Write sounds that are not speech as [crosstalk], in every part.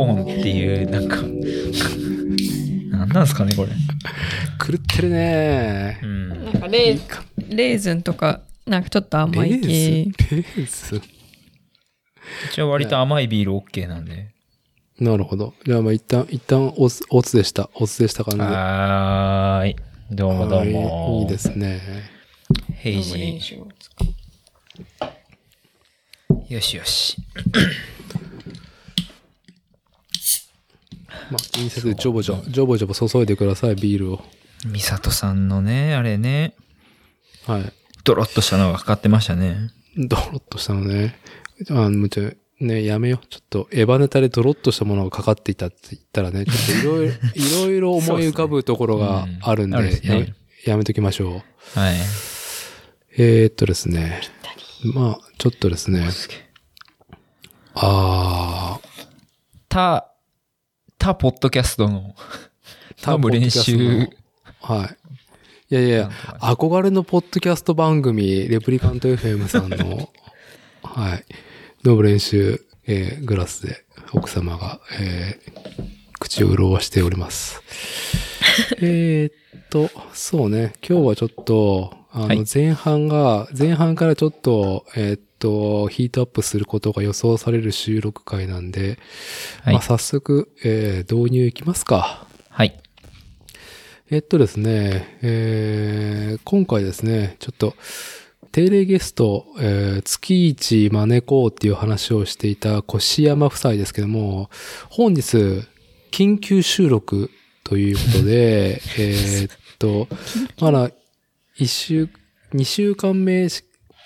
コーンっていう、なんか、なんなんですかね、これ。狂ってるねうん。なんかレーレーズンとか、なんかちょっと甘い系。レーズレーズうちは割と甘いビール OK なんで。なるほど。じゃあまあ一旦、一旦おつ、おつでした。おつでした感じで。はーい。どうもどうも。はいいいですね。ヘイジ練習を使うよしよし。まあ、気にせず、ジョボジョ、ジョボジョボ注いでください、ビールを。ミサトさんのね、あれね、はい。ドロッとしたのがかかってましたね。ドロッとしたのね。あむちゃ、ね、やめよう。ちょっと、エヴァネタでドロッとしたものがかかっていたって言ったらね、ちょっといろいろ、[laughs] いろいろ思い浮かぶところがあるんで、そうですねうんあるやですねやめときましょう。はい。えー、っとですね。まあ、ちょっとですね。あ他、他ポッドキャストの、[laughs] ー、多分練習。はい。いやいや、憧れのポッドキャスト番組、レプリカント FM さんの、[laughs] はい、の練習、えーグラスで奥様が、えー口を潤しております。[laughs] えーっと、そうね、今日はちょっと、あはいの、前半が、前半からちょっと、えーっと、ヒートアップすることが予想される収録会なんで、はいまあ、早速、えー導入いきますか。はい。えっとですね、えー今回ですね、ちょっと、定例ゲスト、えー月一招こうっていう話をしていた越山夫妻ですけども、本日、緊急収録ということで、[laughs] えーっと、まだ、一週、二週間目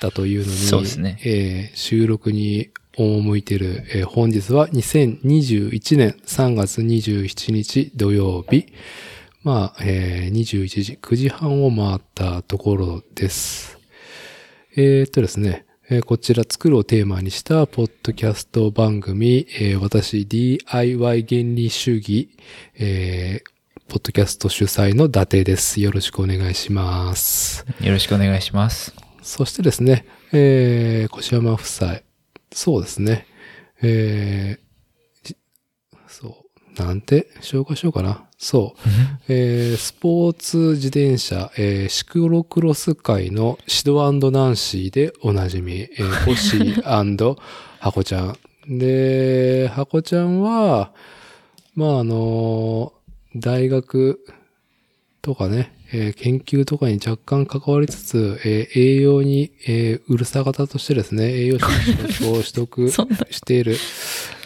だというのに、そうですねえー収録に赴いている、えー本日は2021年3月27日土曜日、まあ、えー21時、9時半を回ったところです。えーっとですね、えーこちら作るをテーマにしたポッドキャスト番組、えー私 DIY 原理主義、えーポッドキャスト主催の伊達です。よろしくお願いします。よろしくお願いします。そしてですね、えー、越山夫妻。そうですね。えー、じそう、なんて？紹介しようかな。そう。えー、スポーツ自転車、えー、シクロクロス界のシドナンシーでおなじみ、えー、コッシーハコちゃん。で、ハコちゃんは、まあ、あの大学とかね、えー研究とかに若干関わりつつ、えー栄養に、えーうるさ型としてですね、栄養士の資格を取得 [laughs] している、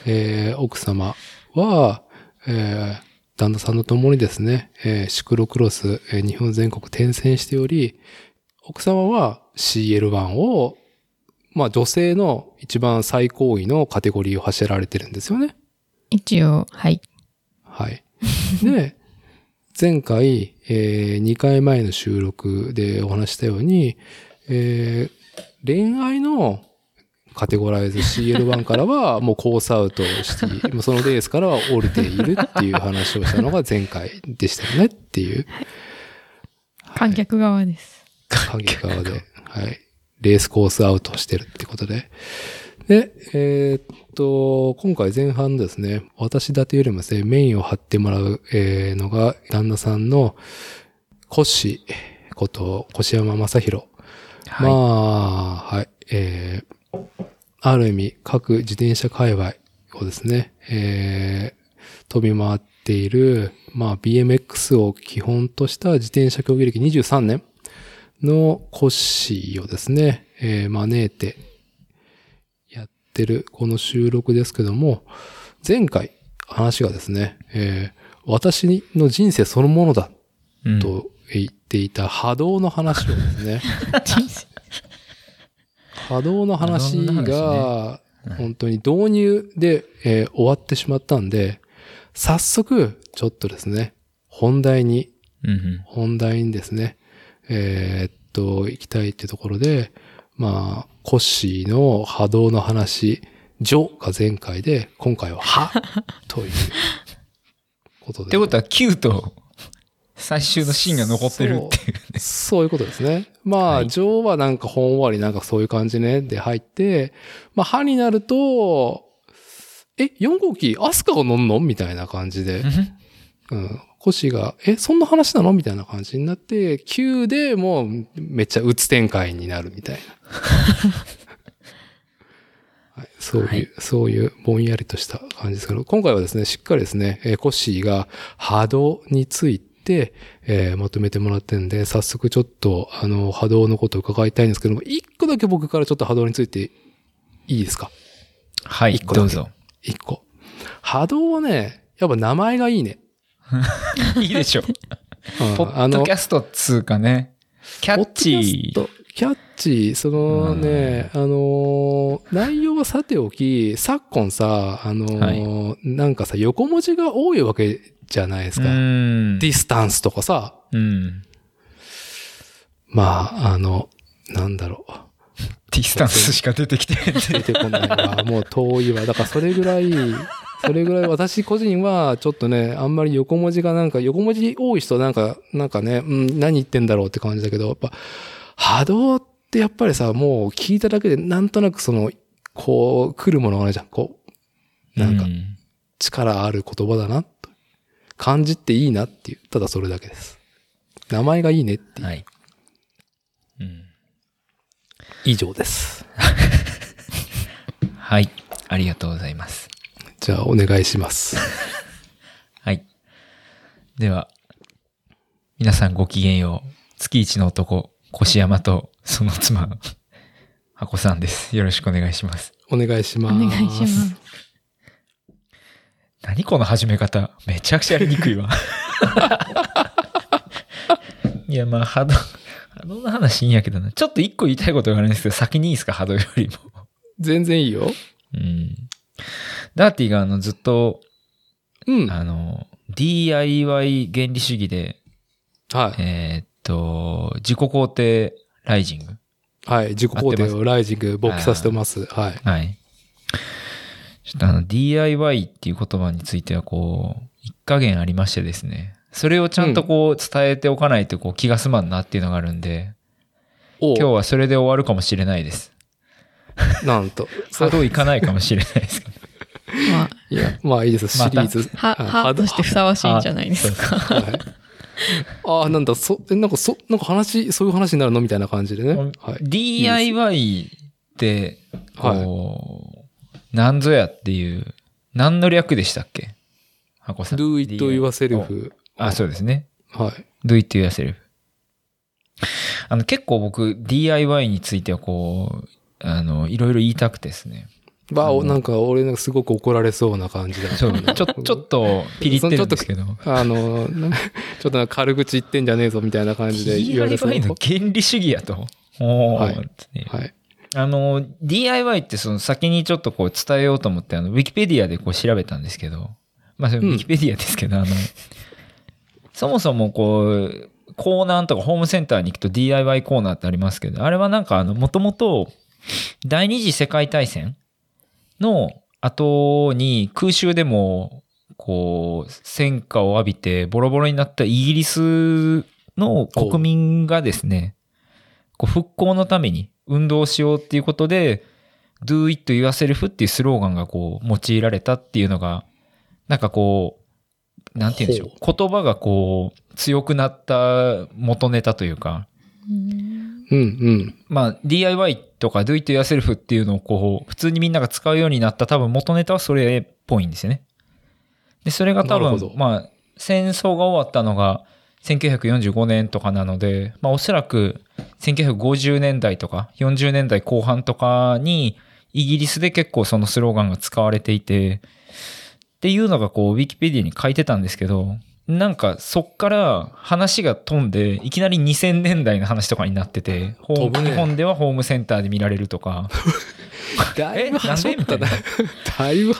えー奥様は、えー旦那さんと共にですね、えーシクロクロス、えー日本全国転戦しており、奥様は CL1 を、まあ女性の一番最高位のカテゴリーを走られてるんですよね。一応、はい。はい。[laughs] で、前回、え2回前の収録でお話ししたように、えー恋愛のカテゴライズ CL1 からは [laughs] もうコースアウトして、もうそのレースからは降りているっていう話をしたのが前回でしたよねっていう観客側です。観客側で、はい。レースコースアウトしてるってことで。で、えーっと、今回前半ですね、私だてよりもですね、メインを張ってもらう、えーのが、旦那さんの、コッシーこと、越山正宏。まはあ、はい。えー、ある意味、各自転車界隈をですね、えー、飛び回っている、まあ、BMX を基本とした自転車競技歴23年のコッシーをですね、えー招いてやってるこの収録ですけども、前回話がですね、えー私の人生そのものだと言っていた波動の話をですね、[laughs] 波動の話が、本当に導入で、えー終わってしまったんで、早速、ちょっとですね、本題に。本題にですね、えーっと、行きたいってところで、まあ、コッシーの波動の話、ジョが前回で、今回はハ [laughs] ということで。ってことは9と最終のシーンが残ってるっていうね。そういうことですね。まあ、はいジョーはなんかほんわりなんかそういう感じね、で入って、まあ、歯になると、え、4号機、アスカが乗んの？みたいな感じで、うん。コシが、え、そんな話なの？みたいな感じになって、9でもうめっちゃ鬱展開になるみたいな。[laughs] はい、そういう、はいそういうぼんやりとした感じですけど、今回はですね、しっかりですね、えーコッシーが波動について、えーまとめてもらってるんで、早速ちょっと、あの、波動のことを伺いたいんですけども、一個だけ僕からちょっと波動についていいですか？はい、一個どうぞ。一個。波動はね、やっぱ名前がいいね。[laughs] いいでしょ。うんポッドキャストっつうかね、キャッチー。キャッチー、そのね、あのー内容はさておき、昨今さ、あのーなんかさ、横文字が多いわけじゃないですうか。ん。ディスタンスとかさ、うん。まあ、あの、なんだろう。ディスタンスしか出てきてない出てこないわ。もう遠いわ。だからそれぐらい、それぐらい私個人はちょっとね、あんまり横文字がなんか、横文字多い人なんか、なんかね、うん、何言ってんだろうって感じだけど、やっぱ波動ってやっぱりさ、もう聞いただけでなんとなくその、こう、来るものがあるじゃん。こう、なんかう力ある言葉だな、と感じっていいなっていう、ただそれだけです。名前がいいねっていう、はい。うん。以上です。[laughs] はい。ありがとうございます。じゃあお願いします。[laughs] はい。では、皆さんごきげんよう。月一の男、越山とその妻、[laughs] 箱さんです。よろしくお願いします。お願いします。お願いします。[laughs] 何この始め方。めちゃくちゃやりにくいわ。いや、まあ、波動、波動の話いいんやけどな。ちょっと一個言いたいことがあるんですけど、先にいいですか？波動よりも。全然いいよ。うん。ダーティがあの、ずっと、うん。あの、DIY 原理主義で、はい。えーっと、自己肯定ライジング。はい。自己肯定をライジング、勃起させてます。はい。はい。ちょっとあの、DIY っていう言葉についてはこう、一加減ありましてですね。それをちゃんとこう伝えておかないとこう気が済まんなっていうのがあるんで、お今日はそれで終わるかもしれないです。なんと。波動いかないかもしれないですけど。まあ、いや、まあいいです。シリーズ。は、あはとしてふさわしいんじゃないですか。はい。ああ、なんだ、そ、えなんか、そ、なんか話、そういう話になるのみたいな感じでね。はい。DIY って、こう、何ぞやっていう、何の略でしたっけ？箱さん。do it yourself. あ、そうですね。はい。do it yourself。あの、結構僕 DIY についてはこう、あの、いろいろ言いたくてですね。まあ、おなんか、俺なんかすごく怒られそうな感じだ。そう、ちょ、[laughs] ちょっとピリってるんですけど。あの、な [laughs] ちょっと軽口言ってんじゃねえぞみたいな感じで言われそう DIY の原理主義やと。おーはいねはい。あの、DIY ってその先にちょっとこう伝えようと思って、あの、ウィキペディアでこう調べたんですけど、まあ、ウィキペディアですけど、あの、そもそもこう、コーナーとかホームセンターに行くと DIY コーナーってありますけど、あれはなんかあの、もともと第二次世界大戦の後に空襲でも、こう、戦火を浴びてボロボロになったイギリスの国民がですね、こう復興のために運動しようっていうことで、do it yourself っていうスローガンがこう用いられたっていうのが、なんかこう、なんて言うんでしょう。言葉がこう強くなった元ネタというか、うんうん。まあ DIY とか do it yourself っていうのをこう普通にみんなが使うようになった多分元ネタはそれっぽいんですよね。で、それが多分、まあ戦争が終わったのが1945年とかなので、まあおそらく1950年代とか40年代後半とかにイギリスで結構そのスローガンが使われていて、っていうのがこうウィキペディに書いてたんですけど、なんかそっから話が飛んで、いきなり2000年代の話とかになってて、日本ではホームセンターで見られるとか。[laughs] だいぶた。だいぶ、い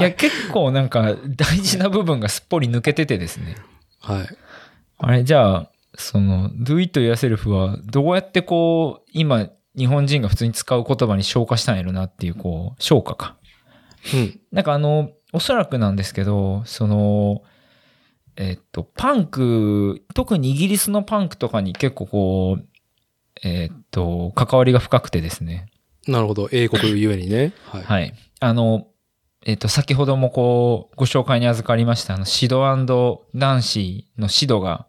や、結構なんか大事な部分がすっぽり抜けててですね。はい。あれ、じゃあ、その、do it yourself はどうやってこう、今、日本人が普通に使う言葉に消化したんやろなっていう、こう、消化か。うん。なんかあの、おそらくなんですけど、その、えっと、パンク、特にイギリスのパンクとかに結構こう、えっと、関わりが深くてですね。なるほど。英国ゆえにね。はい。はい。あの、えっと、先ほどもこう、ご紹介に預かりました、あの、シドナンシーのシドが、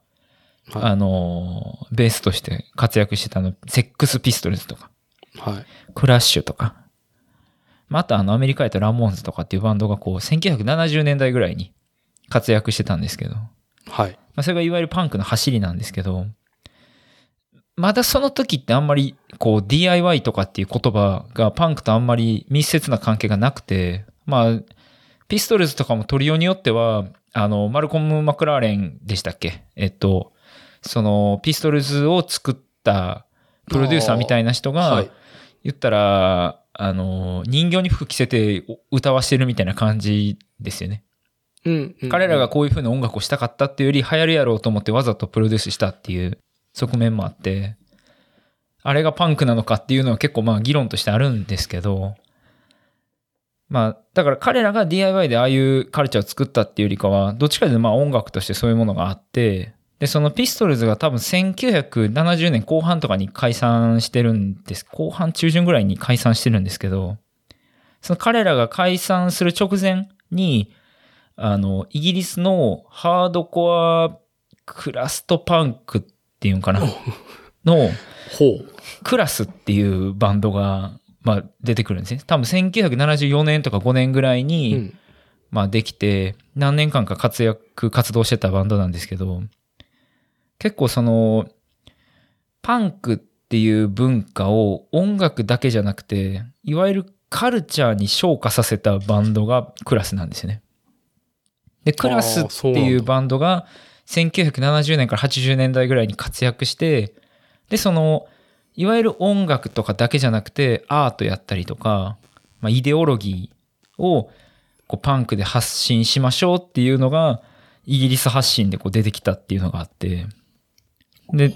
はいあの、ベースとして活躍してたあの、セックスピストルズとか、はい。クラッシュとか、まあ、あとあの、アメリカやとラモーンズとかっていうバンドがこう、1970年代ぐらいに活躍してたんですけど、まはい。あ、それがいわゆるパンクの走りなんですけど、まだその時ってあんまりこう DIY とかっていう言葉がパンクとあんまり密接な関係がなくて、まあ、ピストルズとかもトリオによっては、あの、マルコム・マクラーレンでしたっけ？えっと、その、ピストルズを作ったプロデューサーみたいな人が、はい。言ったら、あの、人形に服着せて歌わしてるみたいな感じですよね。うん、彼らがこういう風な音楽をしたかったっていうより流行るやろうと思ってわざとプロデュースしたっていう側面もあって、あれがパンクなのかっていうのは結構まあ議論としてあるんですけど、まあ、だから彼らが DIY でああいうカルチャーを作ったっていうよりかは、どっちかというとまあ音楽としてそういうものがあって、で、そのピストルズが多分1970年後半とかに解散してるんです。後半中旬ぐらいに解散してるんですけど、その彼らが解散する直前に、あの、イギリスのハードコアクラストパンクっていうんかなの。クラスっていうバンドが、まあ、出てくるんですね。多分1974年とか5年ぐらいうに、ん。まあできて、何年間か活躍、活動してたバンドなんですけど、結構その、パンクっていう文化を音楽だけじゃなくて、いわゆるカルチャーに昇華させたバンドがクラスなんですよね。で、クラスっていうバンドが1970年から80年代ぐらいに活躍して、で、その、いわゆる音楽とかだけじゃなくて、アートやったりとか、まあ、イデオロギーをこうパンクで発信しましょうっていうのが、イギリス発信でこう出てきたっていうのがあって、で、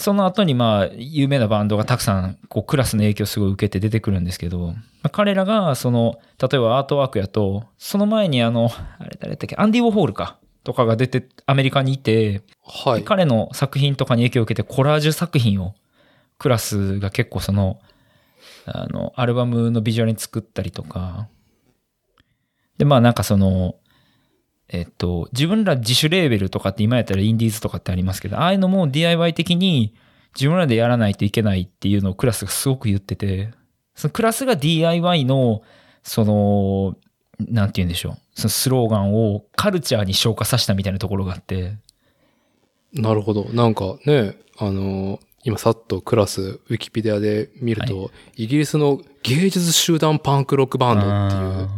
その後にまあ、有名なバンドがたくさん、こう、クラスの影響をすごい受けて出てくるんですけど、まあ彼らが、その、例えばアートワークやと、その前にあの、あれ誰だっけ、アンディ・ウォーホールか、とかが出て、アメリカにいて、はい。彼の作品とかに影響を受けてコラージュ作品をクラスが結構そのあのアルバムのビジュアルに作ったりとかでまあなんかそのえっと自分ら自主レーベルとかって今やったらインディーズとかってありますけどああいうのも DIY 的に自分らでやらないといけないっていうのをクラスがすごく言っててそのクラスが DIY のそのなんて言うんでしょうそのスローガンをカルチャーに昇華させたみたいなところがあって。なるほど。なんかね、あの、今さっとクラス、ウィキペディアで見ると、イギリスの芸術集団パンクロックバンドっていう、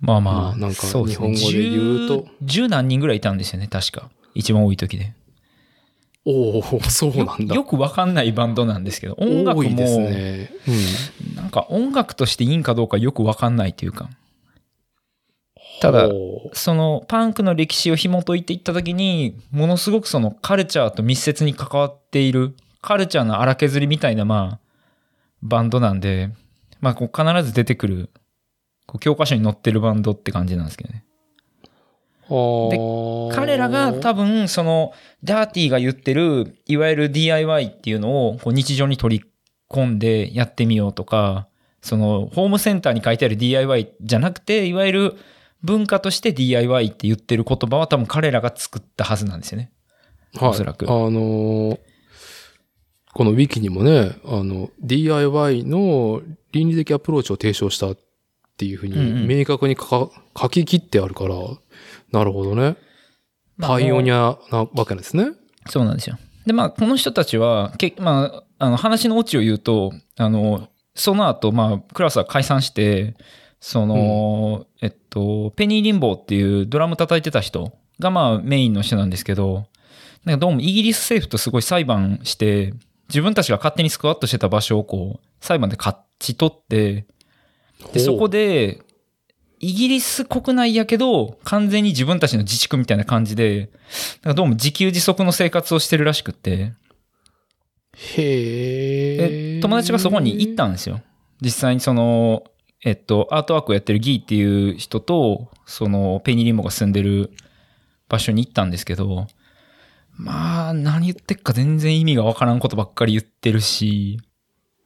まあまあ、まあなんか日本語で言うと10 10何人ぐらいいたんですよね、確か。一番多い時で。おおそうよなんだ。よくわかんないバンドなんですけど、音楽も、多いですね。なんか音楽としていいんかどうかよくわかんないというか、うん。ただほそのパンクの歴史を紐解いていった時に、ものすごくそのカルチャーと密接に関わっている、カルチャーの荒削りみたいな、まあ、バンドなんで、まあ、こう必ず出てくる、教科書に載ってるバンドって感じなんですけどね。うあー彼らが多分そのダーティーが言ってるいわゆる DIY っていうのをこう日常に取り込んでやってみようとかそのホームセンターに書いてある DIY じゃなくていわゆる文化として DIY って言ってる言葉は多分彼らが作ったはずなんですよね。はい、おそらくあのーこのウィキにもね、あの、DIY の倫理的アプローチを提唱したっていうふううんうんに明確に書き切ってあるから、なるほどね。パイオニアなわけですね。そうなんですよ。で、まあ、この人たちは、けまあ、あの、話のオチを言うと、あの、その後、まあ、クラスは解散して、その、えっと、ペニー・リンボーっていうドラム叩いてた人が、まあ、メインの人なんですけど、なんかどうもイギリス政府とすごい裁判して、自分たちが勝手にスクワットしてた場所をこう、裁判で勝ち取って、で、そこで、イギリス国内やけど、完全に自分たちの自治区みたいな感じで、なんかどうも自給自足の生活をしてるらしくって、へえ。で友達がそこに行ったんですよ。実際にその、えっと、アートワークをやってるギーっていう人と、その、ペニーリンボが住んでる場所に行ったんですけど、まあ、何言ってっか全然意味がわからんことばっかり言ってるし、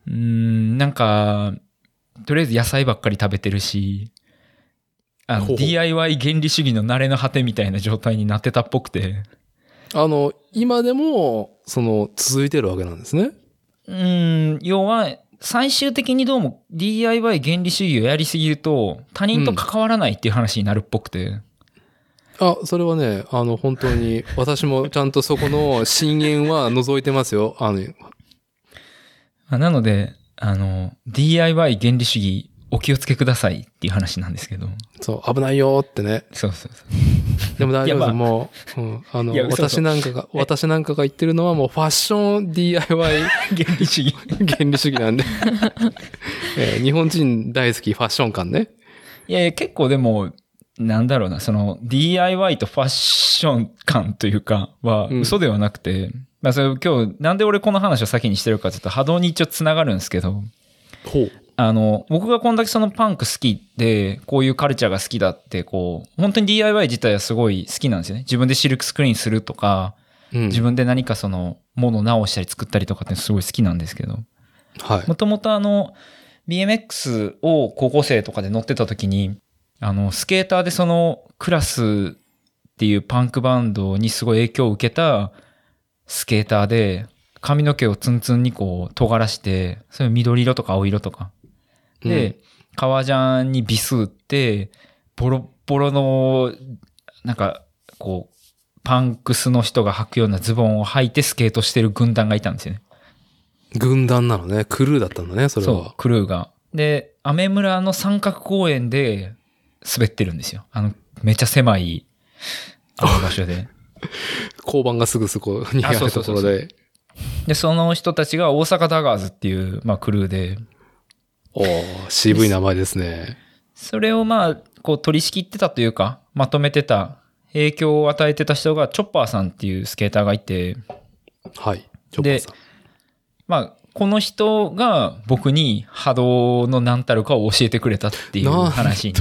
うーん、なんか、とりあえず野菜ばっかり食べてるし、あの、DIY 原理主義の慣れの果てみたいな状態になってたっぽくて、あの、今でも、その、続いてるわけなんですね。うーん、要は、最終的にどうも DIY 原理主義をやりすぎると、他人と関わらないっていう話になるっぽくて、あ、それはね、あの、本当に、私もちゃんとそこの [laughs] 深淵は覗いてますよ。あの、まあなので、あの、DIY 原理主義お気をつけくださいっていう話なんですけど。そう、危ないよってね。そうそうそう。でも大丈夫です。もう、うん、あのいや、嘘嘘私なんかが、私なんかが言ってるのはもうファッション DIY [laughs] 原理主義。原理主義なんで、[laughs] えー日本人大好きファッション感ね。いやいや、結構でも、なんだろうな、その DIY とファッション感というかはうん嘘ではなくて、まあそれ今日、なんで俺この話を先にしてるかというと波動に一応つながるんですけど。あの、僕がこんだけそのパンク好きで、こういうカルチャーが好きだって、こう、本当に DIY 自体はすごい好きなんですよね。自分でシルクスクリーンするとか、うん。自分で何かその、ものを直したり作ったりとかってすごい好きなんですけど、はい。もともとあの、BMX を高校生とかで乗ってた時に、あの、スケーターでその、クラスっていうパンクバンドにすごい影響を受けたスケーターで、髪の毛をツンツンにこう、尖らして、それ緑色とか青色とか。で、革ジャンにビスって、ボロッボロの、なんか、こう、パンクスの人が履くようなズボンを履いてスケートしてる軍団がいたんですよね。軍団なのね。クルーだったんだね、それそうは、。クルーが。で、アメ村の三角公園で滑ってるんですよ。あの、めっちゃ狭い、あの場所で。[laughs] [laughs] 交番がすぐそこにあるところで。で、その人たちが大阪ダガーズっていう、まあ、クルーで、おー渋い名前ですね。それをまあ、こう取り仕切ってたというか、まとめてた、影響を与えてた人がチョッパーさんっていうスケーターがいて、はい。チョッパーさん。まあ、この人が僕に波動の何たるかを教えてくれたっていう話に [laughs] [laughs]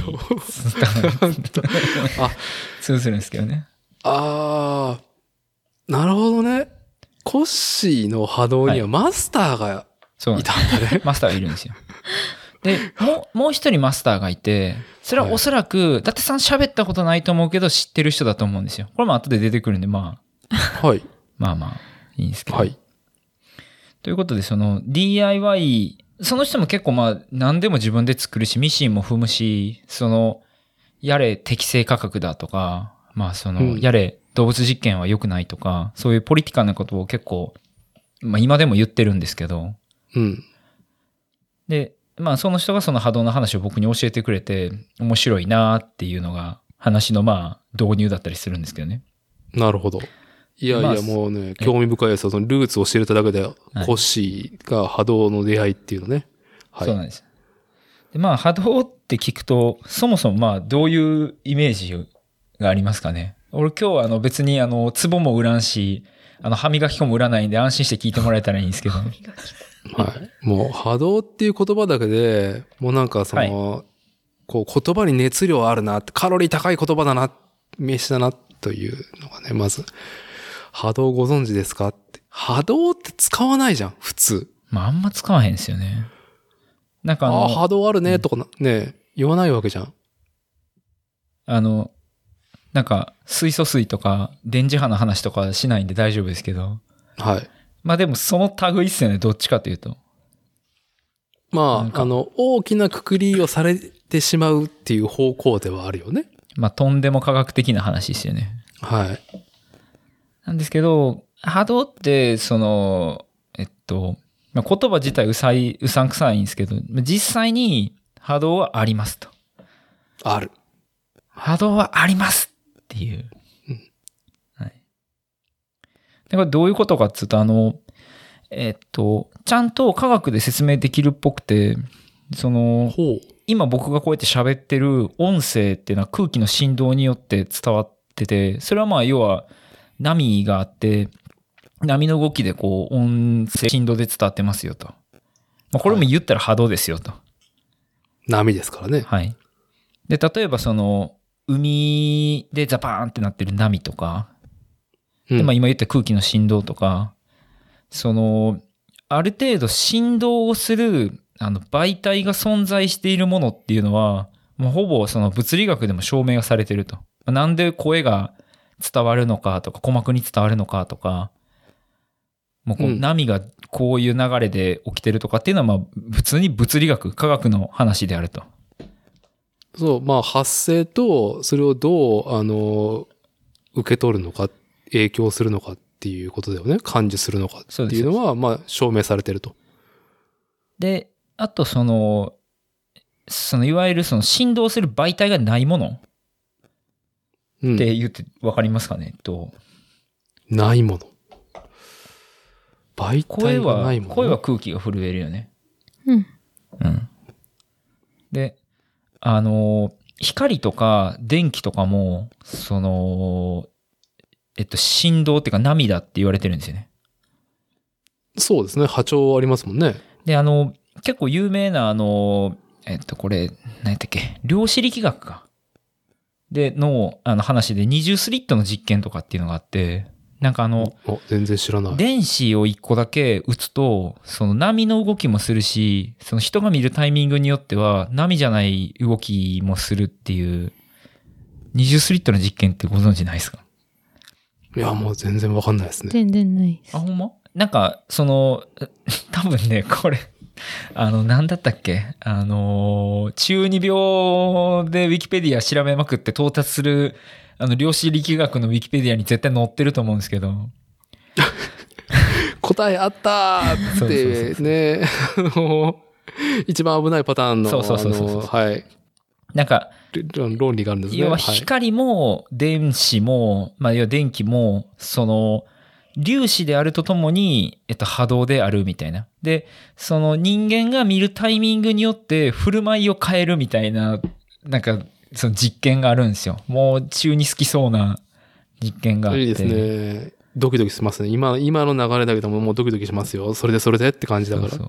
通ずるんですけどね。あー、なるほどね。コッシーの波動にはマスターがそうなんいたんだね。[laughs] マスターがいるんですよ。で、もう、もう一人マスターがいて、それはおそらく、伊達さん喋ったことないと思うけど知ってる人だと思うんですよ。これも後で出てくるんで、まあ、はい。まあまあ、いいんですけど。はい。ということで、その DIY、その人も結構まあ、何でも自分で作るし、ミシンも踏むし、その、やれ適正価格だとか、まあその、うんやれ動物実験は良くないとか、そういうポリティカルなことを結構、まあ今でも言ってるんですけど、うん。で、まあその人がその波動の話を僕に教えてくれて、面白いなっていうのが話のまあ導入だったりするんですけどね。なるほど。いやいまあや、もうね、興味深いですよ。そのルーツを知れただけで、はいコッシーが波動の出会いっていうのね。はい。そうなんです。で、まあ波動って聞くと、そもそもまあどういうイメージがありますかね。俺今日はあの別にあの、壺も売らんし、あの歯磨き粉も売らないんで安心して聞いてもらえたらいいんですけど。[laughs] はい。もう波動っていう言葉だけで、もうなんかその、こう言葉に熱量あるなって、カロリー高い言葉だな、名詞だなというのがね、まず、波動ご存知ですかって。波動って使わないじゃん、普通。まああんま使わへんですよね。なんかあの、ああ、波動あるね、とかなね、言わないわけじゃん。あの、なんか水素水とか電磁波の話とかはしないんで大丈夫ですけど。はい。まあでもその類っすよね、どっちかというと。まあ、あの、大きなくくりをされてしまうっていう方向ではあるよね。まあとんでも科学的な話ですよね。はい。なんですけど、波動って、その、えっと、まあ、言葉自体うさい、うさんくさいんですけど、実際に波動はありますと。ある。波動はありますっていう。はい。で、これどういうことかっていうと、あの、えっと、ちゃんと科学で説明できるっぽくて、その。今僕がこうやって喋ってる音声っていうのは空気の振動によって伝わってて、それはまあ要は波があって、波の動きでこう音声振動で伝わってますよと。まあ、これも言ったら波動ですよと。波ですからね。はい。で、例えばその海でザパーンってなってる波とか、うん。でまあ、今言った空気の振動とか、その、ある程度振動をするあの媒体が存在しているものっていうのは、もうほぼその物理学でも証明がされてると。なんで声が伝わるのかとか、鼓膜に伝わるのかとか、もうこううん。波がこういう流れで起きてるとかっていうのは、まあ普通に物理学、科学の話であると。そう、まあ発生と、それをどう、あの、受け取るのか、影響するのかっていうことだよね。感知するのかっていうのは、まあ証明されてると。で、あとその、そのいわゆるその振動する媒体がないものっうん。て言って分かりますかね、とないもの。媒声は体がないもの？声は空気が震えるよね。うん。うん。で、あの、光とか電気とかも、その、えっと、振動っていうか涙って言われてるんですよね。そうですね。波長ありますもんね。で、あの、結構有名な、あの、えっと、これ、何やったっけ、量子力学か。で、の、あの話で二重スリットの実験とかっていうのがあって、なんかあの、お、全然知らない。電子を一個だけ打つと、その波の動きもするし、その人が見るタイミングによっては、波じゃない動きもするっていう、二重スリットの実験ってご存知ないですか？いや、もう全然わかんないですね。全然ないですあ、。ほんま？なんか、その、[laughs] 多分ね、これ、あの、なんだったっけ？あの、中二病でウィキペディア調べまくって到達する、あの、量子力学のウィキペディアに絶対載ってると思うんですけど、[laughs] 答えあったーってね、一番危ないパターンの、そうそうそうそうはい。なんか、論論理があるんですね。要ははい光も電子も、まあ、要は電気も、その、粒子であるとともに、えっと、波動であるみたいな。で、その人間が見るタイミングによって振る舞いを変えるみたいな、なんか、その実験があるんですよ。もう中に好きそうな実験があって。いいですね。ドキドキしますね。今、今の流れだけどももうドキドキしますよ。それでそれでって感じだから。そうそう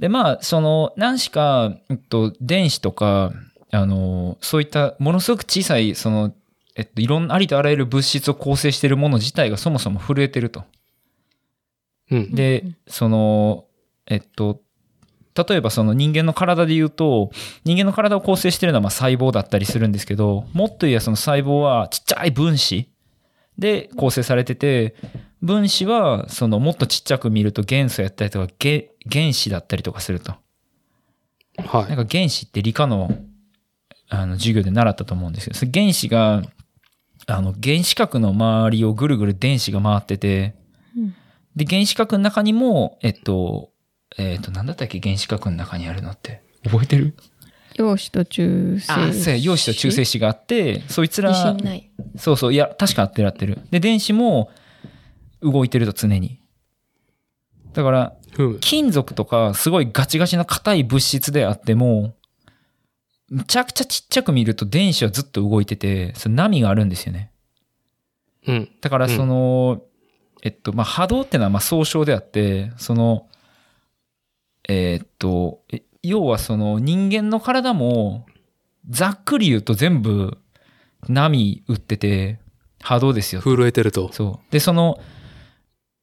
で、まあ、その、何しか、えっと、電子とか、あの、そういったものすごく小さい、その、えっと、いろんなありとあらゆる物質を構成しているもの自体がそもそも震えてると。うん。でうん、その、えっと、例えばその人間の体で言うと、人間の体を構成しているのはまあ細胞だったりするんですけど、もっと言えばその細胞はちっちゃい分子で構成されてて、分子はそのもっとちっちゃく見ると元素やったりとかげ原子だったりとかすると。はい。なんか原子って理科のあの授業で習ったと思うんですけど、原子が、あの原子核の周りをぐるぐる電子が回ってて、うんで、原子核の中にも、えっと、えっと、なんだったっけ原子核の中にあるのって。覚えてる？陽子と中性子。あ、そうや、陽子と中性子があって、そいつら。そうそう、いや、確か合ってる合ってる。で、電子も動いてると常に。だから。金属とかすごいガチガチの硬い物質であっても、むちゃくちゃちっちゃく見ると電子はずっと動いてて、その波があるんですよね。うん。だからうんその、えっと、まあ、波動ってのはまあ総称であって、その、えーっと、え要はその人間の体も、ざっくり言うと全部波打ってて、波動ですよ。震えてると。そう。で、その、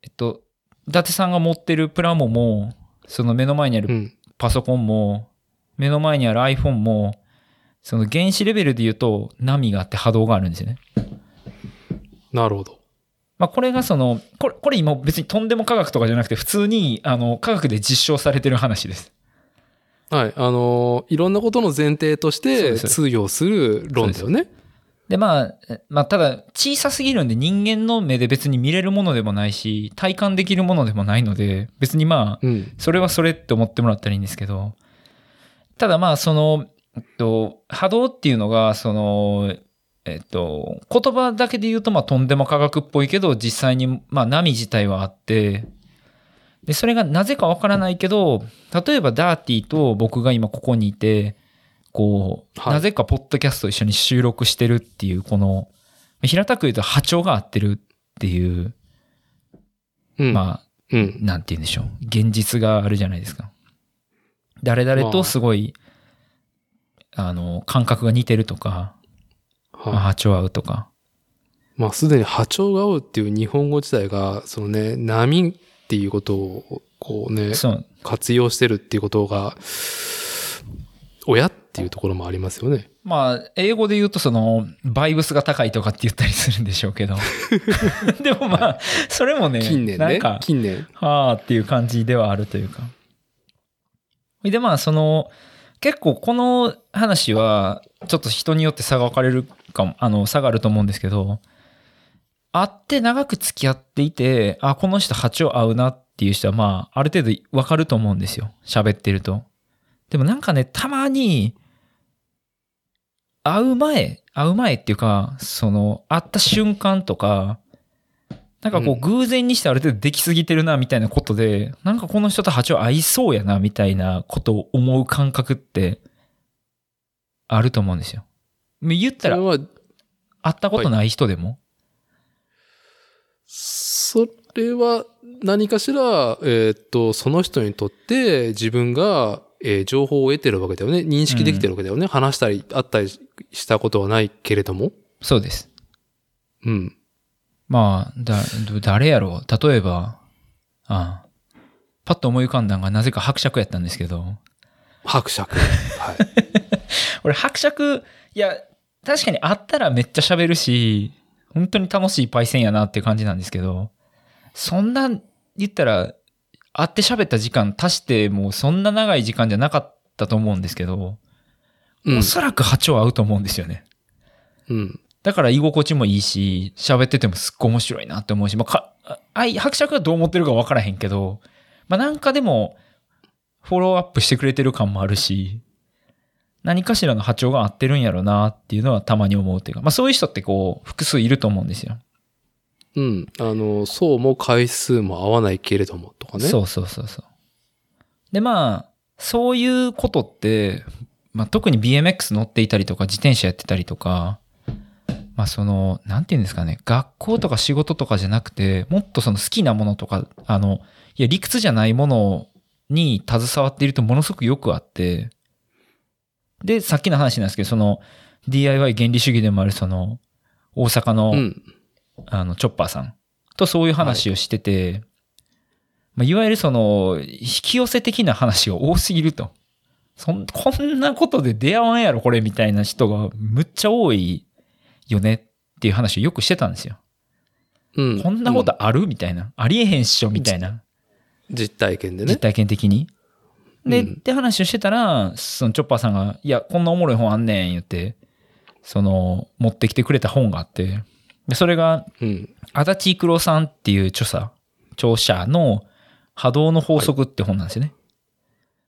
えっと、伊達さんが持ってるプラモも、その目の前にあるうん。パソコンも、目の前にある iPhone も、その原子レベルで言うと波があって波動があるんですよね。なるほど。まあこれがその、これ、これ今別にとんでも科学とかじゃなくて普通にあの科学で実証されてる話です。はい。あのーいろんなことの前提として通用する論だよね。でまあ、えまあただ小さすぎるんで人間の目で別に見れるものでもないし、体感できるものでもないので、別にまあ、うん。それはそれって思ってもらったらいいんですけど、ただまあその、えっと、波動っていうのが、その、えっと、言葉だけで言うとまあとんでも科学っぽいけど、実際にまあ波自体はあって、で、それがなぜかわからないけど、例えばダーティーと僕が今ここにいて、こう、はいなぜかポッドキャスト一緒に収録してるっていう、この、平たく言うと波長が合ってるっていう、うん。まあ、うん。なんて言うんでしょう。現実があるじゃないですか。誰々とすごい、あの、感覚が似てるとか、まあは波長合うとか。い。まあ、すでに波長が合うっていう日本語自体が、そのね、波っていうことを、こうね、そう。活用してるっていうことが、親っていうところもありますよね。まあ、英語で言うとその、バイブスが高いとかって言ったりするんでしょうけど。[laughs] でもまあ、それもね、近年ねなんか。、近年。はあっていう感じではあるというか。で、まあ、その、結構この話は、ちょっと人によって差が分かれるかも、あの、差があると思うんですけど、会って長く付き合っていて、あ、この人波長合うなっていう人は、まあ、ある程度分かると思うんですよ。喋ってると。でもなんかね、たまに、会う前、会う前っていうか、その、会った瞬間とか、なんかこううん偶然にしてある程度できすぎてるなみたいなことで、なんかこの人と波長合いそうやなみたいなことを思う感覚ってあると思うんですよ。言ったらそれは、会ったことない人でも、それは何かしら、えーっと、その人にとって自分が、えー情報を得てるわけだよね。認識できてるわけだよね。話したり、会ったりしたことはないけれども。そうです。うん。まあ、だ、ど誰やろう。例えば、ああパッと思い浮かんだのがなぜか伯爵やったんですけど、伯爵。はい。[laughs] 俺伯爵、いや、確かに会ったらめっちゃ喋るし、本当に楽しいパイセンやなって感じなんですけど、そんな、言ったら、会って喋った時間足してもうそんな長い時間じゃなかったと思うんですけど、うんお。そらく波長合うと思うんですよね。うん。だから居心地もいいし、喋っててもすっごい面白いなって思うし、まあ、か、あい、伯爵がどう思ってるか分からへんけど、まあ、なんかでも、フォローアップしてくれてる感もあるし、何かしらの波長が合ってるんやろなっていうのはたまに思うというか、まあそういう人ってこう、複数いると思うんですよ。うん。あの、そうも回数も合わないけれども、とかね。そうそうそうそう。で、まあ、そういうことって、まあ特に BMX 乗っていたりとか、自転車やってたりとか、まあその、なんていうんですかね、学校とか仕事とかじゃなくて、もっとその好きなものとか、あの、いや理屈じゃないものに携わっているとものすごくよくあって、で、さっきの話なんですけど、その DIY 原理主義でもあるその、大阪の、うん。あの、チョッパーさんとそういう話をしてて、まあ、いわゆるその、引き寄せ的な話が多すぎると。そん、こんなことで出会わんやろ、これ、みたいな人がむっちゃ多いよねっていう話をよくしてたんですよ。うん。こんなこうんとあるみたいな。ありえへんっしょみたいな。実体験でね。実体験的に。で、うんって話をしてたら、そのチョッパーさんが、いや、こんなおもろい本あんねん、言って、その、持ってきてくれた本があって、で、それが、うん。足立育郎さんっていう著者、著者の波動の法則って本なんですよね。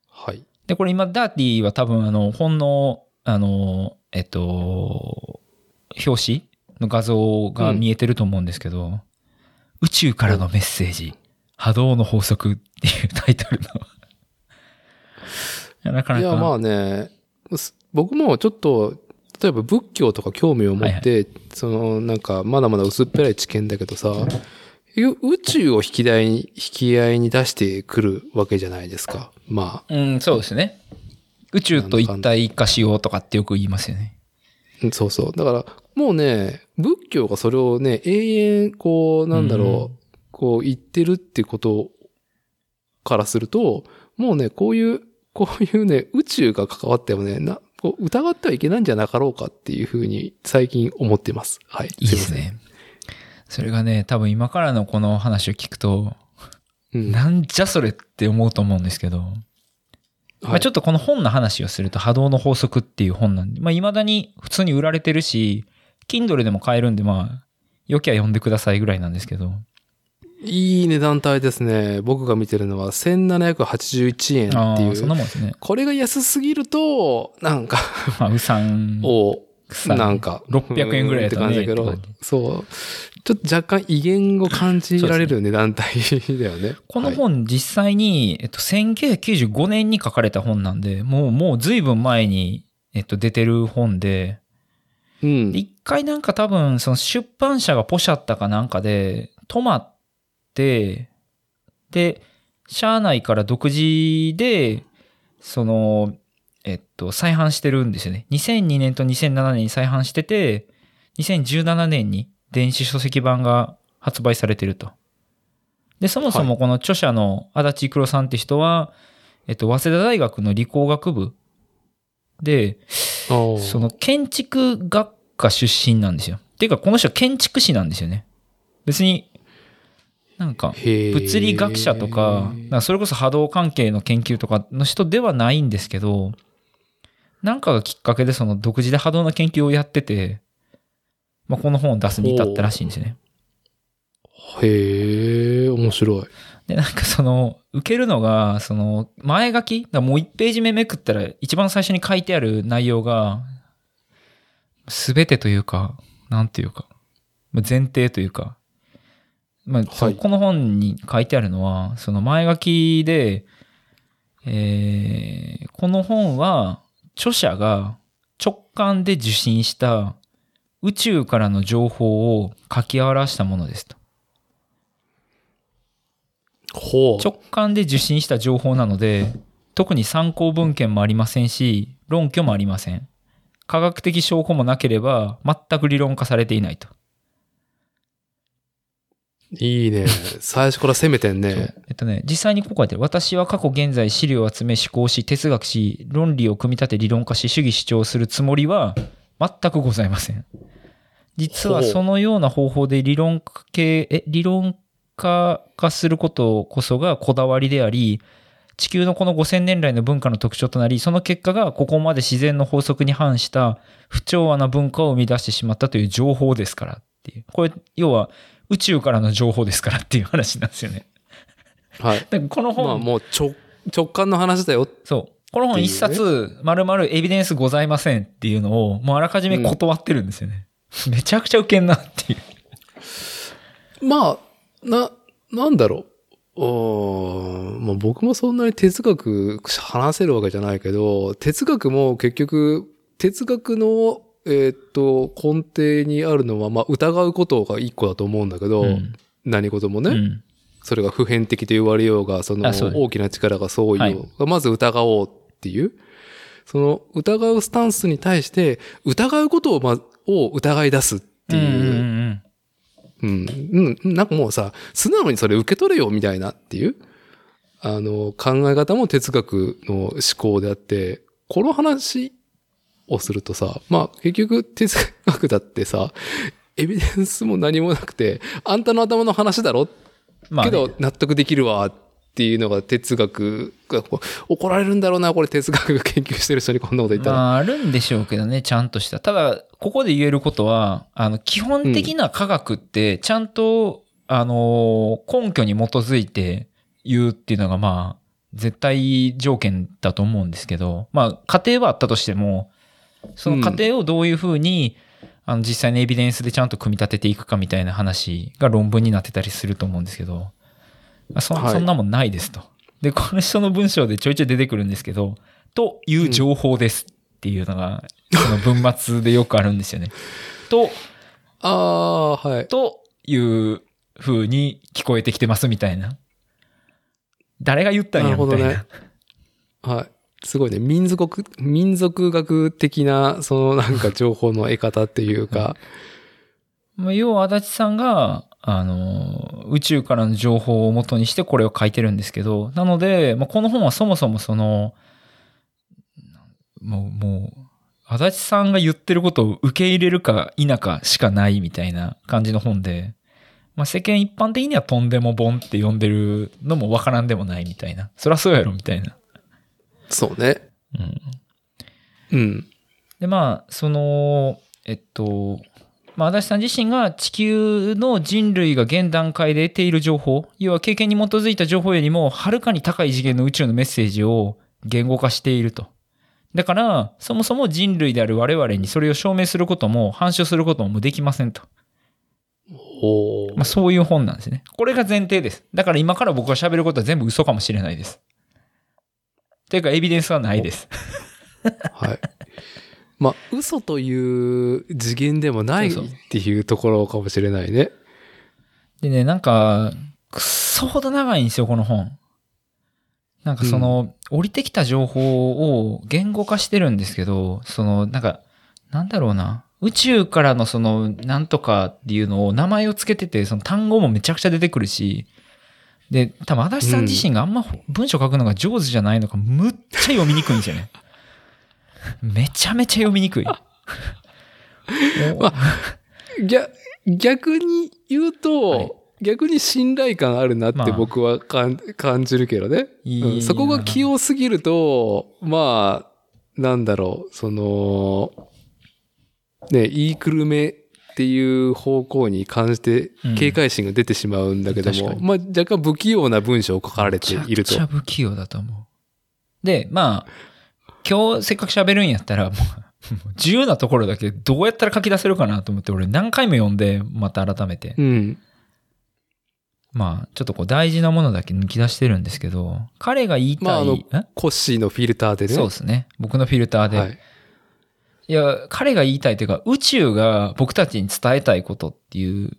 はい。で、これ今、ダーティーは多分、あの、本の、あの、えっと、表紙の画像が見えてると思うんですけど、宇宙からのメッセージ、波動の法則っていうタイトルの。[laughs] いやなかないか。や、まあね、す僕もちょっと、例えば仏教とか興味を持って、その、なんか、まだまだ薄っぺらい知見だけどさ、ゆ宇宙を引き台に、引き合いに出してくるわけじゃないですか。まあ、うん、そうですね。宇宙と一体化しようとかってよく言いますよね。うんそうそう。だから、もうね、仏教がそれをね、永遠、こう、なんだろう、こう言ってるってことからすると、もうね、こういう、こういうね、宇宙が関わってもね、な、こう疑ってはいけないんじゃなかろうかっていうふうに最近思ってます。はい。いいですね。それがね、多分今からのこの話を聞くと。うん。なんじゃそれって思うと思うんですけど、まあ、ちょっっとこの本の話をすると波動の法則っていう本なんで、まあ未だに普通に売られてるし、Kindle でも買えるんで、まあ、よきゃ読んでくださいぐらいなんですけど、と、いい値段帯ですね。僕が見てるのは1781円っていう。そんなもんですね。これが安すぎると、なんか、まあ、うさんを、[laughs] さなんか。600円ぐらいねうんって感じだけどそう。ちょっと若干威厳を感じられる値段帯だよね。[laughs] このはい本実際に、えっと、1995年に書かれた本なんで、もう、もう随分前に、えっと、出てる本で、うんで。一回なんか多分、その出版社がポシャったかなんかで、止まって、で、社内から独自で、その、えっと、再販してるんですよね。2002年と2007年に再販してて、2017年に電子書籍版が発売されてると。で、そもそもこの著者の足立育郎さんって人は、えっと、早稲田大学の理工学部で、その建築学科出身なんですよ。っていうか、この人は建築士なんですよね。別に、なんか、物理学者とか、かそれこそ波動関係の研究とかの人ではないんですけど、なんかがきっかけでその独自で波動の研究をやってて、まあ、この本を出すに至ったらしいんですよね。へえ、面白い。で、なんかその、受けるのが、その、前書きだもう1ページ目めくったら、一番最初に書いてある内容が、すべてというか、なんていうか、まあ前提というか、まあ、この本に書いてあるのは、その前書きで、えーこの本は、著者が直感で受信した宇宙からの情報を書き表したものですと。直感で受信した情報なので、特に参考文献もありませんし、論拠もありません。科学的証拠もなければ、全く理論化されていないと。いいね。最初から攻めてんね。えっとね、実際にここ書いてある。私は過去現在資料を集め思考し、哲学し、論理を組み立て理論化し、主義主張するつもりは全くございません。実はそのような方法で理論化系、え、理論化化することこそがこだわりであり、地球のこの5000年来の文化の特徴となり、その結果がここまで自然の法則に反した不調和な文化を生み出してしまったという情報ですからっていう。これ、要は宇宙からの情報ですからっていう話なんですよね。はい。[laughs] だからこの本、まあもう直、直感の話だよ。そう。この本一冊、まるまるエビデンスございませんっていうのを、もうあらかじめ断ってるんですよね。[laughs] めちゃくちゃウケんなっていう。[laughs] まあ、な、なんだろう。うまあ、僕もそんなに哲学話せるわけじゃないけど、哲学も結局、哲学の、えーっと、根底にあるのは、まあ、疑うことが一個だと思うんだけど、うん何事もね、うん。それが普遍的と言われようが、その大きな力がそうはいいうが、まず疑おうっていう、その疑うスタンスに対して、疑うことを、ま、を疑い出すっていう、うんうん。なんかもうさ、素直にそれ受け取れよみたいなっていう、あの、考え方も哲学の思考であって、この話をするとさ、まあ結局哲学だってさ、エビデンスも何もなくて、あんたの頭の話だろ？うん。まあね、けど納得できるわっていうのが哲学が怒られるんだろうな、これ哲学が研究してる人にこんなこと言ったら。まあ、あるんでしょうけどね、ちゃんとした。ただ、ここで言えることは、あの、基本的な科学って、ちゃんと、あの、根拠に基づいて言うっていうのが、まあ、絶対条件だと思うんですけど、まあ、過程はあったとしても、その過程をどういうふうに、あの、実際にエビデンスでちゃんと組み立てていくかみたいな話が論文になってたりすると思うんですけど、そはいそんなもんないですと。で、この人の文章でちょいちょい出てくるんですけど、という情報ですっていうのが、[laughs] その文末でよくあるんですよね。と、ああ、はい。という風に聞こえてきてますみたいな。誰が言ったんやなるほどみたいな。ね。はい。すごいね。民族、民族学的な、そのなんか情報の得方っていうか、[laughs] まあ要は足立さんが、あの、宇宙からの情報を元にしてこれを書いてるんですけど、なので、まあ、この本はそもそもその、もう、もう、足立さんが言ってることを受け入れるか否かしかないみたいな感じの本で、まあ、世間一般的にはとんでも本って呼んでるのもわからんでもないみたいな。そりゃそうやろみたいな。そうね。うん。うん。で、まあ、その、えっと、まあ、足立さん自身が地球の人類が現段階で得ている情報、要は経験に基づいた情報よりも、はるかに高い次元の宇宙のメッセージを言語化していると。だから、そもそも人類である我々にそれを証明することも、反証することもできませんと。まあ、そういう本なんですね。これが前提です。だから今から僕が喋ることは全部嘘かもしれないです。ていうか、エビデンスはないです。はい。まあ、嘘という次元でもないっていうところかもしれないね。でね、なんか、くっそほど長いんですよ、この本。なんかその、降りてきた情報を言語化してるんですけど、その、なんか、なんだろうな。宇宙からのその、なんとかっていうのを名前をつけてて、その単語もめちゃくちゃ出てくるし、で、多分足立さん自身があんま文章書くのが上手じゃないのか、むっちゃ読みにくいんですよね。めちゃめちゃ読みにくい。[laughs] まあ逆逆に言うと、はい。逆に信頼感あるなっまあ。て僕はかん感じるけどね、うん。そこが器用すぎると、まあ、なんだろう、その、ね、言いくるめっていう方向に関じてうん。警戒心が出てしまうんだけども、確かに。まあ若干不器用な文章を書かれていると。めちゃくち。ゃ不器用だと思う。で、まあ、今日せっかく喋るんやったら、もう、自由なところだけどうやったら書き出せるかなと思って、俺何回も読んで、また改めて。うん。まあ、ちょっとこう大事なものだけ抜き出してるんですけど、彼が言いたい、まああのえ？コッシーのフィルターでね。そうですね。僕のフィルターで。はいい、。や、彼が言いたいというか、宇宙が僕たちに伝えたいことっていう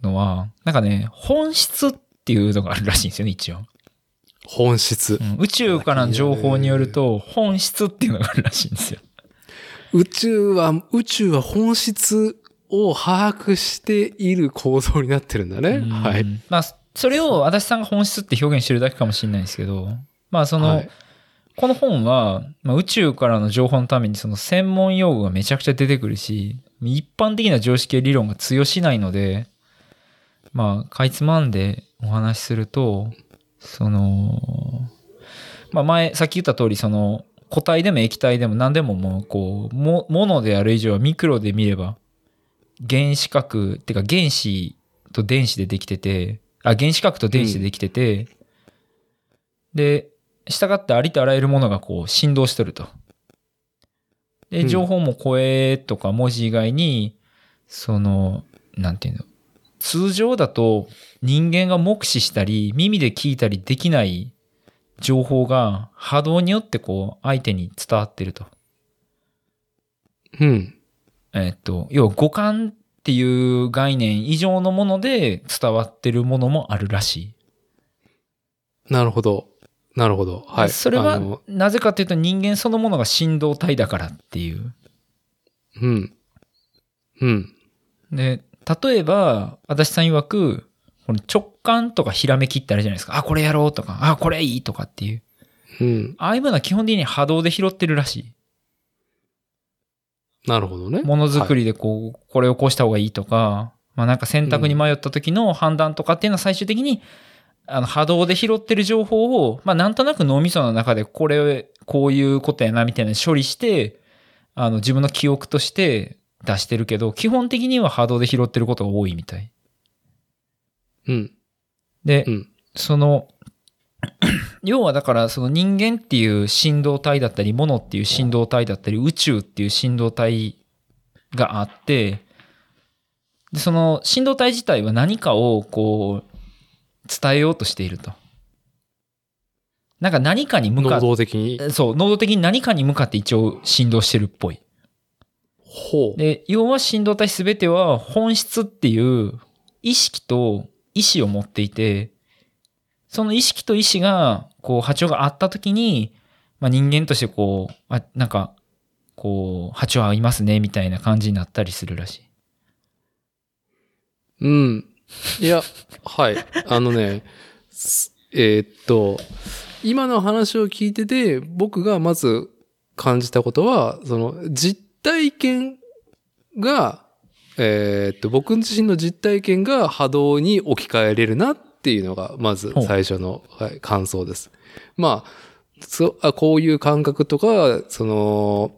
のは、なんかね、本質っていうのがあるらしいんですよね、一応。本質う。ん宇宙からの情報によると、本質っていうのがあるらしいんですよ。宇宙は、宇宙は本質を把握している構造になってるんだね。うんはい。まあ、それを足立さんが本質って表現してるだけかもしれないんですけど、まあその、はいこの本は、まあ、宇宙からの情報のためにその専門用語がめちゃくちゃ出てくるし、一般的な常識や理論が通用しないので、まあ、かいつまんでお話しすると、その、まあ前、さっき言った通り、その、固体でも液体でも何でももう、こう、も、ものである以上はミクロで見れば、原子核、ってか原子と電子でできてて、あ、原子核と電子でできてて、で、従ってありとあらゆるものがこう振動してると。で、うん情報も声とか文字以外に、その、なんていうの、通常だと人間が目視したり耳で聞いたりできない情報が波動によってこう相手に伝わってると。うん。えっと、要は五感っていう概念以上のもので伝わってるものもあるらしい。なるほど。なるほど。はい。それはなぜかというと人間そのものが振動体だからっていう。うん。うん。で、例えば、足立さん曰く、この直感とかひらめきってあるじゃないですか。あ、これやろうとか、あ、これいいとかっていう。うん。ああいうものは基本的に波動で拾ってるらしい。なるほどね。ものづくり。りでこう、これをこうした方がいいとか、まあなんか選択に迷った時の判断とかっていうのは最終的に、あの波動で拾ってる情報を、まあなんとなく脳みその中でこれ、こういうことやなみたいなの処理して、あの自分の記憶として出してるけど、基本的には波動で拾ってることが多いみたい。うん。で、うん。その、[clears throat] 要はだからその人間っていう振動体だったり、物っていう振動体だったり、宇宙っていう振動体があって、で、その振動体自体は何かをこう、伝えようとしていると。なんか何かに向か能っ動的に？て、そう、能動的に何かに向かって一応振動してるっぽい。ほう。で、要は振動体すべては本質っていう意識と意志を持っていて、その意識と意志が、こう、波長があったときに、まあ人間としてこう、あ、なんか、こう、波長合いますね、みたいな感じになったりするらしい。うん。いや、[laughs] はい。あのね、すえーっと、今の話を聞いてて、僕がまず感じたことは、その、実体験が、えーっと、僕自身の実体験が波動に置き換えれるなっていうのが、まず最初の、はい、感想です。まあ、そあこういう感覚とか、その、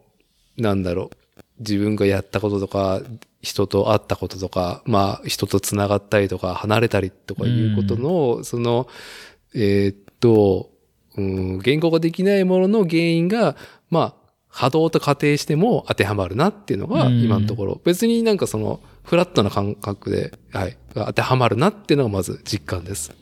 なんだろう、自分がやったこととか、人と会ったこととか、まあ、人と繋がったりとか、離れたりとかいうことの、その、えーっと、うん、言語ができないものの原因が、まあ、波動と仮定しても当てはまるなっていうのが、うん今のところ、別になんかその、フラットな感覚で、はい、が当てはまるなっていうのがまず実感です。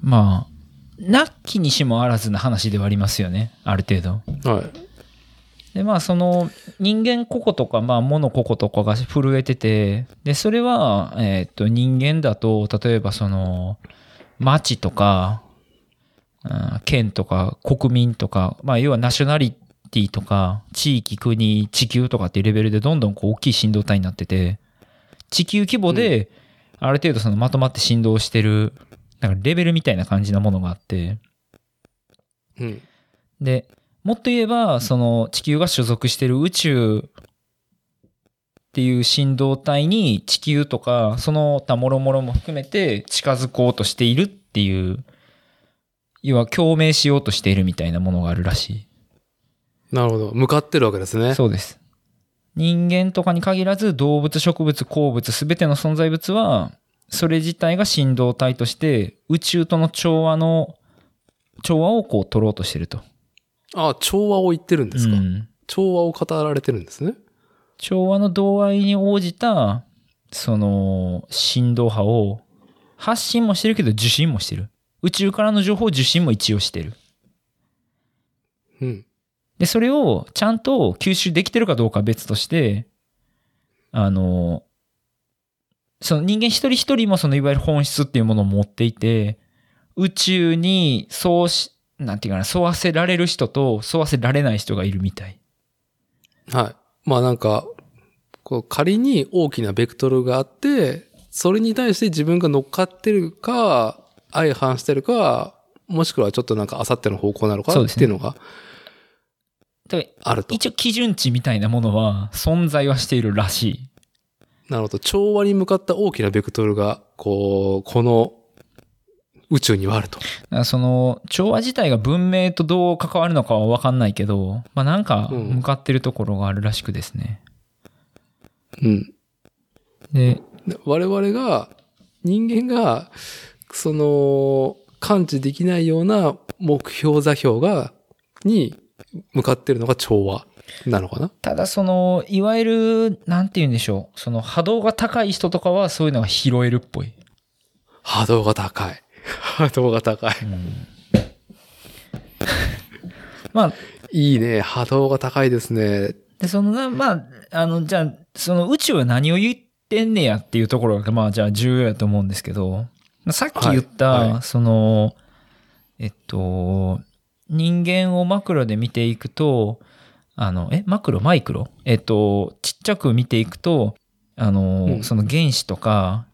まあ、なきにしもあらずな話ではありますよね、ある程度。はい。で、まあ、その、人間個々とか、まあ、物個々とかが震えてて、で、それは、えーっと、人間だと、例えばその、町とか、うん県とか国民とか、まあ、要はナショナリティとか、地域、国、地球とかっていうレベルでどんどんこう大きい振動体になってて、地球規模で、ある程度そのまとまって振動してる、なんかレベルみたいな感じなものがあって、うん。で、もっと言えば、その地球が所属してる宇宙っていう振動体に地球とか、その他諸々も含めて近づこうとしているっていう、要は共鳴しようとしているみたいなものがあるらしなるほど。向かってるわけですねい。。そうです。人間とかに限らず動物、植物、鉱物、すべての存在物は、それ自体が振動体として宇宙との調和の、調和をこう取ろうとしてると。あ、調和を言ってるんですか？うん調和を語られてるんですね。調和の度合いに応じた、その、振動波を発信もしてるけど受信もしてる。宇宙からの情報を受信も一応してる。うん。で、それをちゃんと吸収できてるかどうかは別として、あの、その人間一人一人もそのいわゆる本質っていうものを持っていて、宇宙にそうし、なんていうかな、沿わせられる人と沿わせられない人がいるみたい。はい。まあなんか、こう仮に大きなベクトルがあって、それに対して自分が乗っかってるか、相反してるか、もしくはちょっとなんかあっての方向なのかっていうのがあると。一応基準値みたいなものは存在はしているらしい。なるほど。調和に向かった大きなベクトルが、こう、この宇宙にはあると。その調和自体が文明とどう関わるのかは分かんないけど、まあなんかうん向かってるところがあるらしくですね。うん。で、で我々が、人間が、その、感知できないような目標座標が、に向かってるのが調和なのかな？ただその、いわゆる、なんて言うんでしょう。その波動が高い人とかはそういうのが拾えるっぽい。波動が高い。[laughs] 波動が高い。[laughs] まあ、いいね。波動が高いですね。で、そのな、まあ、あの、じゃあ、その宇宙は何を言ってんねやっていうところが、まあ、じゃあ重要やと思うんですけど、さっき言った、はいはその、えっと、人間をマクロで見ていくと、あの、え、マクロ、マイクロ？えっと、ちっちゃく見ていくと、あの、うんその原子とか、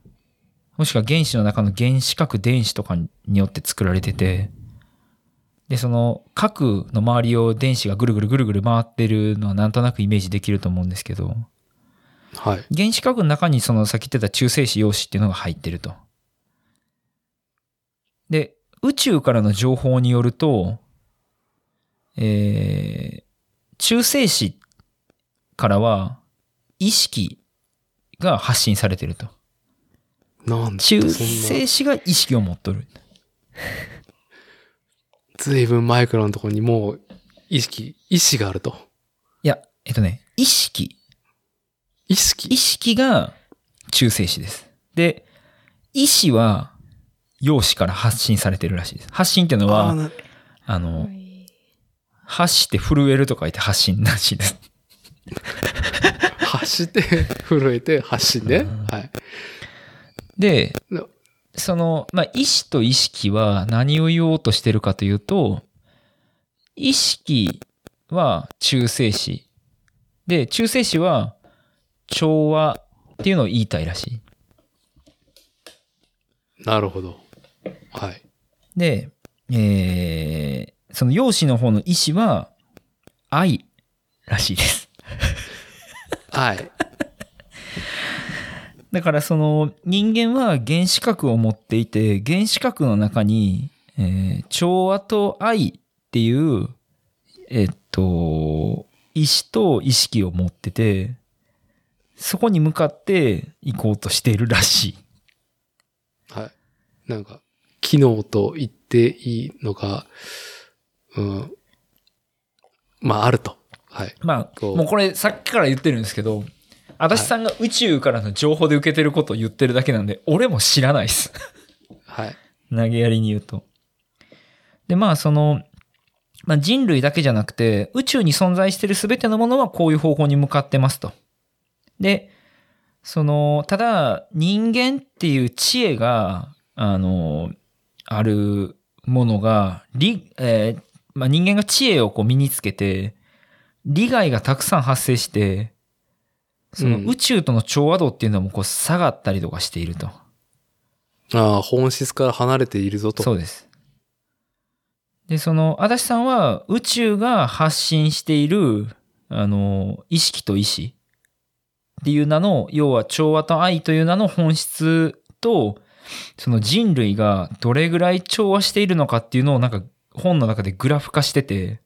もしくは原子の中の原子核電子とかによって作られてて、で、その核の周りを電子がぐるぐるぐるぐる回ってるのはなんとなくイメージできると思うんですけど、はい。原子核の中にそのさっき言ってた中性子陽子っていうのが入ってると。で、宇宙からの情報によると、えー、中性子からは意識が発信されてると。なんだ中性子が意識を持っとる。ずいぶんマイクロのところにもう意識、意志があると。いや、えっとね、意識。意識？意識が中性子です。で、意志は陽子から発信されてるらしいです。発信っていうのは、あの、発して震えるとか言って発信らしいです。[laughs] 走って、震えて、発信ね。はい。でな、その、まあ、意志と意識は何を言おうとしてるかというと、意識は中性子。で、中性子は調和っていうのを言いたいらしい。なるほど。はい。で、えー、その陽子の方の意志は愛らしいです。はい。[laughs] だからその人間は原子核を持っていて、原子核の中に、えー調和と愛っていう、えっと、意志と意識を持ってて、そこに向かって行こうとしているらしい。はい。なんか、機能と言っていいのが、うん。まあ、あると。はい。まあ、もうこれさっきから言ってるんですけど、足立さんが宇宙からの情報で受けてることを言ってるだけなんで、俺も知らないです。はい。投げやりに言うと。で、まあ、その、まあ、人類だけじゃなくて、宇宙に存在している全てのものはこういう方向に向かってますと。で、その、ただ、人間っていう知恵が、あの、あるものが、りえーまあ、人間が知恵をこう身につけて、利害がたくさん発生して、そのうん宇宙との調和度っていうのもこう下がったりとかしていると。ああ、本質から離れているぞと。そうです。で、その、足立さんは宇宙が発信している、あの、意識と意志っていう名の、要は調和と愛という名の本質と、その人類がどれぐらい調和しているのかっていうのをなんか本の中でグラフ化してて、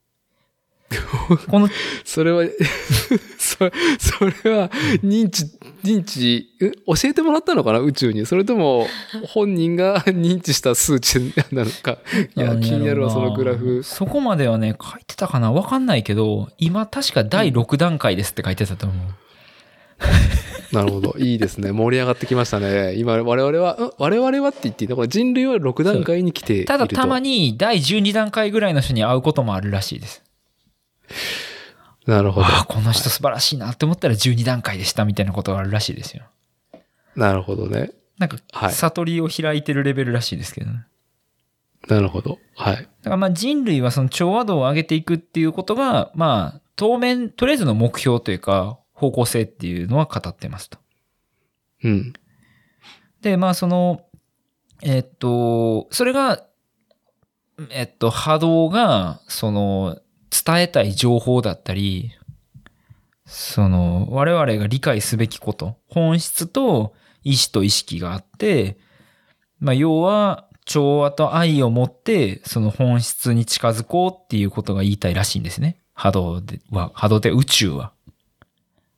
この、[laughs] それは、[laughs] そそれは、認知、認知、え教えてもらったのかな？宇宙に。それとも、本人が [laughs] 認知した数値なのか？いや、気になるわ、そのグラフ。そこまではね、書いてたかな？わかんないけど、今確か第6段階ですって書いてたと思う。なるほど。いいですね。盛り上がってきましたね。今、我々は、ん？我々はって言っていいの？これ人類は6段階に来ていると。ただたまに第12段階ぐらいの人に会うこともあるらしいです。なるほど。ああ、この人素晴らしいなって思ったら12段階でしたみたいなことがあるらしいですよ。なるほどね。なんか、はい悟りを開いてるレベルらしいですけどね。なるほど。はい。だからまあ人類はその調和度を上げていくっていうことが、まあ当面、とりあえずの目標というか方向性っていうのは語ってますと。うん。で、まあその、えっと、それが、えっと、波動が、その、伝えたい情報だったり、その、我々が理解すべきこと、本質と意志と意識があって、まあ要は、調和と愛を持って、その本質に近づこうっていうことが言いたいらしいんですね。波動では、波動で宇宙は。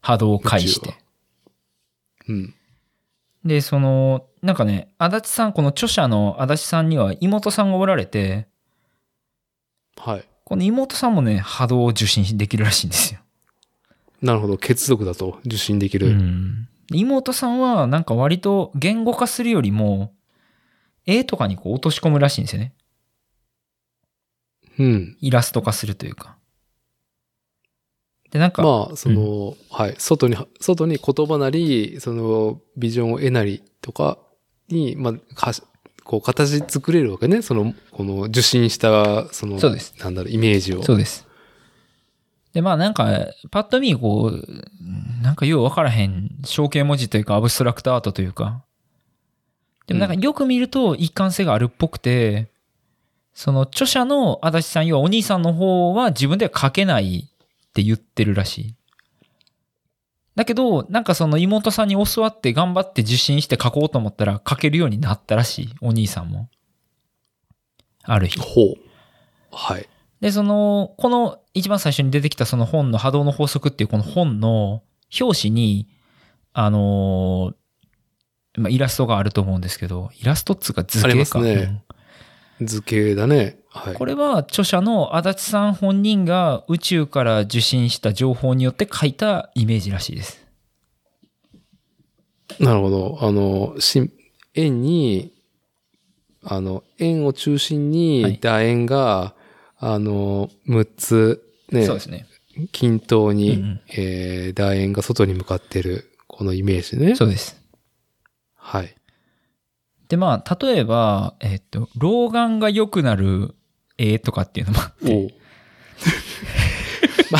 波動を介して。うん。で、その、なんかね、足立さん、この著者の足立さんには妹さんがおられて、はい。この妹さんもね、波動を受信できるらしいんですよ。なるほど。血族だと受信できる。うん。妹さんは、なんか割と言語化するよりも、絵とかにこう落とし込むらしいんですよね。うん。イラスト化するというか。で、なんか、まあ、その、はい。外に、外に言葉なり、その、ビジョンを得なりとかに、まあ、かこう、形作れるわけね。その、この、受信した、その、そうですなんだろう、イメージを。そうです。で、まあなんか、パッと見、こう、なんかようわからへん象形文字というか、アブストラクトアートというか。でもなんかよく見ると一貫性があるっぽくて、その著者の足立さん、要はお兄さんの方は自分では書けないって言ってるらしい。だけど、なんかその妹さんに教わって頑張って受信して書こうと思ったら書けるようになったらしい。お兄さんも。ある日。ほう。はい。で、その、この一番最初に出てきたその本の波動の法則っていうこの本の表紙に、あのーまあ、イラストがあると思うんですけど、イラストっつうか図ありま形か。すね図形だね。はい。うんこれは著者の足立さん本人が宇宙から受信した情報によって書いたイメージらしいです。なるほど。あの、し円に、あの、円を中心はいに楕円が、あの、6つ、ねそう、ですね。均等に、うんうんえー楕円が外に向かってる、このイメージね。そうです。はい。で、まあ、例えば、えっと、老眼が良くなる絵とかっていうのもあって。[laughs] ま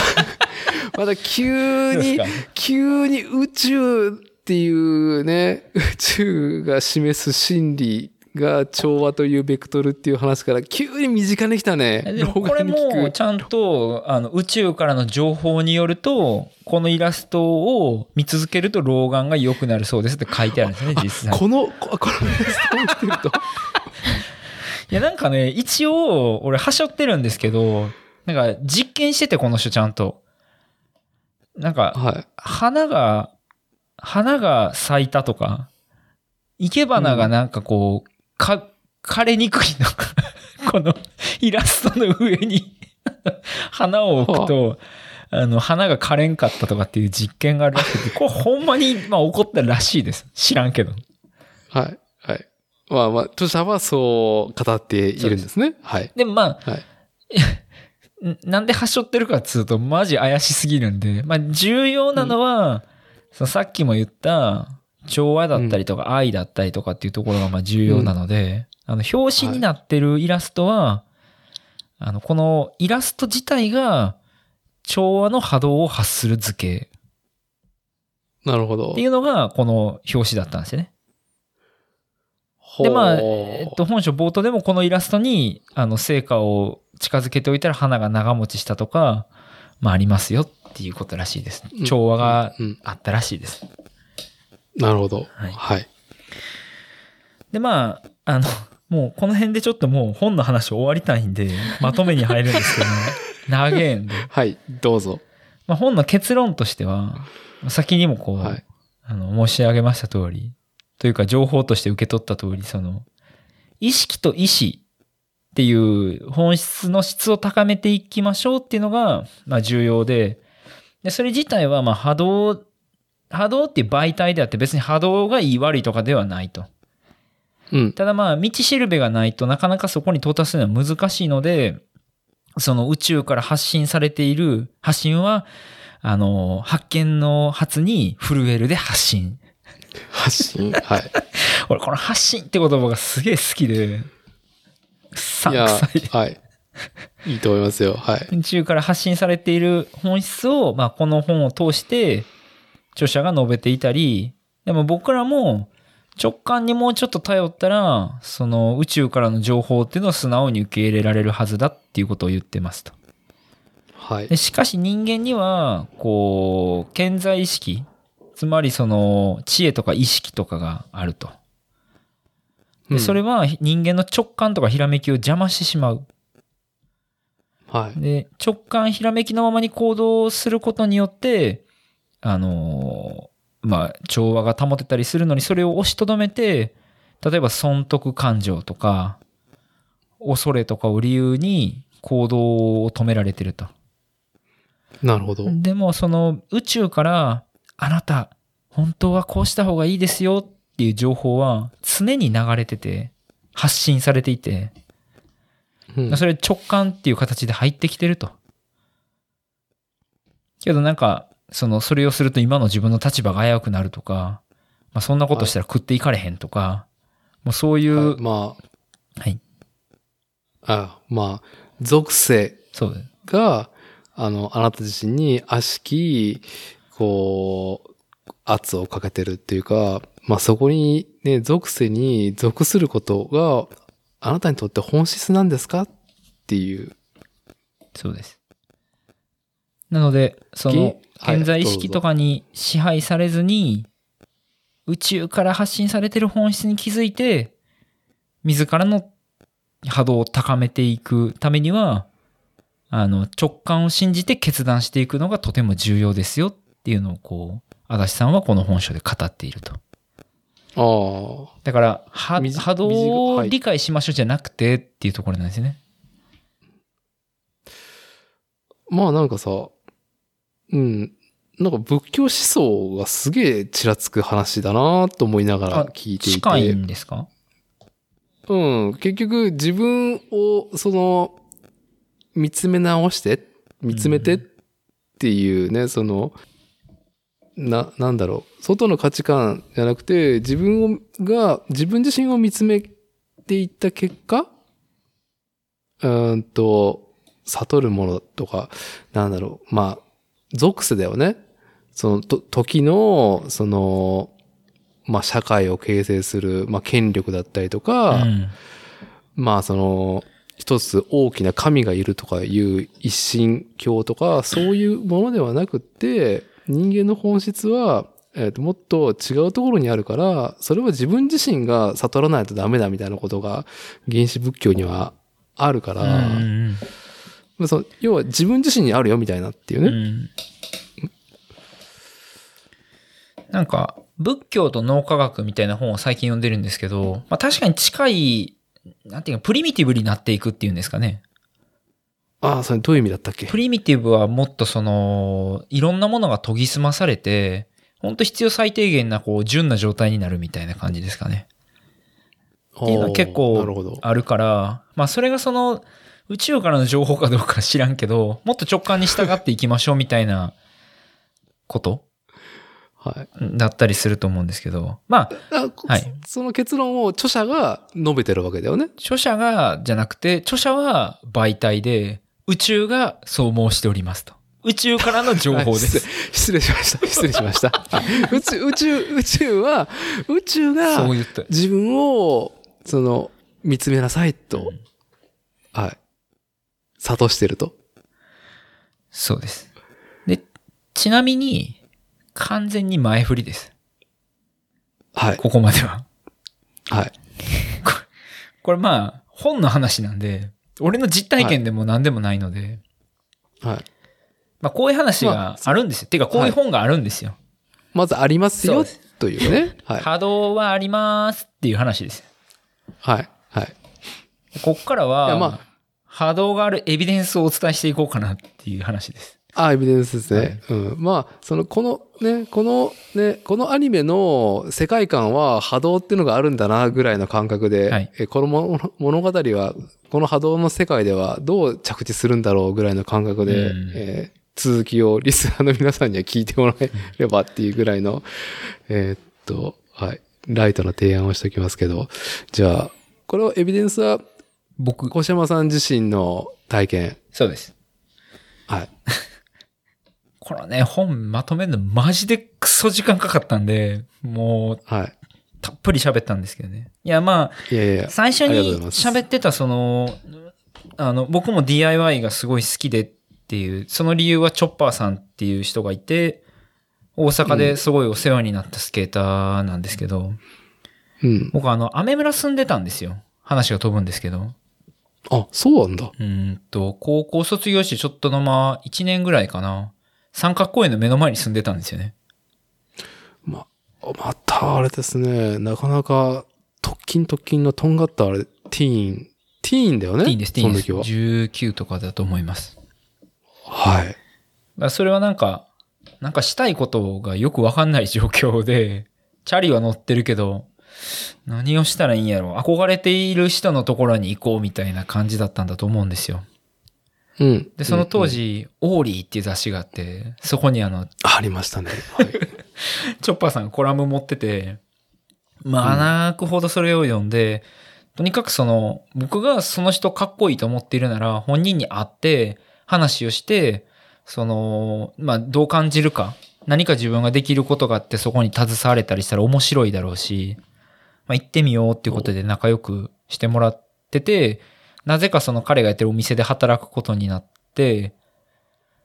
まだ急に急に宇宙っていうね、宇宙が示す真理が調和というベクトルっていう話から急に身近に来たね。でもこれもちゃんとあの宇宙からの情報によるとこのイラストを見続けると老眼が良くなるそうですって書いてあるんですね実際いこの、ここのイラストを見てると。やなんかね一応俺はしょってるんですけどなんか実験しててこの人ちゃんとなんかはい。花が花が咲いたとか生け花がなんかこう、か枯れにくいの [laughs] このイラストの上に [laughs] 花を置くと、あの、花が枯れんかったとかっていう実験があるらしくて、これほんまに、まあ起こったらしいです。知らんけど。はい。はい。まあまあ、著者はそう語っているんですね。はい。でもまあ、はい。ん [laughs] なんで端しょってるかっつうと、マジ怪しすぎるんで、まあ重要なのは、そのさっきも言った、調和だったりとか愛だったりとかっていうところがまあ重要なので、あの、表紙になってるイラストは、あの、このイラスト自体が調和の波動を発する図形なるほどってい。うのがこの表紙だったんですよね。でまあ、えっと、本書冒頭でもこのイラストに、あの、成果を近づけておいたら花が長持ちしたとか、まあありますよっていうことらしいです。うん調和がうん。あったらしいです。なるほど。はいはい。で、まあ、あの、もうこの辺でちょっともう本の話終わりたいんで、まとめに入るんですけど、[laughs] 長えんで。はい、どうぞ。まあ本の結論としては、先にもこう、はい。あの、申し上げました通り、というか情報として受け取った通り、その、意識と意志っていう本質の質を高めていきましょうっていうのが、まあ重要で、で、それ自体はまあ波動、波動っていう媒体であって別に波動がいい悪いとかではないと。うん。ただまあ道しるべがないとなかなかそこに到達するのは難しいので、その宇宙から発信されている発信は、あの、発見の発に震えるで発信。発信？はい。[laughs] 俺この発信って言葉がすげえ好きで、さい。はい。いいと思いますよ。はい。宇宙から発信されている本質を、まあ、この本を通して著者が述べていたり、でも僕らも直感にもうちょっと頼ったら、その宇宙からの情報っていうのを素直に受け入れられるはずだっていうことを言ってますと。はいで。しかし人間には、こう、健在意識、つまりその知恵とか意識とかがあると。でそれは、は人間の直感とかひらめきを邪魔してしまう。はい。で、直感、ひらめきのままに行動することによって、あのーまあ、調和が保てたりするのに、それを押しとどめて、例えば損得感情とか、恐れとかを理由に行動を止められてると。なるほど。でも、その宇宙から、あなた、本当はこうした方がいいですよっていう情報は常に流れてて、発信されていて、うんそれ直感っていう形で入ってきてると。けどなんか、その、それをすると今の自分の立場が危うくなるとか、まあそんなことしたら食っていかれへんとか、もうそういう、はいまはい、あ、あまあ、属性。が、あの、あなた自身に悪しき、こう、圧をかけてるっていうか、まあそこにね、属性に属することが、あなたにとって本質なんですかっていう。そうです。なので、その、ぎはい健在意識とかに支配されずに、宇宙から発信されてる本質に気づいて、自らの波動を高めていくためには、あの、直感を信じて決断していくのがとても重要ですよっていうのをこう、足立さんはこの本書で語っていると。ああ。だから、波動を理解しましょうじゃなくてっていうところなんですよね。まあなんかさ、うん。なんか仏教思想がすげえちらつく話だなと思いながら聞いていて。近いんですか？うん。結局自分を、その、見つめ直して、見つめてっていうね、その、な、なんだろう。外の価値観じゃなくて、自分をが、自分自身を見つめていった結果、うーんと、悟るものとか、なんだろう。まあ、属性だよね。その、と、時の、その、まあ、社会を形成する、まあ、権力だったりとか、うんまあその、一つ大きな神がいるとかいう一神教とか、そういうものではなくって、人間の本質は、えっ、と、もっと違うところにあるから、それは自分自身が悟らないとダメだみたいなことが、原始仏教にはあるから、まあその要は自分自身にあるよみたいなっていうね。うんなんか、仏教と脳科学みたいな本を最近読んでるんですけど、まあ確かに近い、なんていうか、プリミティブになっていくっていうんですかね。ああ、それどういう意味だったっけ？プリミティブはもっとその、いろんなものが研ぎ澄まされて、本当必要最低限な、こう、純な状態になるみたいな感じですかね。っていうのは結構。あるから、まあそれがその、宇宙からの情報かどうか知らんけど、もっと直感に従っていきましょうみたいなこと？はい。だったりすると思うんですけど、まあ、あはいその結論を著者が述べてるわけだよね。著者が、じゃなくて、著者は媒体で、宇宙がそう申しておりますと。宇宙からの情報です。失礼しました。失礼しました。はい宇宙、宇宙、宇宙は、宇宙がそう言った。自分を、その、見つめなさいと、はい。諭してると。そうです。で、ちなみに、完全に前振りです。はい。ここまでは。はい。これまあ、本の話なんで、俺の実体験でも何でもないので、はい。まあこういう話があるんですよ。てかこういう本があるんですよ。まずありますよというね。はい。波動はありますっていう話です。はい。はい。こっからは、まあ波動があるエビデンスをお伝えしていこうかなっていう話です。あ、エビデンスですね。はいうん。まあ、その、このね、このね、このアニメの世界観は波動っていうのがあるんだな、ぐらいの感覚で、はいえこのも物語は、この波動の世界ではどう着地するんだろうぐらいの感覚で、うんえー続きをリスナーの皆さんには聞いてもらえればっていうぐらいの、えーっと、はい。ライトな提案をしておきますけど、じゃあ、これはエビデンスは、僕、小山さん自身の体験。そうです。はい。このね、本まとめるのマジでクソ時間かかったんで、もうはい。たっぷり喋ったんですけどね。いやまあ、いやいや。最初に喋ってたその、あの、僕も DIY がすごい好きでっていう、その理由はチョッパーさんっていう人がいて、大阪ですごいお世話になったスケーターなんですけど、うん。僕あの、アメ村住んでたんですよ。話が飛ぶんですけど。あ、そうなんだ。うーんと、高校卒業してちょっとのまあ、1年ぐらいかな。三角公園の目の前に住んでたんですよね。ま、またあれですね、なかなか、特勤特勤のとんがったあれ、ティーン、ティーンだよね？ティーンです、ティーンです。その時は。19とかだと思います。はい。だそれはなんか、なんかしたいことがよくわかんない状況で、チャリは乗ってるけど、何をしたらいいんやろ憧れている人のところに行こうみたいな感じだったんだと思うんですよ。うん。で、その当うんうん時、オーリーっていう雑誌があって、そこにあの、ありましたね。はい。[laughs] チョッパーさんコラム持ってて、まあ、泣くほどそれを読んで、とにかくその、僕がその人かっこいいと思っているなら、本人に会って、話をして、その、まあ、どう感じるか、何か自分ができることがあって、そこに携われたりしたら面白いだろうし、まあ、行ってみようっていうことで仲良くしてもらってて、なぜかその彼がやってるお店で働くことになって、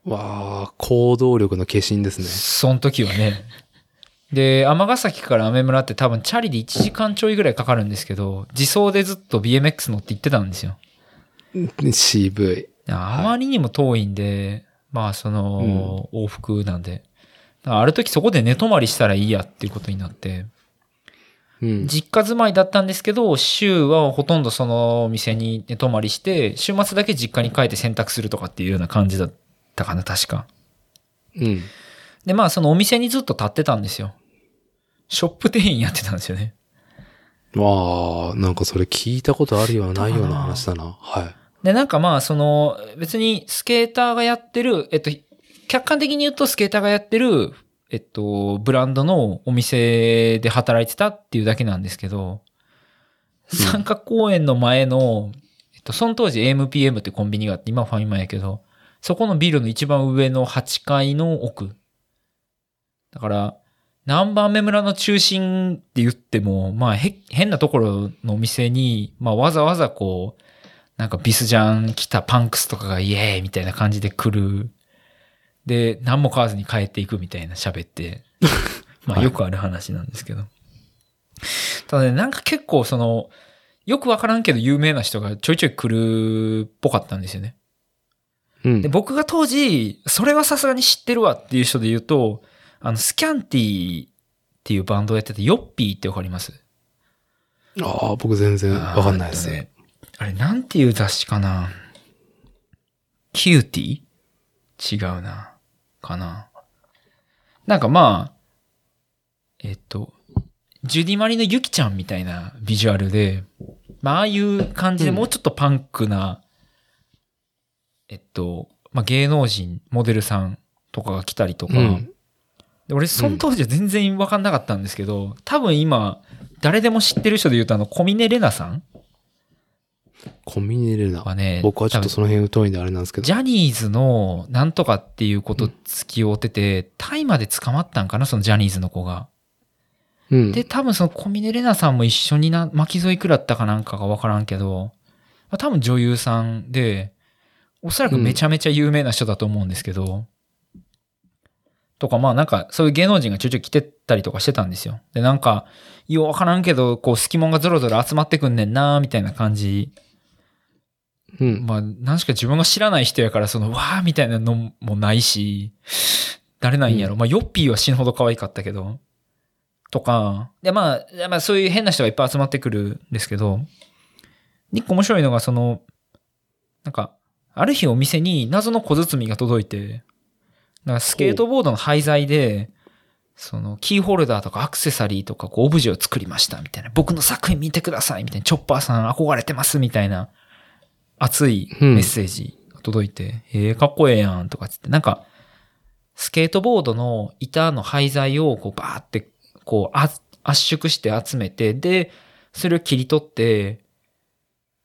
わあ、行動力の化身ですね。その時はね。で、尼崎から雨村って多分チャリで1時間ちょいぐらいかかるんですけど、自走でずっと BMX 乗って行ってたんですよ。渋い。あまりにも遠いんで、まあその、往復なんで。ある時そこで寝泊まりしたらいいやっていうことになって、うん。実家住まいだったんですけど、週はほとんどそのお店に寝泊まりして、週末だけ実家に帰って洗濯するとかっていうような感じだったかな、確か。うん。で、まあそのお店にずっと立ってたんですよ。ショップ店員やってたんですよね。わあ、なんかそれ聞いたことあるようなないような話だな。はい。で、なんかまあ、その、別にスケーターがやってる、えっと、客観的に言うとスケーターがやってる、えっと、ブランドのお店で働いてたっていうだけなんですけど、三角公園の前の、えっと、その当時 AMPM ってコンビニがあって、今はファミマやけど、そこのビルの一番上の8階の奥。だから、南蛮目村の中心って言っても、まあ、へ、変なところのお店に、まあ、わざわざこう、なんかビスジャン来たパンクスとかがイエーイみたいな感じで来る。で、何も買わずに帰っていくみたいな喋って。[laughs] まあはいよくある話なんですけど。ただね、なんか結構その、よくわからんけど有名な人がちょいちょい来るっぽかったんですよね。うんで、。僕が当時、それはさすがに知ってるわっていう人で言うと、あの、 SCANTY っていうバンドをやってて、 YOPPY ってわかります？ああ、僕全然わかんないですね。とあれ、なんていう雑誌かな？ CUTiE？違うな。かな。なんかまあ、えっと、ジュディマリのユキちゃんみたいなビジュアルで、まあ、ああいう感じでうんもうちょっとパンクな、えっと、まあ、芸能人、モデルさんとかが来たりとか、うん。で俺、その当時は全然わかんなかったんですけど、多分今、誰でも知ってる人で言うと、あの、小峰玲奈さんコミネレナ。はね、僕はちょっとその辺疎いんであれなんですけど。ジャニーズのなんとかっていうこと付き合ってて、タイまで捕まったんかな、そのジャニーズの子が。うん。で、多分その小峰玲奈さんも一緒にな、巻き添い食らったかなんかがわからんけど、まあ多分女優さんで、おそらくめちゃめちゃ有名な人だと思うんですけど、とかまあなんかそういう芸能人がちょいちょい来てたりとかしてたんですよ。で、なんか、ようわからんけど、こう、隙間がゾロゾロ集まってくんねんなみたいな感じ。うん。まあ、なんしか自分が知らない人やから、その、わーみたいなのもないし、誰なんやろ。まあ、ヨッピーは死ぬほど可愛かったけど、とか、で、まあ、まあ、そういう変な人がいっぱい集まってくるんですけど、一個面白いのが、その、なんか、ある日お店に謎の小包が届いて、なんかスケートボードの廃材で、そのキーホルダーとかアクセサリーとかこうオブジェを作りましたみたいな。僕の作品見てくださいみたいな。チョッパーさん憧れてますみたいな熱いメッセージが届いて、ええかっこええやんとかつって。なんか、スケートボードの板の廃材をこうバーってこうあ圧縮して集めて、で、それを切り取って、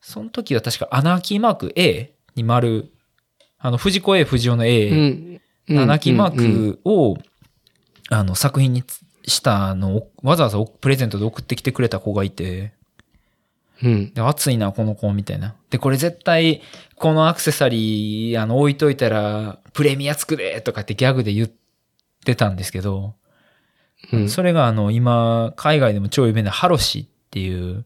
その時は確かアナーキーマーク A に丸、あの、藤子 A 藤尾の A、うん。アナーキーマうんークを、あの、作品にしたのをわざわざプレゼントで送ってきてくれた子がいて、うん。で、熱いな、この子、みたいな。で、これ絶対、このアクセサリー、あの、置いといたら、プレミアつくで、とかってギャグで言ってたんですけど、うん。それがあの、今、海外でも超有名なハロシっていう、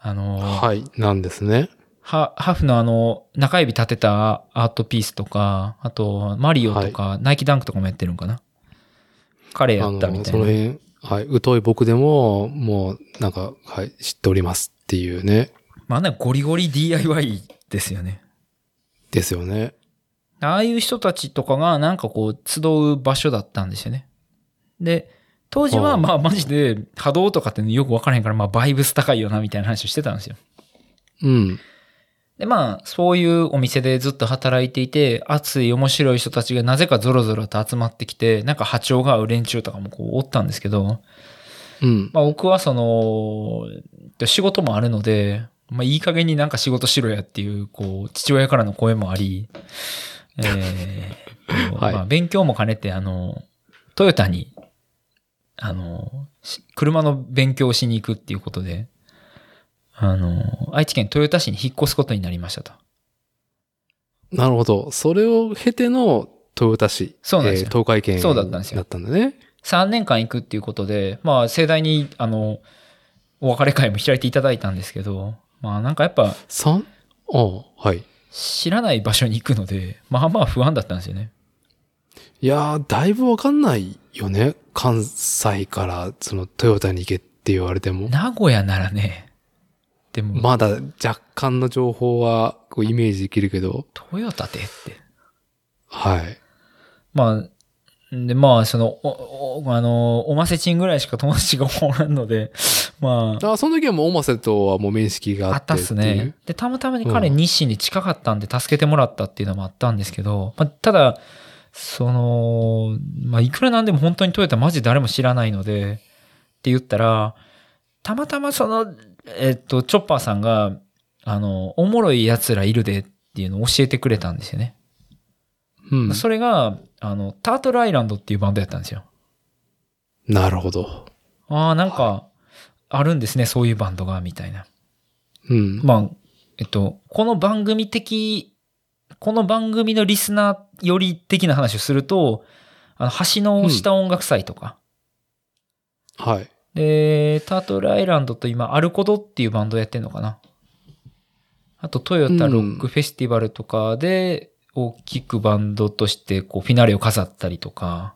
あの、はい。なんですね。ハハフのあの、中指立てたアートピースとか、あと、マリオとか、ナイキダンクとかもやってるんかな。彼やあったみの、たいな。その辺、はい。疎い僕でも、もう、なんか、はい、知っておりますっていうね。まあ、ね、ゴリゴリ DIY ですよね。ですよね。ああいう人たちとかがなんかこう集う場所だったんですよね。で、当時ははあまあマジで波動とかってよくわからへんからまあバイブス高いよなみたいな話をしてたんですよ。うん。でまあそういうお店でずっと働いていて熱い面白い人たちがなぜかゾロゾロと集まってきてなんか波長が合う連中とかもこうおったんですけど、うん。まあ僕はその仕事もあるので、まあいい加減になんか仕事しろやっていうこう父親からの声もあり、えー [laughs] とはいまあ、勉強も兼ねて、あの、トヨタに、あの、し車の勉強をしに行くっていうことで、あの、愛知県豊田市に引っ越すことになりましたと。なるほど。それを経ての豊田市。そうなんですよえー東海圏そうだったんですよだったんだね。3年間行くっていうことで、まあ盛大に、あの、お別れ会も開いていただいたんですけど、まあなんかやっぱ三？ああ、はい。知らない場所に行くので、まあまあ不安だったんですよね。いやー、だいぶわかんないよね。関西から、その、トヨタに行けって言われても。名古屋ならね、でも、まだ若干の情報は、こう、イメージできるけど、トヨタでって。はい。まあ、で、まあ、その、お、おあの、おませちんぐらいしか友達がおらんので、[laughs] まあ、あ、その時はもう、オマセとはもう面識があっあってたっすね。で、たまたまに彼うん日清に近かったんで助けてもらったっていうのもあったんですけど、まあ、ただ、その、まあ、いくらなんでも本当にトヨタマジ誰も知らないので、って言ったら、たまたまその、えっと、チョッパーさんが、あの、おもろい奴らいるでっていうのを教えてくれたんですよね。うん。それが、あの、タートルアイランドっていうバンドやったんですよ。なるほど。ああ、なんか、あるんですね、そういうバンドが、みたいな。うん。まあ、えっと、この番組的、この番組のリスナーより的な話をすると、あの、橋の下音楽祭とか、はい。で、タートルアイランドと今、アルコドっていうバンドやってんのかな。あと、トヨタロックフェスティバルとかで、大きくバンドとして、こう、フィナーレを飾ったりとか、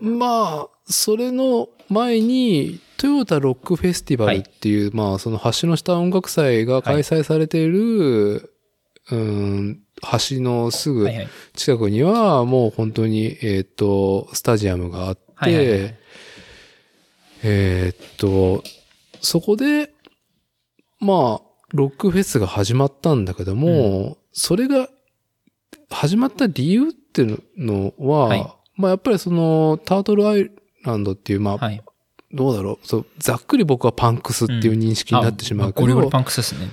まあ、それの前に、トヨタロックフェスティバルっていう、まあ、その橋の下音楽祭が開催されている、うん、橋のすぐはいはい。近くには、もう本当に、えっ、と、スタジアムがあって、はいはいはい。えっと、そこで、まあ、ロックフェスが始まったんだけども、それが始まった理由っていうのは、はいまあやっぱりその、タートルアイランドっていう、まあ、はい。どうだろう、そう、ざっくり僕はパンクスっていう認識になってしまうけど、あゴリゴリパンクスですね。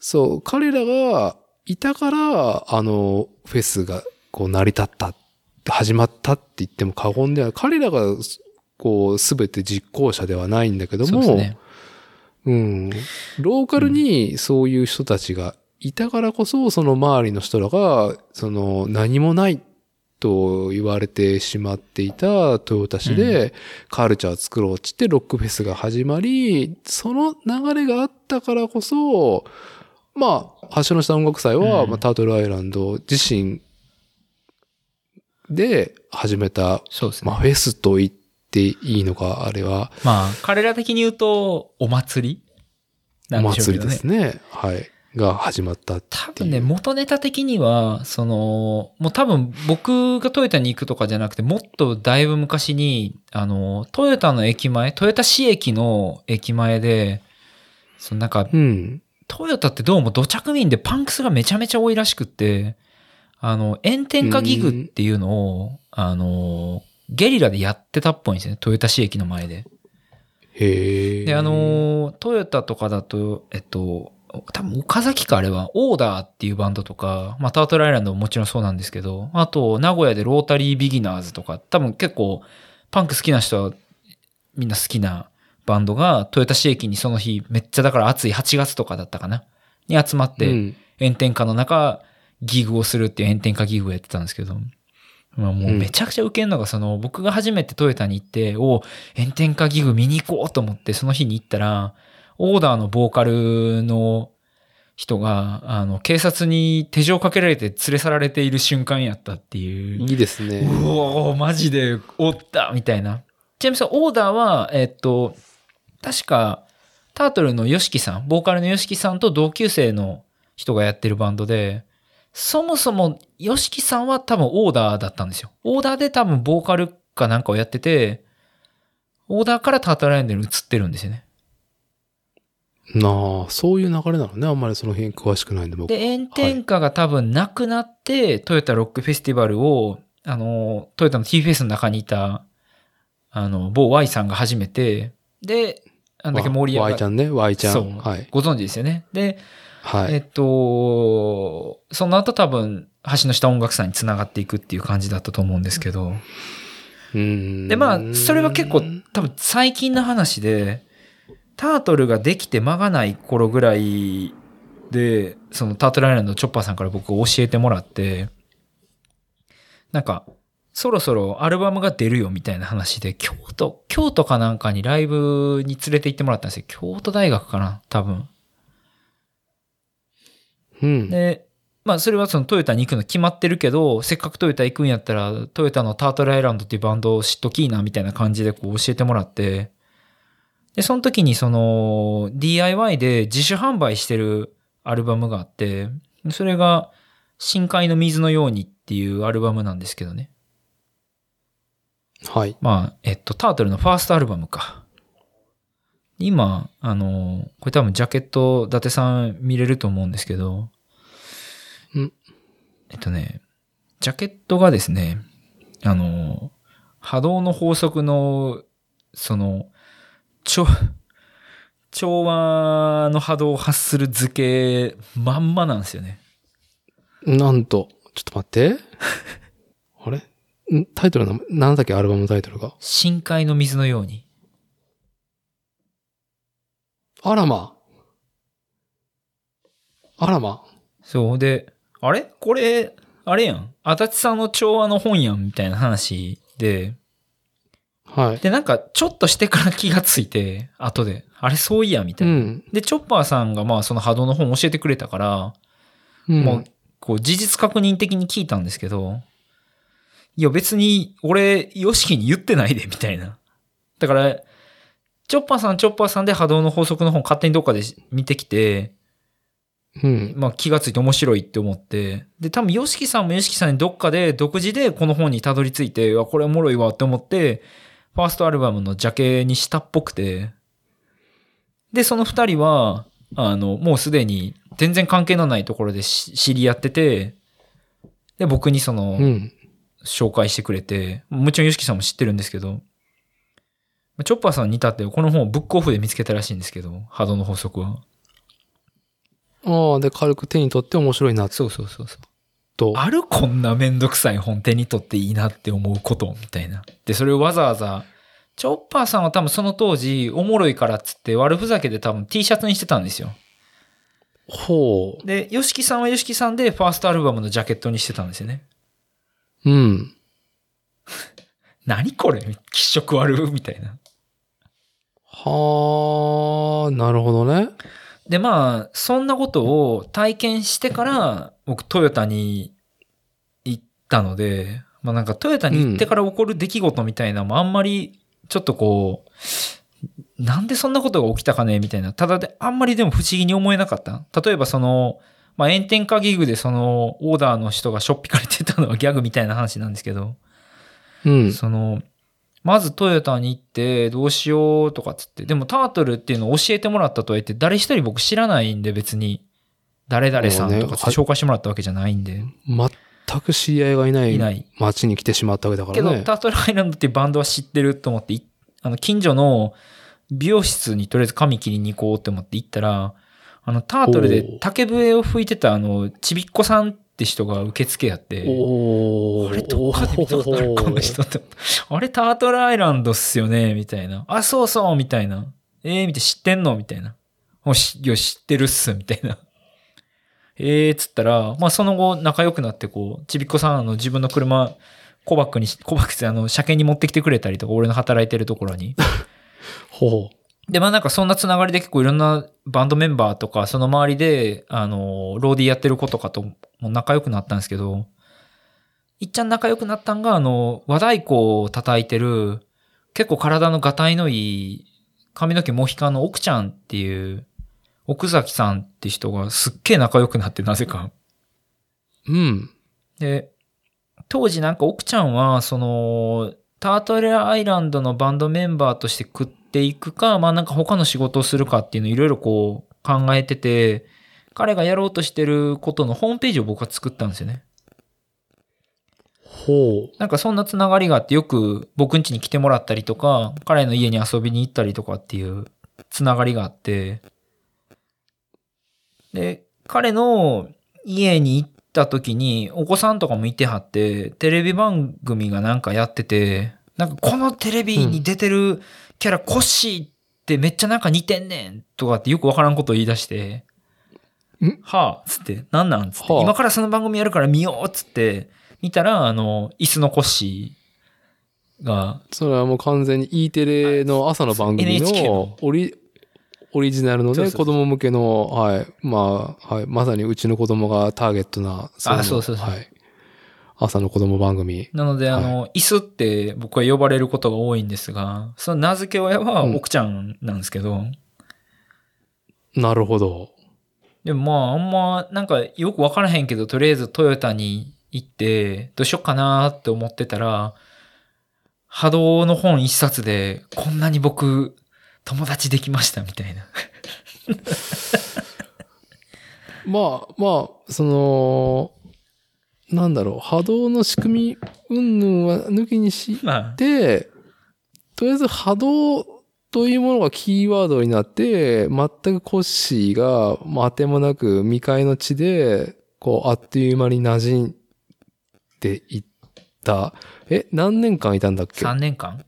そう、彼らがいたから、あの、フェスがこう成り立った、始まったって言っても過言では、彼らが、こう、すべて実行者ではないんだけども、そうね。うん。ローカルにそういう人たちがいたからこそ、その周りの人らが、その何もないと言われてしまっていた豊田市で、カルチャーを作ろうっつってロックフェスが始まり、その流れがあったからこそ、まあ、橋の下音楽祭は、うんまあ、タートルアイランド自身で始めた、そうですね。まあ、フェスと言っていいのか、あれは、まあ、彼ら的に言うと、お祭りおなんでしょうけどね祭りです。ね。はい。が始まった。多分ね、元ネタ的には、その、もう多分僕がトヨタに行くとかじゃなくて、もっとだいぶ昔に、あの、トヨタの駅前、トヨタ市駅の駅前で、そのなんか、うん。トヨタってどうも土着民でパンクスがめちゃめちゃ多いらしくって、あの、炎天下ギグっていうのを、あの、ゲリラでやってたっぽいんですよね。トヨタ市駅の前で。へえ。で、あのー、トヨタとかだと、えっと、多分岡崎かあれは、オーダーっていうバンドとか、まあ、タートルアイランドももちろんそうなんですけど、あと、名古屋でロータリービギナーズとか、多分結構、パンク好きな人はみんな好きなバンドが、トヨタ市駅にその日、めっちゃだから暑い8月とかだったかな、に集まって、うん。炎天下の中、ギグをするっていう炎天下ギグをやってたんですけど、まあもうめちゃくちゃ受けるのが、その、僕が初めてトヨタに行って、お炎天下ギグ見に行こうと思って、その日に行ったら、オーダーのボーカルの人が、あの、警察に手錠かけられて連れ去られている瞬間やったっていう。いいですね。うおー、マジでおったみたいな。ちなみにそのオーダーは、えっと、確か、タートルのヨシキさん、ボーカルのヨシキさんと同級生の人がやってるバンドで、そもそもヨシキさんは多分オーダーだったんですよ。オーダーで多分ボーカルかなんかをやってて、オーダーからタートルアイランドに移ってるんですよね。なあ、そういう流れなのね。あんまりその辺詳しくないんで、僕は。で、炎天下が多分なくなって、トヨタロックフェスティバルを、あの、トヨタの T フェスの中にいた、あの、某 Y さんが始めて、で、あんだけ盛り上 Y がちゃんね、Y ちゃ。そうんはい。ご存知ですよね。で、はい。えっと、その後多分、橋の下音楽祭につながっていくっていう感じだったと思うんですけど、うんで、まあ、それは結構多分最近の話で、タートルができて間がない頃ぐらいで、そのタートルアイランドのチョッパーさんから僕教えてもらって、なんか、そろそろアルバムが出るよみたいな話で、京都、京都かなんかにライブに連れて行ってもらったんですよ。京都大学かな多分。うん。で、まあそれはそのトヨタに行くの決まってるけど、せっかくトヨタ行くんやったら、トヨタのタートルアイランドっていうバンドを知っときいなみたいな感じでこう教えてもらって、で、その時にその DIY で自主販売してるアルバムがあって、それが深海の水のようにっていうアルバムなんですけどね。はい。まあ、えっと、タートルのファーストアルバムか。今、あの、これ多分ジャケット、伊達さん見れると思うんですけど、うんえっとね、ジャケットがですね、あの、波動の法則の、その、調、調和の波動を発する図形、まんまなんですよね。なんと、ちょっと待って。[laughs] あれ？んタイトルの、なんだっけ、アルバムのタイトルが？深海の水のように。あらま。あらま。そう。で、あれ？これ、あれやん。足立さんの調和の本やんみたいな話で、はい。で、なんか、ちょっとしてから気がついて、後で、あれそういや、みたいな。うん。で、チョッパーさんが、まあ、その波動の本教えてくれたから、うん。もう、こう、事実確認的に聞いたんですけど、いや、別に、俺、ヨシキに言ってないで、みたいな。だから、チョッパーさん、チョッパーさんで波動の法則の本勝手にどっかで見てきて、うん。まあ気がついて面白いって思って、で、多分、ヨシキさんもヨシキさんにどっかで独自でこの本にたどり着いて、あ、これおもろいわって思って、ファーストアルバムのジャケにしたっぽくて、で、その二人は、あの、もうすでに全然関係のないところでし知り合ってて、で、僕にその、うん。紹介してくれて、もちろんヨシキさんも知ってるんですけど、チョッパーさんに至ってはこの本をブックオフで見つけたらしいんですけど、波動の法則は。ああ、で、軽く手に取って面白いなそうそうそうそう。と。あるこんなめんどくさい本手に取っていいなって思うことみたいな。で、それをわざわざ、チョッパーさんは多分その当時、おもろいからっつって悪ふざけで多分 T シャツにしてたんですよ。ほで、ヨシキさんはヨシキさんでファーストアルバムのジャケットにしてたんですよね。う。うん。[laughs] 何これ？気色悪みたいな。はあ、なるほどね。で、まあ、そんなことを体験してから、僕トヨタに行ったので、まあなんかトヨタに行ってから起こる出来事みたいなのもあんまり、ちょっとこう、なんでそんなことが起きたかねみたいな。ただで、あんまりでも不思議に思えなかった。例えばその、まあ炎天下ギグでそのオーダーの人がしょっぴかれてたのはギャグみたいな話なんですけど、うん。その、まずトヨタに行ってどうしようとかっつって、でもタートルっていうのを教えてもらったとは言って、誰一人僕知らないんで別に、誰々さんとか紹介してもらったわけじゃないんで、全く知り合いがいないいない。街に来てしまったわけだかけど、らね。タートルアイランドっていうバンドは知ってると思ってい、あの、近所の美容室にとりあえず髪切りに行こうって思って行ったら、あの、タートルで竹笛を吹いてたあの、ちびっこさんって人が受付やって、おあれどっかで見たことあるこの人って。あれタートルアイランドっすよねみたいな。あ、そうそうみたいな。えー、見て知ってんの？みたいな。おし、いや、知ってるっすみたいな。[laughs] えー、つったら、まあその後仲良くなってこう、ちびっこさんあの自分の車、コバックにし、コバックってあの、車検に持ってきてくれたりとか、俺の働いてるところに。[laughs] ほで、まあなんかそんなつながりで結構いろんなバンドメンバーとか、その周りで、あの、ローディーやってる子とかとも仲良くなったんですけど、いっちゃん仲良くなったんが、あの、和太鼓を叩いてる、結構体のがたいのいい、髪の毛モヒカンの奥ちゃんっていう、奥崎さんって人がすっげえ仲良くなって、なぜか。う。うん。で、当時なんか奥ちゃんは、その、タートルアイランドのバンドメンバーとして食っていくか、まあなんか他の仕事をするかっていうのをいろいろこう考えてて、彼がやろうとしてることのホームページを僕は作ったんですよね。ほなんかそんなつながりがあってよく僕ん家に来てもらったりとか、彼の家に遊びに行ったりとかっていうつながりがあって、で、彼の家に行った時にお子さんとかもいてはって、テレビ番組がなんかやってて、なんかこのテレビに出てるキャラコッシーってめっちゃなんか似てんねんとかってよくわからんことを言い出して、ん？はあ、つって、なんなんつって、はあ。今からその番組やるから見ようっつって、見たら、あの、椅子のコッシーが、う。それはもう完全に E テレの朝の番組のの。オリ、オリジナルのね、子供向けの、はい。まあ、はい。まさにうちの子供がターゲットな、あそうそうそう。はい。朝の子供番組。なので、あの、椅子って僕は呼ばれることが多いんですが、その名付け親はうん奥ちゃんなんですけど、なるほど。でもまあ、あんま、なんかよくわからへんけど、とりあえずトヨタに行って、どうしよっかなって思ってたら、波動の本一冊で、こんなに僕、友達できましたみたいな。[laughs] まあ、まあ、その、なんだろう、波動の仕組み、云々は抜きにしまあ、て、とりあえず波動というものがキーワードになって、全くコッシーが、まあ、当てもなく未開の地で、こう、あっという間に馴染んでいった。え、何年間いたんだっけ？3年間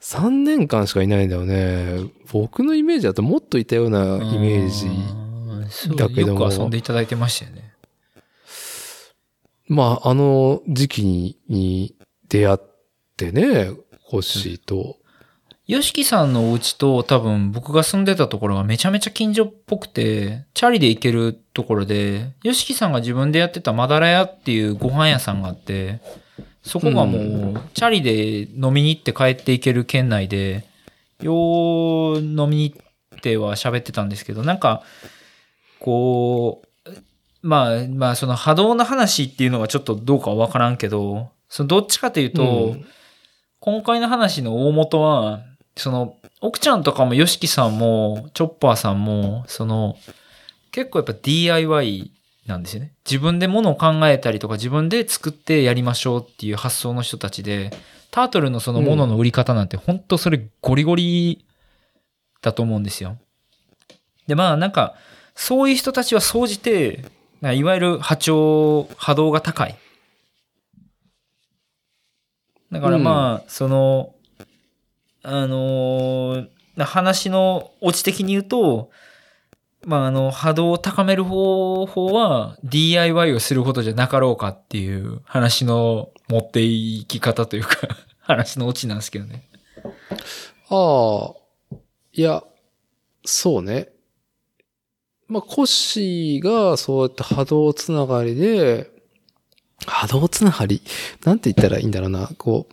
?3 年間しかいないんだよね。僕のイメージだともっといたようなイメージ。だけどもよく遊んでいただいてましたよね。まあ、あの時期にに出会ってね、コッシーと。ヨシキさんのお家と多分僕が住んでたところがめちゃめちゃ近所っぽくて、チャリで行けるところで、ヨシキさんが自分でやってたマダラ屋っていうご飯屋さんがあって、そこがもう、チャリで飲みに行って帰っていける県内で、よう飲みに行っては喋ってたんですけど、なんか、こう、まあまあその波動の話っていうのがちょっとどうかはわからんけど、そのどっちかというと、うん今回の話の大元は、その、奥ちゃんとかも、ヨシキさんも、チョッパーさんも、その、結構やっぱ DIY なんですよね。自分で物を考えたりとか、自分で作ってやりましょうっていう発想の人たちで、タートルのその物の売り方なんて、本当それゴリゴリだと思うんですよ。で、まあなんか、そういう人たちは総じて、いわゆる波長、波動が高い。だからまあ、その、あのー話のオチ的に言うと、まあ、あの、波動を高める方法は DIY をすることじゃなかろうかっていう話の持っていき方というか [laughs] 話のオチなんですけどね。ああ、いや、そうね。まあ、コッシーがそうやって波動つながりで、波動つながり？なんて言ったらいいんだろうな。こ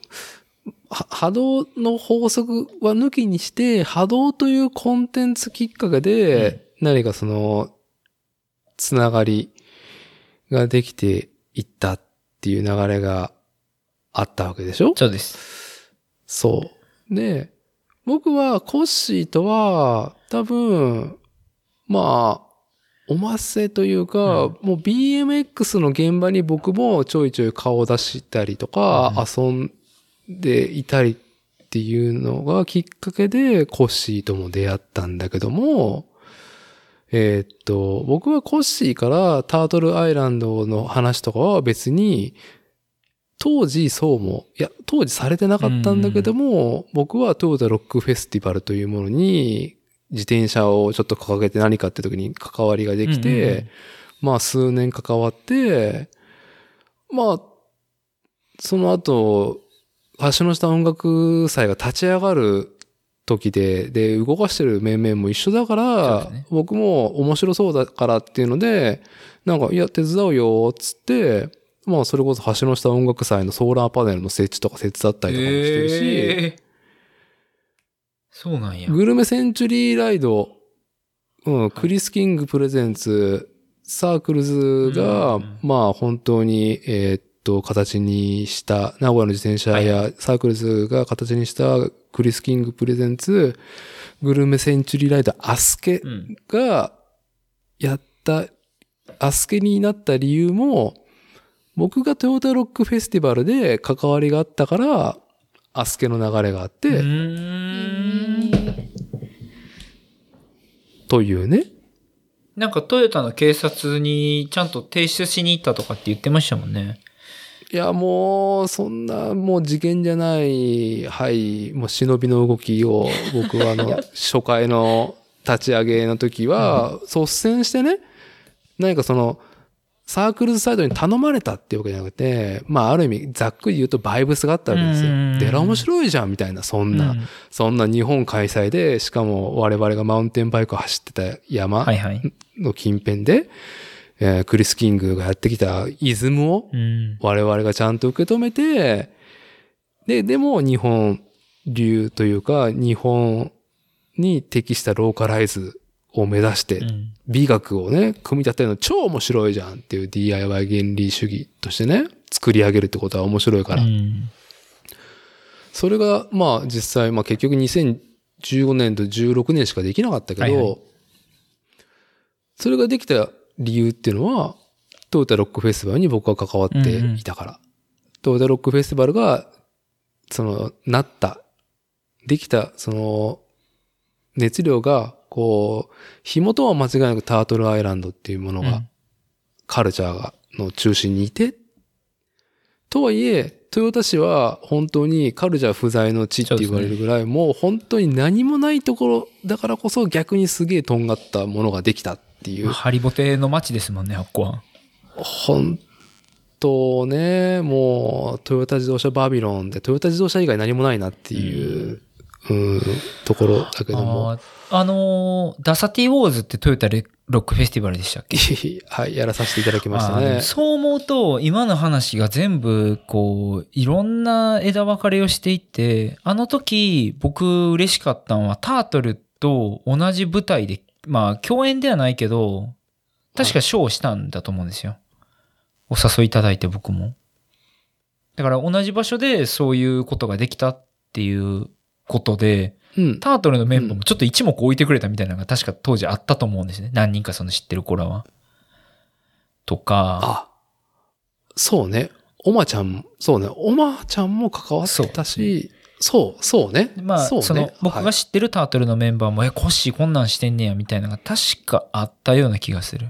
う、は波動の法則は抜きにして、波動というコンテンツきっかけで、何かその、つながりができていったっていう流れがあったわけでしょ？そうです。そう。で、僕はコッシーとは多分、まあ、おませというか、もう BMX の現場に僕もちょいちょい顔を出したりとか、遊んでいたりっていうのがきっかけでコッシーとも出会ったんだけども、えーっと、僕はコッシーからタートルアイランドの話とかは別に、当時そうも、いや、当時されてなかったんだけども、僕はトヨタロックフェスティバルというものに、自転車をちょっと掲げて何かって時に関わりができて、うんうんうん。まあ数年関わって、まあ、その後、橋の下音楽祭が立ち上がる時で、で、動かしてる面々も一緒だから、ね。僕も面白そうだからっていうので、なんか、いや、手伝うよ、つって、まあ、それこそ橋の下音楽祭のソーラーパネルの設置とか手伝ったりとかもしてるし、えーそうなんや。グルメセンチュリーライド、うん、クリス・キングプレゼンツ、サークルズが、うんまあ本当に、えーっと、形にした、名古屋の自転車やサークルズが形にしたクリス・キングプレゼンツ、グルメセンチュリーライド、アスケうん。がやった、アスケになった理由も、僕がトヨタロックフェスティバルで関わりがあったから、アスケの流れがあって、というね。なんかトヨタの警察にちゃんと提出しに行ったとかって言ってましたもんね。いや、もう、そんな、もう事件じゃない、はい、もう忍びの動きを、僕はあの、初回の立ち上げの時は、率先してね、何かその、サークルズサイドに頼まれたっていうわけじゃなくて、まあ、ある意味、ざっくり言うとバイブスがあったわけですうんよ。でら面白いじゃん、みたいな、そんな、うんそんな日本開催で、しかも我々がマウンテンバイクを走ってた山はいはい。の近辺で、えークリス・キングがやってきたイズムを、うん。我々がちゃんと受け止めて、で、でも日本流というか、日本に適したローカライズを目指して、うん美学をね、組み立てるの超面白いじゃんっていう DIY 原理主義としてね、作り上げるってことは面白いから。うんそれが、まあ実際、まあ結局2015年と16年しかできなかったけど、はいはいそれができた理由っていうのは、トヨタロックフェスティバルに僕が関わっていたから。トヨタロックフェスティバルが、その、なった、できた、その、熱量が、こう、紐とは間違いなくタートルアイランドっていうものが、うんカルチャーが、の中心にいて、とはいえ、豊田市は本当にカルチャー不在の地って言われるぐらい、もう本当に何もないところだからこそ逆にすげえとんがったものができたっていう。ハリボテの街ですもんね、あっこは。本当ね、もうトヨタ自動車バビロンでトヨタ自動車以外何もないなっていう、うん、ところだけども。あのーダサティウォーズってトヨタレロックフェスティバルでしたっけ？はい、やらさせていただきましたね。そう思うと、今の話が全部、こう、いろんな枝分かれをしていって、あの時、僕嬉しかったのは、タートルと同じ舞台で、まあ、共演ではないけど、確かショーをしたんだと思うんですよ。お誘いいただいて僕も。だから同じ場所でそういうことができたっていうことで、うん。タートルのメンバーもちょっと一目置いてくれたみたいなのが確か当時あったと思うんですね。何人かその知ってる子らは。とか、あ、そうね。おまちゃん、そうね。おまちゃんも関わってたし、そう、そうね。まあ、そうねその、僕はいが知ってるタートルのメンバーも、え、コッシーこんなんしてんねや、みたいなのが確かあったような気がする。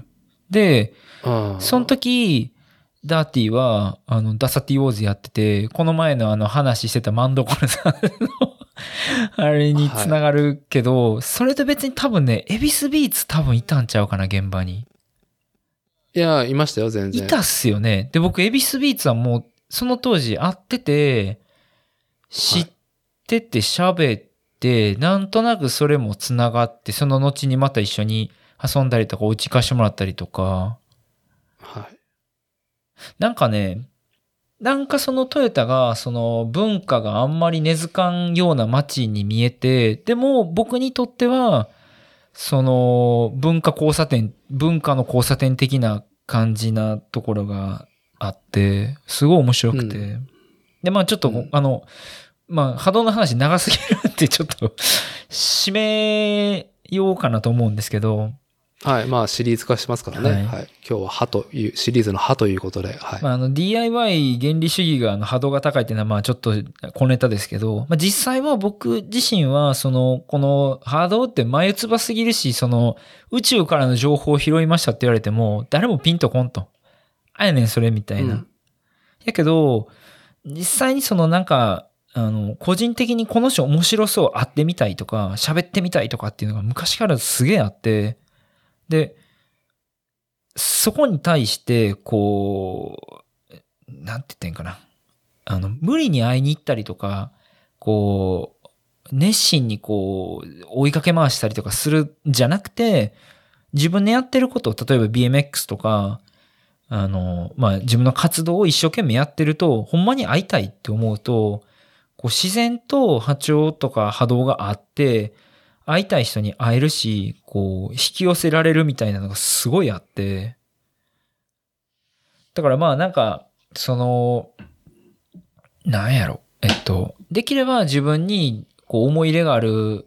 で、うんその時、ダーティは、あの、ダサティウォーズやってて、この前のあの話してたマンドコルさんの、[laughs] あれにつながるけど、それと別に多分ね、 EVISBEATS多分いたんちゃうかな、現場に。いや、いましたよ、全然。いたっすよね。で、僕、 EVISBEATSはもう、その当時会ってて、知ってて喋って、なんとなくそれもつながって、その後にまた一緒に遊んだりとか、お家貸してもらったりとか、はい。なんかね、なんかそのトヨタが、その文化があんまり根付かんような街に見えて、でも僕にとっては、その文化交差点、文化の交差点的な感じなところがあって、すごい面白くて。うで、まあちょっと、うんあの、まあ波動の話長すぎるってちょっと [laughs] 締めようかなと思うんですけど、はい。まあ、シリーズ化しますからね。はいはい。今日は歯という、シリーズの歯ということで、はい。まあ、あの DIY 原理主義があの波動が高いっていうのはまあちょっと小ネタですけど、まあ、実際は僕自身はそのこの波動って眉唾すぎるしその宇宙からの情報を拾いましたって言われても誰もピンとこんと。あやねんそれみたいな。うんやけど実際にそのなんかあの個人的にこの人面白そう会ってみたいとか喋ってみたいとかっていうのが昔からすげえあってでそこに対して、こう、なんて言ってんかな。あの、無理に会いに行ったりとか、こう、熱心にこう、追いかけ回したりとかするんじゃなくて、自分でやってることを、例えば BMX とか、あの、まあ、自分の活動を一生懸命やってると、ほんまに会いたいって思うと、こう自然と波長とか波動があって、会いたい人に会えるし、こう、引き寄せられるみたいなのがすごいあって。だからまあなんか、その、なんやろ。えっと、できれば自分にこう思い入れがある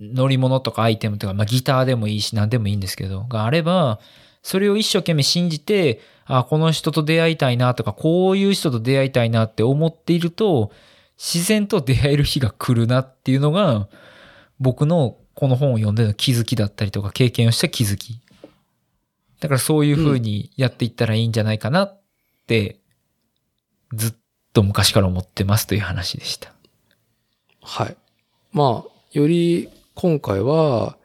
乗り物とかアイテムとか、まあギターでもいいし何でもいいんですけど、があれば、それを一生懸命信じて、あ、この人と出会いたいなとか、こういう人と出会いたいなって思っていると、自然と出会える日が来るなっていうのが、僕のこの本を読んでの気づきだったりとか経験をした気づき。だからそういう風にやっていったらいいんじゃないかなって、ずっと昔から思ってますという話でした。はい。まあ、より今回は、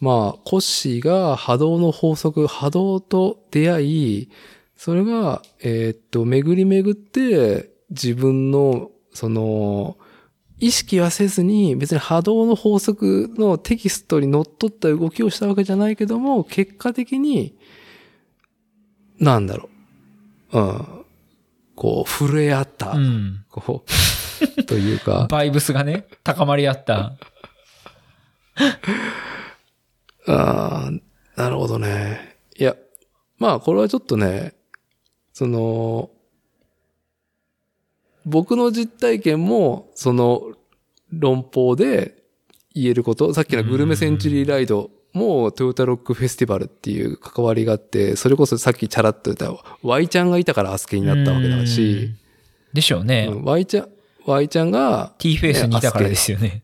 まあ、コッシーが波動の法則、波動と出会い、それが、えーっと、巡り巡って、自分の、その、意識はせずに、別に波動の法則のテキストにのっとった動きをしたわけじゃないけども、結果的に、なんだろう。うん。こう、震え合った、うん。こう、[laughs] というか、バイブスがね、高まり合った。[laughs] ああ、なるほどね。いや、まあ、これはちょっとね、その、僕の実体験も、その、論法で言えること、さっきのグルメセンチュリーライドもトヨタロックフェスティバルっていう関わりがあって、それこそさっきチャラッと言った、ワイちゃんがいたからアスケになったわけだし、うん。でしょうね。うんワイちゃん、ワイちゃんが、T フェイスにいたからですよね。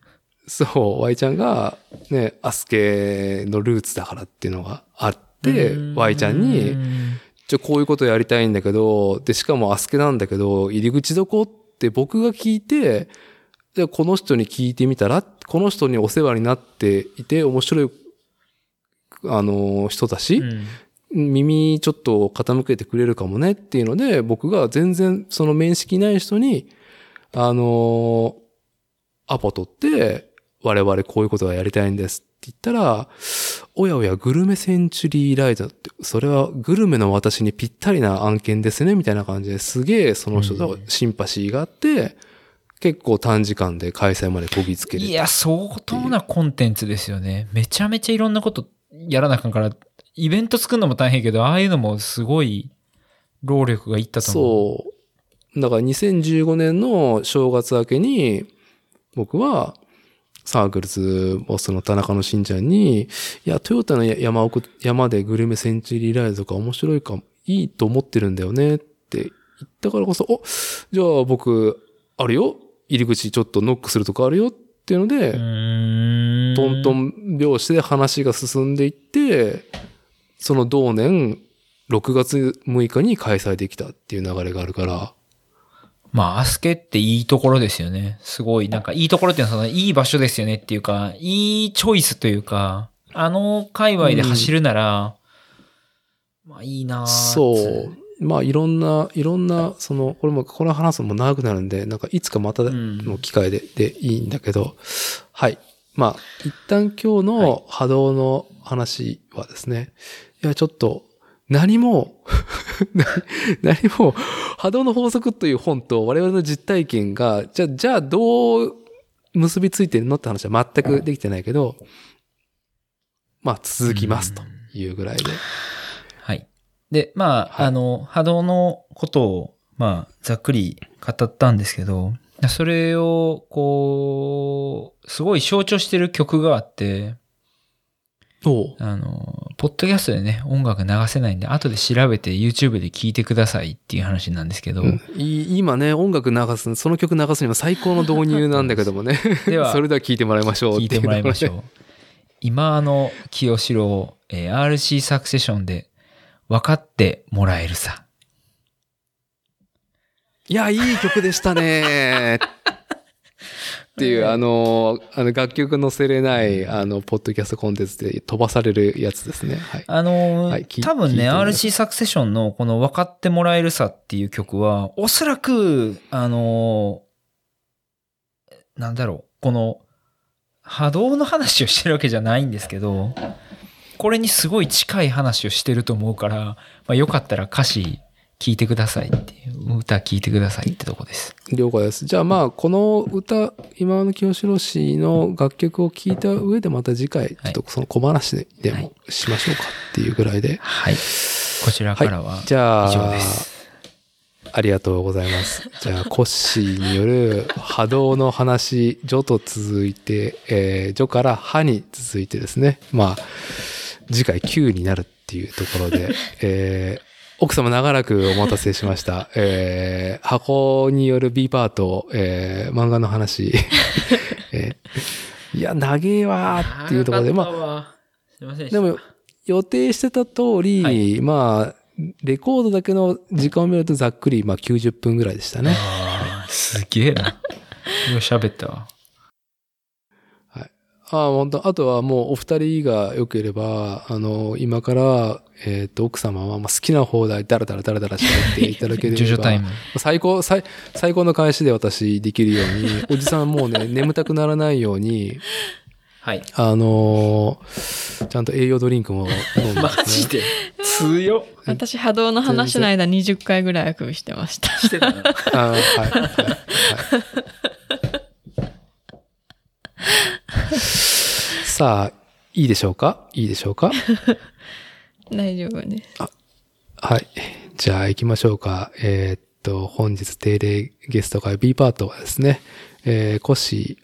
そう、Y ちゃんが、ね、アスケのルーツだからっていうのがあって、Y ちゃんに、ちょ、こういうことやりたいんだけど、で、しかもアスケなんだけど、入り口どこって僕が聞いて、じゃあこの人に聞いてみたら、この人にお世話になっていて、面白い、あの、人だし、うん。耳ちょっと傾けてくれるかもねっていうので、僕が全然その面識ない人に、あのアポ取って、我々こういうことがやりたいんですって言ったら、おやおや、グルメセンチュリーライドって、それはグルメの私にぴったりな案件ですね、みたいな感じですげえその人とシンパシーがあって、結構短時間で開催までこぎつける。いや、相当なコンテンツですよね。めちゃめちゃいろんなことやらなあかんから、イベント作るのも大変やけど、ああいうのもすごい労力がいったと思う。そう。だから2015年の正月明けに、僕は、サークルズボスの田中のしんちゃんに、いや、トヨタの山奥、山でグルメセンチュリーライドとか面白いかも、いいと思ってるんだよねって言ったからこそ、お、じゃあ僕、あるよ入り口ちょっとノックするとこあるよっていうので、トントン拍子で話が進んでいって、その同年6月6日に開催できたっていう流れがあるから、まあ、アスケっていいところですよね。すごい、なんかいいところっていうのはそのいい場所ですよねっていうか、いいチョイスというか、あの界隈で走るなら、まあいいなぁそう。まあいろんな、いろんな、その、これも、これ話すのも長くなるんで、なんかいつかまたんの機会で、でいいんだけど、はい。まあ、一旦今日の波動の話はですね、い、や、ちょっと、何も、[laughs] 何何も、波動の法則という本と我々の実体験が、じゃあ、じゃあどう結びついてるのって話は全くできてないけど、まあ続きますというぐらいで。はい。で、まあ、はいあの、波動のことを、まあ、ざっくり語ったんですけど、それを、こう、すごい象徴してる曲があって、あの、ポッドキャストでね、音楽流せないんで、後で調べて YouTube で聴いてくださいっていう話なんですけど、うんい今ね、音楽流す、その曲流すには最高の導入なんだけどもね。では [laughs] それでは聞いてもらいましょう聞いてもらいましう。ょう。今あの清志郎、えー RC サクセションで分かってもらえるさ。いや、いい曲でしたね。っていう、あの、あの楽曲載せれない、あの、ポッドキャストコンテンツで飛ばされるやつですね。はい。あのーはい多分ね、RC サクセションのこの分かってもらえるさっていう曲は、おそらく、あのーなんだろう、この波動の話をしてるわけじゃないんですけど、これにすごい近い話をしてると思うから、まあ、よかったら歌詞聞いてくださいっていう、歌聞いてくださいってとこです。了解です。じゃあまあ、この歌、今の清志郎氏の楽曲を聴いた上でまた次回、ちょっとその小話でもしましょうかっていうぐらいで。はい。こちらからはじゃ以上あです。ありがとうございます。じゃあ、コッシーによる波動の話、序と続いて、えー、序から波に続いてですね。まあ、次回9になるっていうところで、えー、奥様長らくお待たせしました。[laughs] えー、箱による B パート、えー、漫画の話。[laughs] えー、いや、長えわーっていうところで、まあ、あ、すいませんでも、予定してた通り、はいまあ、レコードだけの時間を見るとざっくり、まあ90分ぐらいでしたね。すげえな。よう喋ったわ。ああ、本当あとはもうお二人が良ければ、あの、今から、えっ、と、奥様はまあ好きな放題、ダラダラダラダラ喋っていただければ、[laughs] ジョジョタイム。最高、最、最高の返しで私できるように、おじさんもうね、[laughs] 眠たくならないように、はい。あのーちゃんと栄養ドリンクも飲んで、マジで？強っ。私波動の話の間20回ぐらいあくびしてました。してたはい、はい、はい。さあ、いいでしょうか？いいでしょうか？[laughs] 大丈夫です。はい。じゃあ行きましょうか。えーっと、本日定例ゲスト会 B パートはですね、えー、コ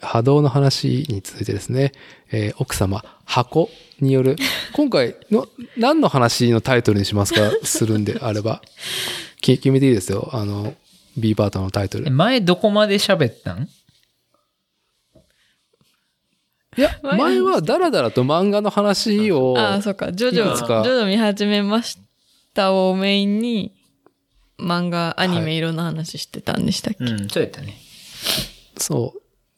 波動の話についてですね、えー奥様、箱による、[laughs] 今回の、何の話のタイトルにしますか？するんであれば。[laughs] き決めていいですよ。あの、B パートのタイトル。前どこまで喋ったん？いや、[laughs] 前はダラダラと漫画の話を、ああ、そっか。ジョジョ、ジいくつかョジョ見始めましたをメインに、漫画、アニメいろんな話してたんでしたっけ、うん、そうやったね。そ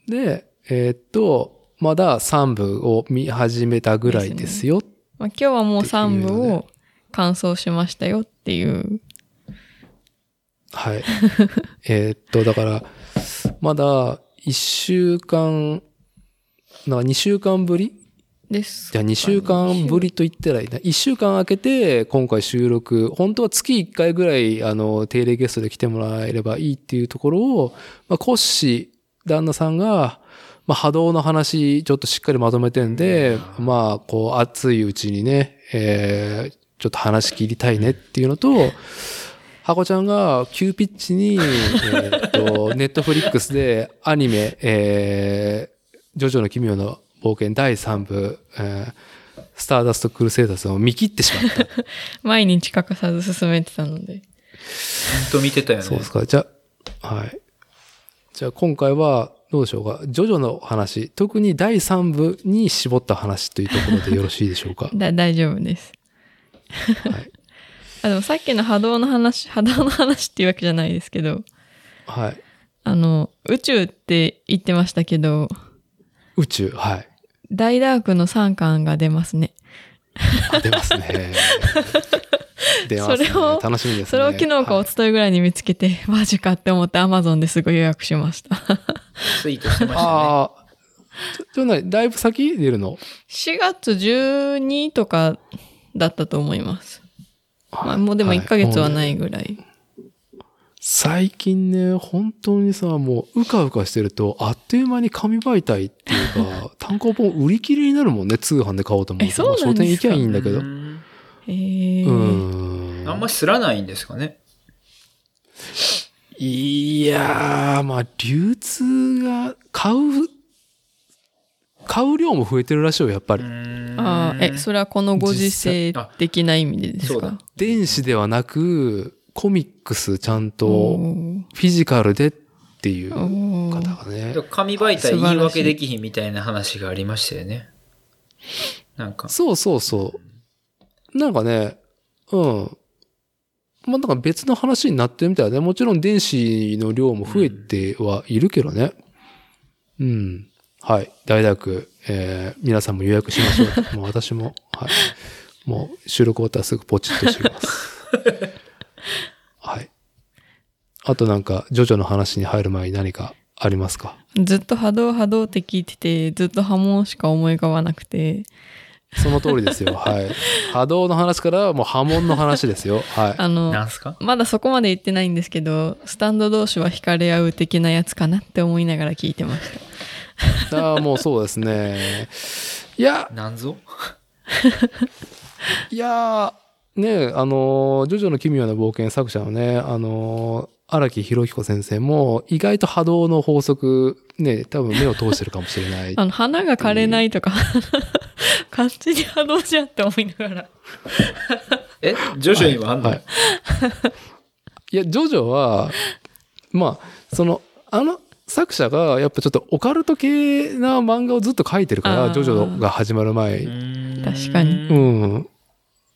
う。で、えーっと、まだ3部を見始めたぐらいですよ。まあ、今日はもう3部を完走しましたよっていう。はい。[laughs] えーっと、だから、まだ1週間、な2週間ぶり？です。じゃあ2週間ぶりと言ったらいいな。1週間空けて今回収録、本当は月1回ぐらい、あの、定例ゲストで来てもらえればいいっていうところを、まあ、コッシー、旦那さんが、まあ、波動の話、ちょっとしっかりまとめてんで、まあ、こう、熱いうちにね、えー、ちょっと話切りたいねっていうのと、ハコちゃんが急ピッチに、えーっと、ネットフリックスでアニメ、えー、ジョジョの奇妙な冒険第3部、えースターダストクルセイダーズを見切ってしまった。[laughs] 毎日欠かさず進めてたので。ほんと見てたよね。そうですか。じゃあ、はい。じゃあ今回はどうでしょうか？ジョジョの話、特に第3部に絞った話というところでよろしいでしょうか？[laughs] だ大丈夫です。はい。[laughs] あ、でもさっきの波動の話、波動の話っていうわけじゃないですけど、はい。あの、宇宙って言ってましたけど、宇宙、はい。大ダークの3巻が出ますね。あ出ますね。[laughs] 出ますね。それを楽しみですね。それを昨日かはいおとといぐらいに見つけて、[laughs] マジかって思って Amazon ですぐ予約しました。ツイートしてましたね。ああ、ちょ、ちょ、なに、だいぶ先出るの？4月12とかだったと思います。まあ、もうでも1ヶ月はないいぐらい。最近ね、本当にさ、もう、うかうかしてると、あっという間に紙媒体っていうか、単行本売り切れになるもんね、[laughs] 通販で買おうと思うと。えそうなんですかまあ書店行きゃいいんだけど。ううんへーーん。あんまりすらないんですかね。いやー、まあ、流通が、買う、買う量も増えてるらしいよ、やっぱり。ああ、え、それはこのご時世的な意味でですそうだか電子ではなく、コミックスちゃんおと、ーフィジカルでっていうお方ーがね。紙媒体言い訳できひんみたいな話がありましたよね。なんか。そうそうそう。なんかね、うん。まあなんか別の話になってるみたいだね。もちろん電子の量も増えてはいるけどね。うん。はい。大学、えー、皆さんも予約しましょう。もう私も、はい。もう収録終わったらすぐポチッとします。[laughs] はい。あとなんか、ジョジョの話に入る前に何かありますか？ずっと波動波動って聞いてて、ずっと波紋しか思い浮かばなくて、その通りですよ。[laughs] はい。波動の話からはもう波紋の話ですよ。はい。あの、なんすか？まだそこまで言ってないんですけど、スタンド同士は惹かれ合う的なやつかなって思いながら聞いてました。[laughs] ああ、もうそうですね。いや、なんぞ？いやー、ねあのー、ジョジョの奇妙な冒険作者のね、あのー、荒木博彦先生も意外と波動の法則、ね、多分目を通してるかもしれない。[laughs] あの、花が枯れないとか、[laughs] 完全に波動じゃんって思いながら。[laughs] え？ジョジョにはあんの、はい。いや、ジョジョは、まあ、その、あの作者がやっぱちょっとオカルト系な漫画をずっと描いてるから、ジョジョが始まる前確かにうん。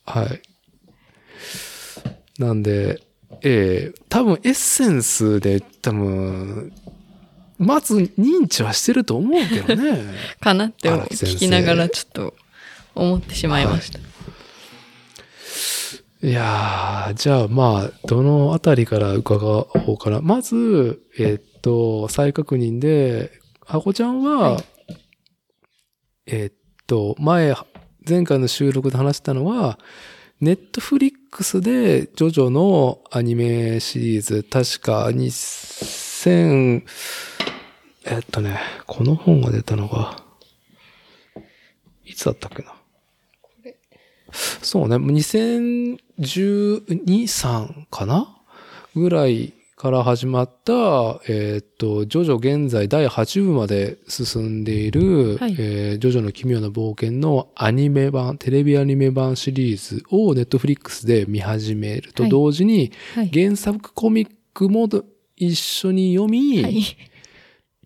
はい。なんで、ええ多分エッセンスで多分、まず認知はしてると思うけどね。[laughs] かなって聞きながらちょっと思ってしまいました。いやー、じゃあまあ、どのあたりから伺おうかな。まず、えっと、再確認で、ハコちゃんは、はいえっと、前、前回の収録で話したのは、ネットフリックスで、ジョジョのアニメシリーズ、確か2000、えっとね、この本が出たのが、いつだったっけな？そうね、2012、3かな？ぐらいから始まった、えーっと、ジョジョ現在第8部まで進んでいる、はいえージョジョの奇妙な冒険のアニメ版、テレビアニメ版シリーズをネットフリックスで見始めると同時に、はい。原作コミックも一緒に読み、はい。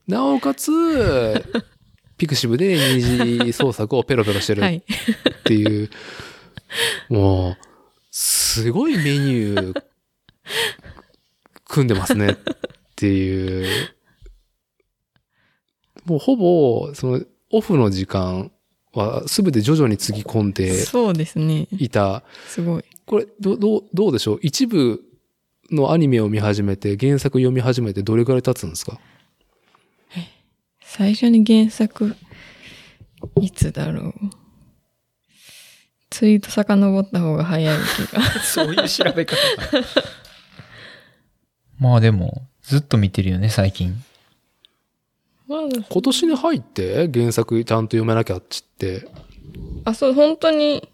なおかつ、[laughs] ピクシブで二次創作をペロペロしてるはい。っていう、もう、すごいメニュー、組んでますね [laughs] っていう。もうほぼ、その、オフの時間は全て徐々につぎ込んでそうですね。いた。すごい。これ、ど、どう、どうでしょう？一部のアニメを見始めて、原作読み始めてどれくらい経つんですか？最初に原作、いつだろう？ツイート遡った方が早い気が。[laughs] そういう調べ方か。まあでも、ずっと見てるよね、最近。今年に入って原作ちゃんと読めなきゃっちって。あ、そう、本当に、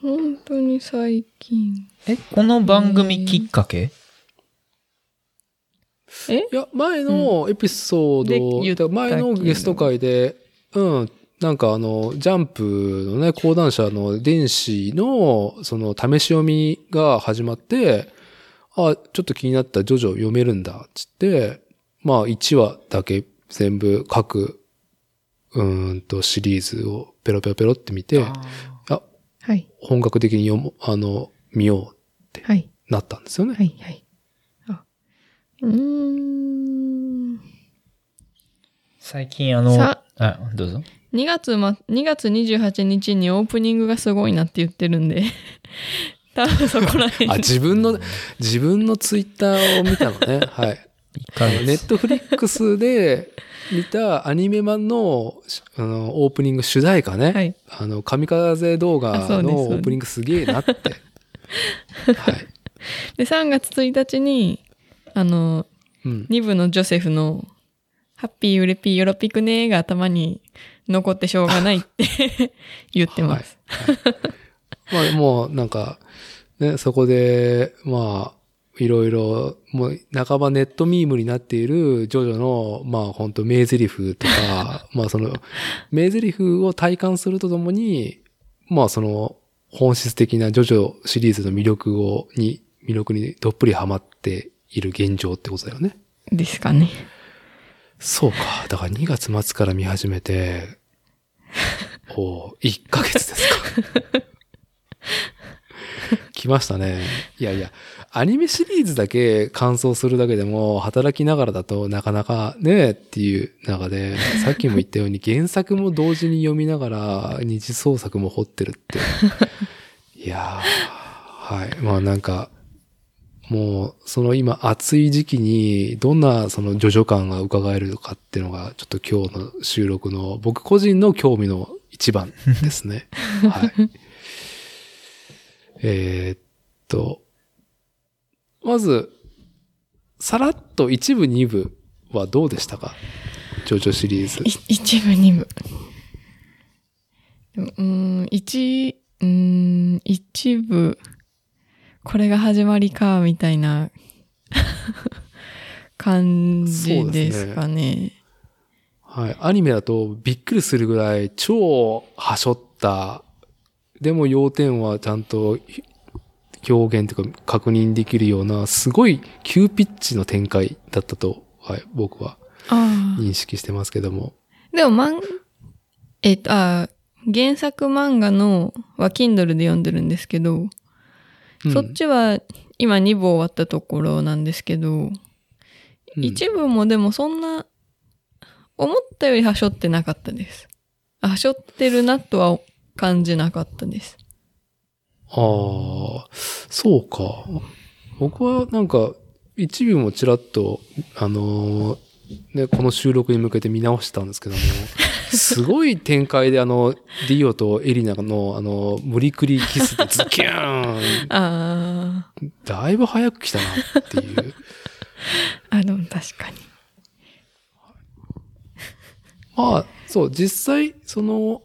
本当に最近。え、この番組きっかけ？え？いや、前のエピソでード、言っただから前のゲスト会で、うん、なんかあの、ジャンプのね、講談社の電子の、その、試し読みが始まって、あ、ちょっと気になったジョジョ読めるんだ、つって、まあ1話だけ全部各、うーんとシリーズをペロペロペロって見て、あ、はい。本格的に読も、あの、見ようはい。なったんですよね。はい。はい。あ。うーん。最近あの、さあ、どうぞ。2月ま、2月28日にオープニングがすごいなって言ってるんで、多分 [laughs] そこら辺。あ、自分の、自分のツイッターを見たのね。[laughs] はい。1ヶ月。ネットフリックスで見たアニメ版のしあのオープニング主題歌ね。はい。あの、神風動画のオープニングすげえなって。[laughs] はい。で、3月1日に、あの、うん。2部のジョセフの、ハッピーウレピーヨロピクネーが頭に残ってしょうがないって言ってます。まあ、もうなんか、ね、そこで、まあ、いろいろ、もう、半ばネットミームになっているジョジョの、まあ、本当名台詞とか、[laughs] まあ、その、名台詞を体感するとともに、まあ、その、本質的なジョジョシリーズの魅力を、に、魅力にどっぷりハマっている現状ってことだよね。ですかね。そうか。だから2月末から見始めて、[laughs] お1ヶ月ですか。来ましたね。いやいや、アニメシリーズだけ感想するだけでも、働きながらだとなかなかねえ、っていう中で、さっきも言ったように原作も同時に読みながら二次創作も掘ってるって。いやー、はい。まあなんか、もう、その今暑い時期にどんなそのジョジョ感が伺えるのかっていうのが、ちょっと今日の収録の僕個人の興味の一番ですね。はい。えーっと、まず、さらっと一部二部はどうでしたか？ジョジョシリーズ。い一部二部。うーん、一、うーん、一部、これが始まりか、みたいな [laughs] 感じですかね。はい。アニメだとびっくりするぐらい超はしょった、でも要点はちゃんと表現というか確認できるような、すごい急ピッチの展開だったと、はい、僕は。認識してますけども。でも、まん、えっと、あー原作漫画のは Kindle で読んでるんですけど、うんそっちは今2部終わったところなんですけど、うん一部もでもそんな、思ったよりはしょってなかったです。あはしょってるなとは感じなかったです。ああ、そうか。僕はなんか、一部もちらっと、あのーね、この収録に向けて見直したんですけども、[laughs] すごい展開であの、ディオとエリナのあの、無理くりキスでズキューンあだいぶ早く来たなっていう。あ、[laughs] あ、でも確かに。まあ、そう、実際、その、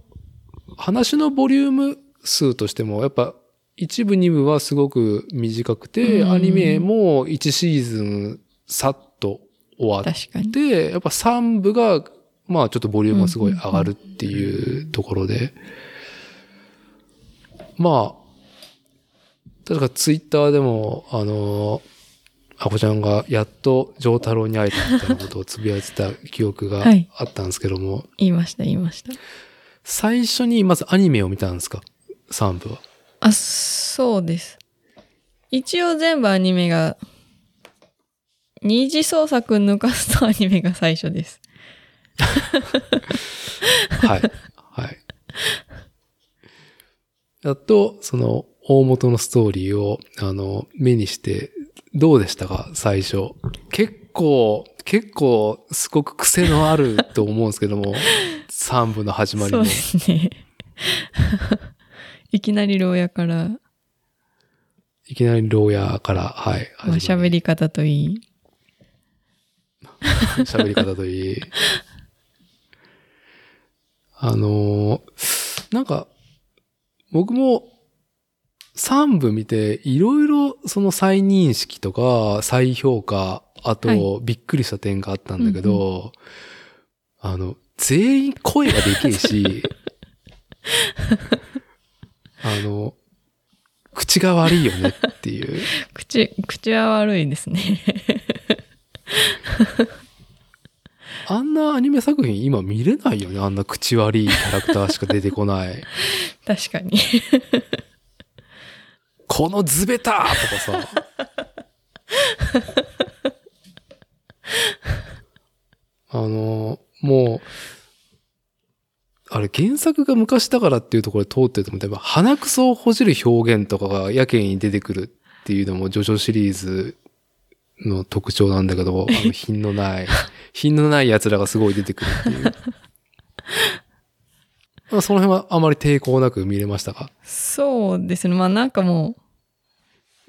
話のボリューム数としても、やっぱ、一部二部はすごく短くて、うんアニメも1シーズンさっと終わっ。て、やっぱ3部が、まあちょっとボリュームがすごい上がるっていうところで、まあ、確かツイッターでも、あの、アコちゃんがやっとジョータロウに会えたみたいなことをつぶやいてた記憶がはいあったんですけども、言いました、言いました。最初にまずアニメを見たんですか ?3 部は。あ、そうです。一応全部アニメが、二次創作抜かすとアニメが最初です。[laughs] はい。はい。やっと、その、大元のストーリーを、あの、目にして、どうでしたか最初？結構、結構、すごく癖のあると思うんですけども、3部の始まりもそうで。すね。[laughs] いきなり牢屋から、いきなり牢屋から、はい。まあ始ま喋り方といい。[laughs] 喋り方といい。あのーなんか、僕も3部見て、いろいろその再認識とか再評価、あと、はびっくりした点があったんだけど、あの、全員声がでけえし、[laughs] あの、口が悪いよねっていう。[laughs] 口、口は悪いですね。[laughs] あんなアニメ作品今見れないよね。あんな口悪いキャラクターしか出てこない。確かに。このズベターとかさ。あの、もう、あれ原作が昔だからっていうところで通ってると思う。例えば鼻くそをほじる表現とかがやけに出てくるっていうのもジョジョシリーズの特徴なんだけど、あの [laughs] 品のない、品のない奴らがすごい出てくるっていう。ま [laughs] あその辺はあまり抵抗なく見れましたか？そうですね。まあなんかも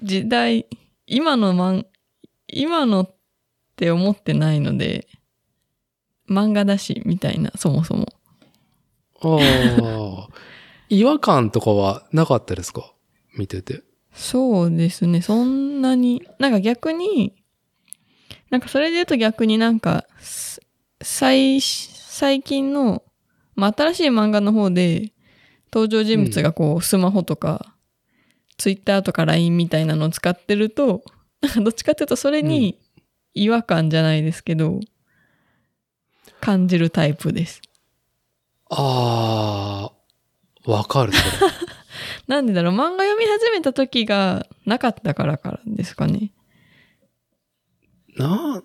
う、時代、今のマン、今のって思ってないので、漫画だし、みたいな、そもそも。ああ。違和感とかはなかったですか？見てて。そうですね。そんなに、なんか逆に、なんかそれで言うと逆になんか、す最、最近の、まあ、新しい漫画の方で、登場人物がこう、スマホとか、ツイッターとか LINE みたいなのを使ってると、なんかどっちかっていうとそれに違和感じゃないですけど、感じるタイプです。ああ、わかる、それ。[laughs] なんでだろう、漫画読み始めた時がなかったからからですかね。な、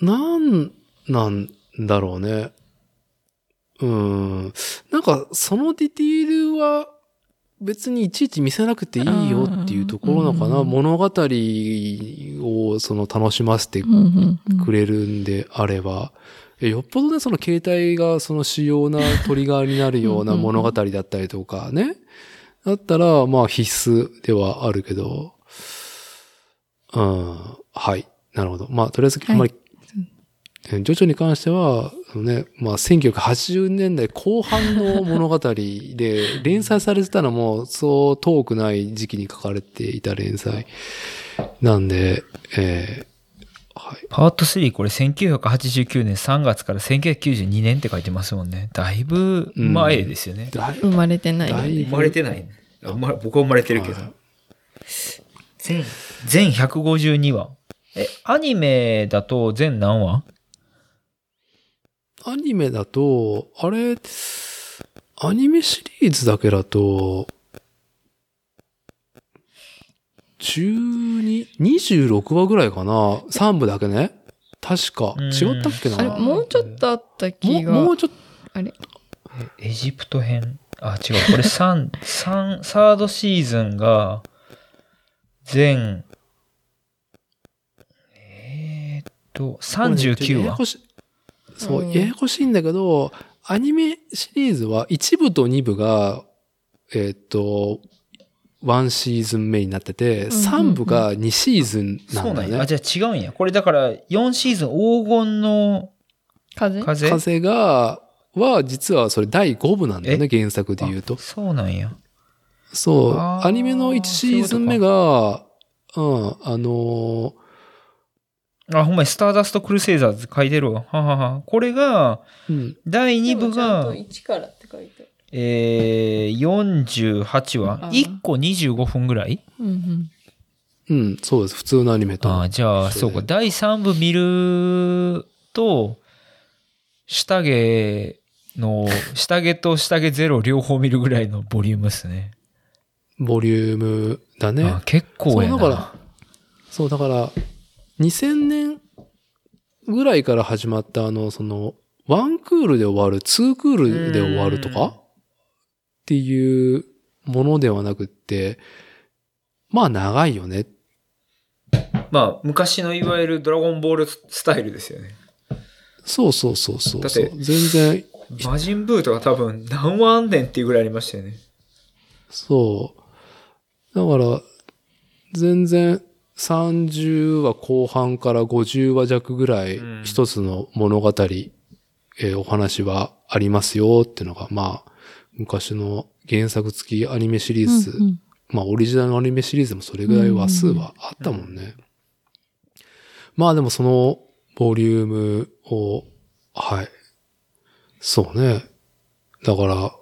なん、なんだろうね。うん。なんか、そのディティールは別にいちいち見せなくていいよっていうところなのかな。うん物語をその楽しませてくれるんであれば、えよっぽどね、その携帯がその主要なトリガーになるようなうんうんうん物語だったりとかね。だったら、まあ必須ではあるけど、うん、はい。なるほど。まあ、とりあえず、あんまり、えジョジョに関しては、ね、まあ、1980年代後半の物語で、連載されてたのも、そう遠くない時期に書かれていた連載なんで、えーはい。パート3これ1989年3月から1992年って書いてますもんね。だいぶ前ですよね。だい生まれてないので。だいぶ生まれてないね。あ生まれ僕は生まれてるけどはい。全、全152話。え、アニメだと全何話？アニメだと、あれ、アニメシリーズだけだと、12、26話ぐらいかな ?3 部だけね。確か。うん違ったっけな？あれ、もうちょっとあった気もが。もうちょっと、あれ？えエジプト編？あ、違う。これ3、[laughs] 三サードシーズンが、全、えーっと、39話。そう、うんややこしいんだけど、アニメシリーズは1部と2部が、えーっと、1シーズン目になってて、んうん3部が2シーズンそうなんだねあ、。じゃあ違うんや。これだから、4シーズン黄金の風？風？風が、は、実はそれ第5部なんだよね、原作で言うと。そうなんや。そう。アニメの1シーズン目が、うん、あのあ、ほんまにスターダストクルセイザーズ書いてるわ。ははは。これが、ーうん、第2部が、1から。えー、48話。あー1個25分ぐらい？うんうん、そうです。普通のアニメと。ああ、じゃあ、そううか。第3部見ると、下着の、下着と下着ゼロ両方見るぐらいのボリュームっすね。ボリュームだね。あ結構やな。そうだからそう、だから、2000年ぐらいから始まったあの、その、ワンクールで終わる、ツークールで終わるとうんか？っていうものではなくって、まあ長いよね。まあ、昔のいわゆるドラゴンボールスタイルですよね。そうそうそうそうそう。だって全然、魔人ブーとか多分何話あんねんっていうぐらいありましたよね。そう。だから、全然30話後半から50話弱ぐらいうん一つの物語、えーお話はありますよっていうのが、まあ、昔の原作付きアニメシリーズ、うんうんまあオリジナルのアニメシリーズもそれぐらい話数はあったもんね。まあでもそのボリュームを、はい。そうね。だから、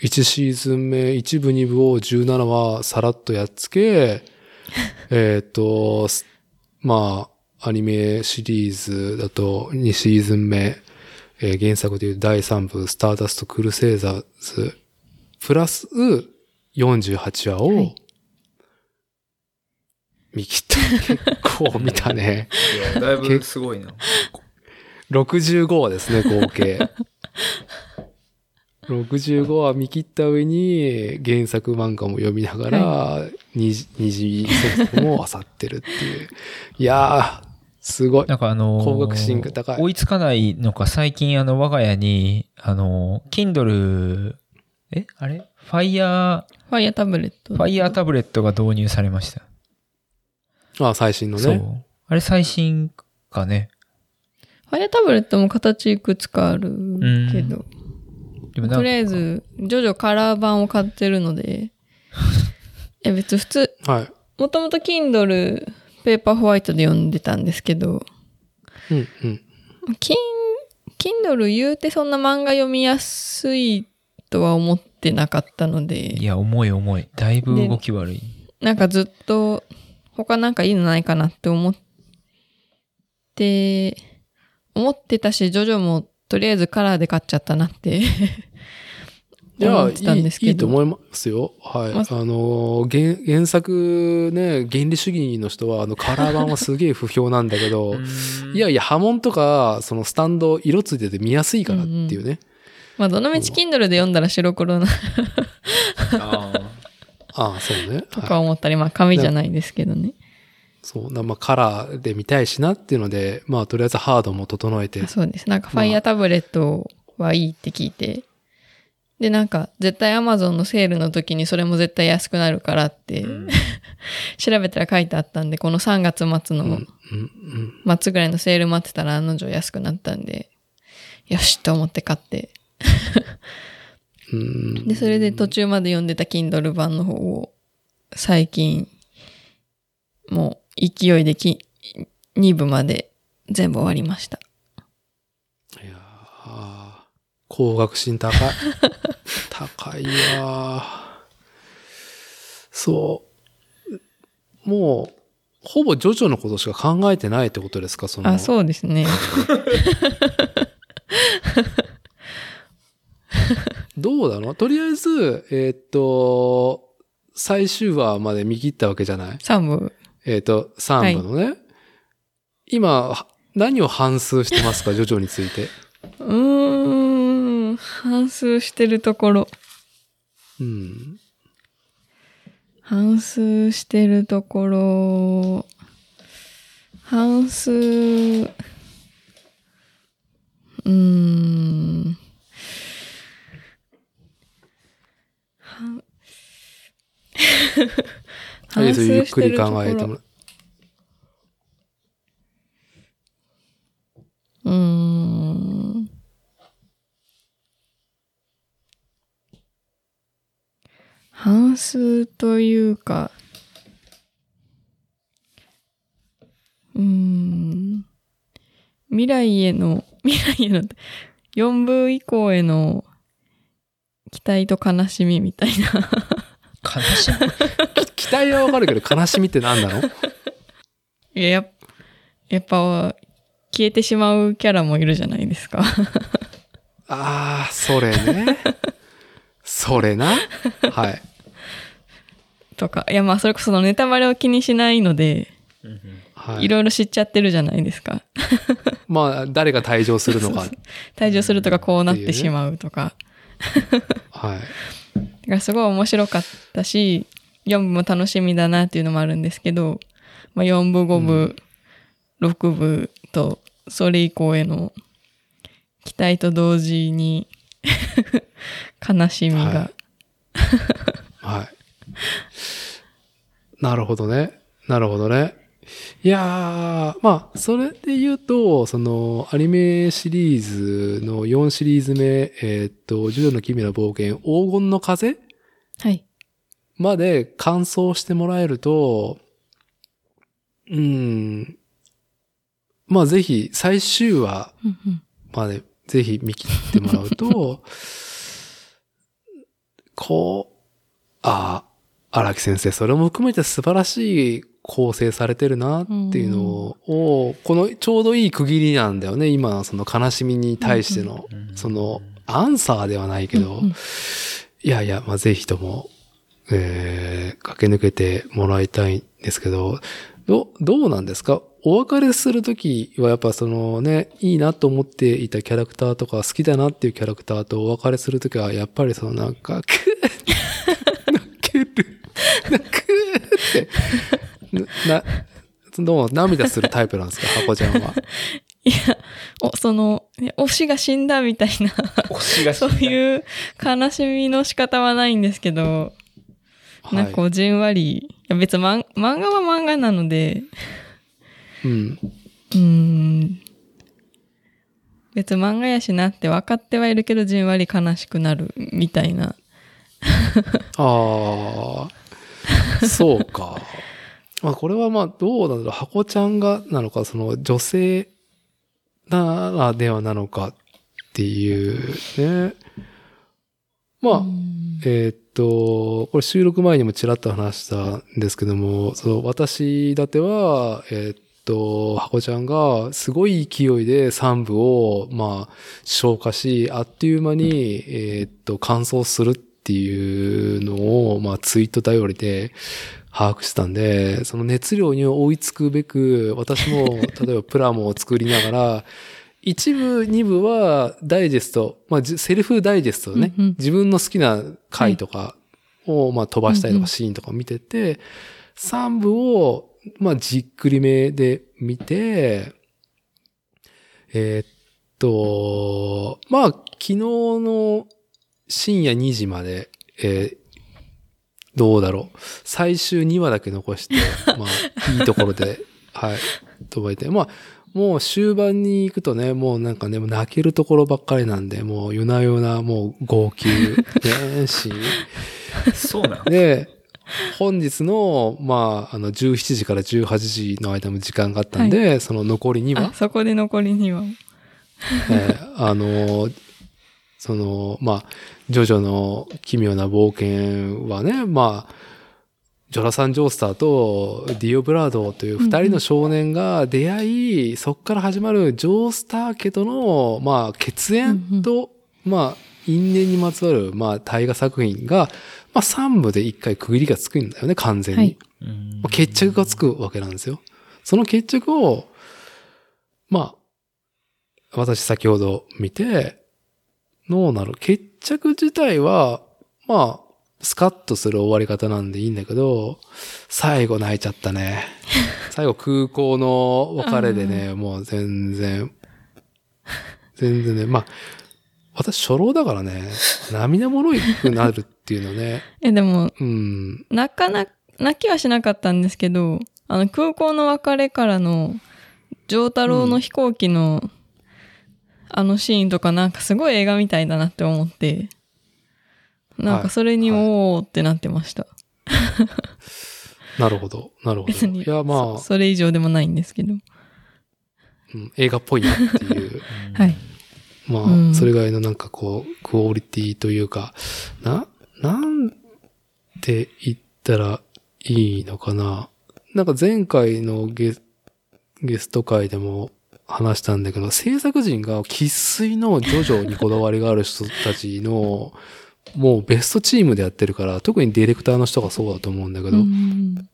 1シーズン目、1部2部を17話さらっとやっつけ、[laughs] えっと、すまあ、アニメシリーズだと2シーズン目、えー原作でいう第3部、スターダストクルセイザーズ、プラス48話をはい見切った。[laughs] 結構見たね。いや、だいぶすごいな。65話ですね、合計。65話見切った上に原作漫画も読みながら、二次二次創作も漁ってるっていう。いやー、すごい。なんかあのー向学心が高い追いつかないのか、最近あの、我が家に、あのー、Kindle、え？あれ？ファイヤファイヤータブレット。ー、ファイヤータブレットが導入されました。あ、最新のそうね。。あれ最新かね。ファイヤータブレットも形いくつかあるけど、とりあえず、ジョジョカラー版を買ってるので、[laughs] え、別に普通、はい。もともと Kindle ペーパーホワイトで読んでたんですけど、うん、うん。キン、Kindle 言うてそんな漫画読みやすいとは思ってなかったのでい、や、重い重い。だいぶ動き悪い。なんかずっと他なんかいいのないかなって思って、思ってたし、ジョジョもとりあえずカラーで買っちゃったなって思ってたんですけど。いいいいと思いますよ。はい。まあのー、原、原作ね、原理主義の人は、あの、カラー版はすげえ不評なんだけど、[laughs] いやいや、波紋とか、そのスタンド、色ついてて見やすいからっていうね。まあ、どのみち Kindle で読んだら白黒なあーああ、そうね。[laughs] とはいか思ったり、まあ紙じゃないですけどね。そう。なまあ、カラーで見たいしなっていうので、まあ、とりあえずハードも整えて。そうです。なんかファイヤータブレットはいいって聞いて。で、なんか絶対 Amazon のセールの時にそれも絶対安くなるからって、[laughs] 調べたら書いてあったんで、この3月末のうん、うん。末ぐらいのセール待ってたら案の定安くなったんで、よしと思って買って。うん。で、それで途中まで読んでた Kindle 版の方を最近、もう勢いでき2部まで全部終わりました。いやー高学心高い。[laughs] 高いわーそう。もう、ほぼジョジョのことしか考えてないってことですか？その。あ、そうですね。[laughs] どうなの？とりあえず、えーっと、最終話まで見切ったわけじゃない？3部。えーっと、3部のね。今、は何を反数してますか？ジョジョについて。うーん、反数してるところ。うん。反数してるところ。反数、うーん。反はい、そうゆっくり考えてもらうーん。半数というか、うーん。未来への、[laughs] 未来への、4部以降への期待と悲しみみたいな。悲しい。[laughs] 期待はわかるけど、悲しみって何なの？[laughs] いや、やっぱ、消えてしまうキャラもいるじゃないですか。ああ、それね。それな。はい。とか。いや、まあ、それこそそのネタバレを気にしないので、はいいろいろ知っちゃってるじゃないですか。[laughs] まあ、誰が退場するのか。[laughs] 退場するとかこうなっってしまうとか。はい。だからすごい面白かったし、4部も楽しみだなっていうのもあるんですけど、まあ、4部、5部、6部と、それ以降への期待と同時に [laughs] 悲しみが、はいはい。なるほどね。なるほどね。いやー、まあ、それで言うと、その、アニメシリーズの4シリーズ目、えーっと、ジュドの奇妙な冒険、黄金の風はい。まで完走してもらえると、うん、まあぜひ最終話までぜひ見切ってもらうと、[laughs] こう、あ荒木先生、それも含めて素晴らしい構成されてるなっていうのを、このちょうどいい区切りなんだよね。今、その悲しみに対しての、その、アンサーではないけど、いやいや、まあ、ぜひとも、えー、駆け抜けてもらいたいんですけど、ど、どうなんですか？お別れするときはやっぱそのね、いいなと思っていたキャラクターとか好きだなっていうキャラクターとお別れするときはやっぱりそのなんか、[laughs] 泣ける、泣くって、な、どう涙するタイプなんですか？箱ちゃんは。[laughs] いや、お、その、推しが死んだみたいな、推しがそういう悲しみの仕方はないんですけど、なんかこうじんわり、いや別に漫漫画は漫画なので、うん。うーん、別に漫画やしなって分かってはいるけどじんわり悲しくなるみたいな。ああ、[laughs] そうか。まあこれはまあどうなんだろう。箱ちゃんがなのか、その女性ならではなのかっていうね。まあ、えーっと、これ収録前にもちらっと話したんですけども、その私立ては、えーっと、箱ちゃんがすごい勢いで3部を、まあ、消化し、あっという間に、えーっと、完走するっていうのを、まあ、ツイート頼りで把握したんで、その熱量に追いつくべく、私も、[laughs] 例えばプラモを作りながら、一部、二部はダイジェスト、まあ、じセルフダイジェストね、うんうん。自分の好きな回とかを、まあ、飛ばしたりとうんうん。かシーンとかを見てて、三部を、まあ、じっくりめで見て、えーっと、まあ、昨日の深夜2時まで、えーどうだろう。最終2話だけ残して、[laughs] まあ、いいところで、はい、飛ばえて。まあ、もう終盤に行くとね、もうなんかね、もう泣けるところばっかりなんで、もう夜な夜なもう号泣、ね、し。[laughs] そうなの？で、本日の、まあ、あの、17時から18時の間も時間があったんで、その残り2話あ、、そこで残りには。えーあのーその、まあ、ジョジョの奇妙な冒険はね、まあ、ジョナサン・ジョースターとディオ・ブランドーという二人の少年が出会い、そこから始まるジョースター家との、まあ、血縁と、まあ、因縁にまつわる、まあ、大河作品が、まあ、三部で一回区切りがつくんだよね、完全に。はいうんまあ決着がつくわけなんですよ。その決着を、まあ、私先ほど見て、どうなる？決着自体は、まあ、スカッとする終わり方なんでいいんだけど、最後泣いちゃったね。[laughs] 最後空港の別れでね、もう全然、全然ね、まあ、私初老だからね、涙もろいくなるっていうのね、[laughs] え、でも、うん、泣かな、泣きはしなかったんですけど、あの、空港の別れからの、丈太郎の飛行機の、あのシーンとかなんかすごい映画みたいだなって思って、なんかそれにはいおーってなってました。[laughs] なるほど、なるほど。別に。いや、まあそ、それ以上でもないんですけど。うん映画っぽいなっていう。[laughs] はい。まあ、うんそれぐらいのなんかこう、クオリティというか、な、なんて言ったらいいのかな。なんか前回のゲゲスト会でも話したんだけど、制作陣が喫水のジョジョにこだわりがある人たちの、もうベストチームでやってるから、特にディレクターの人がそうだと思うんだけど、うん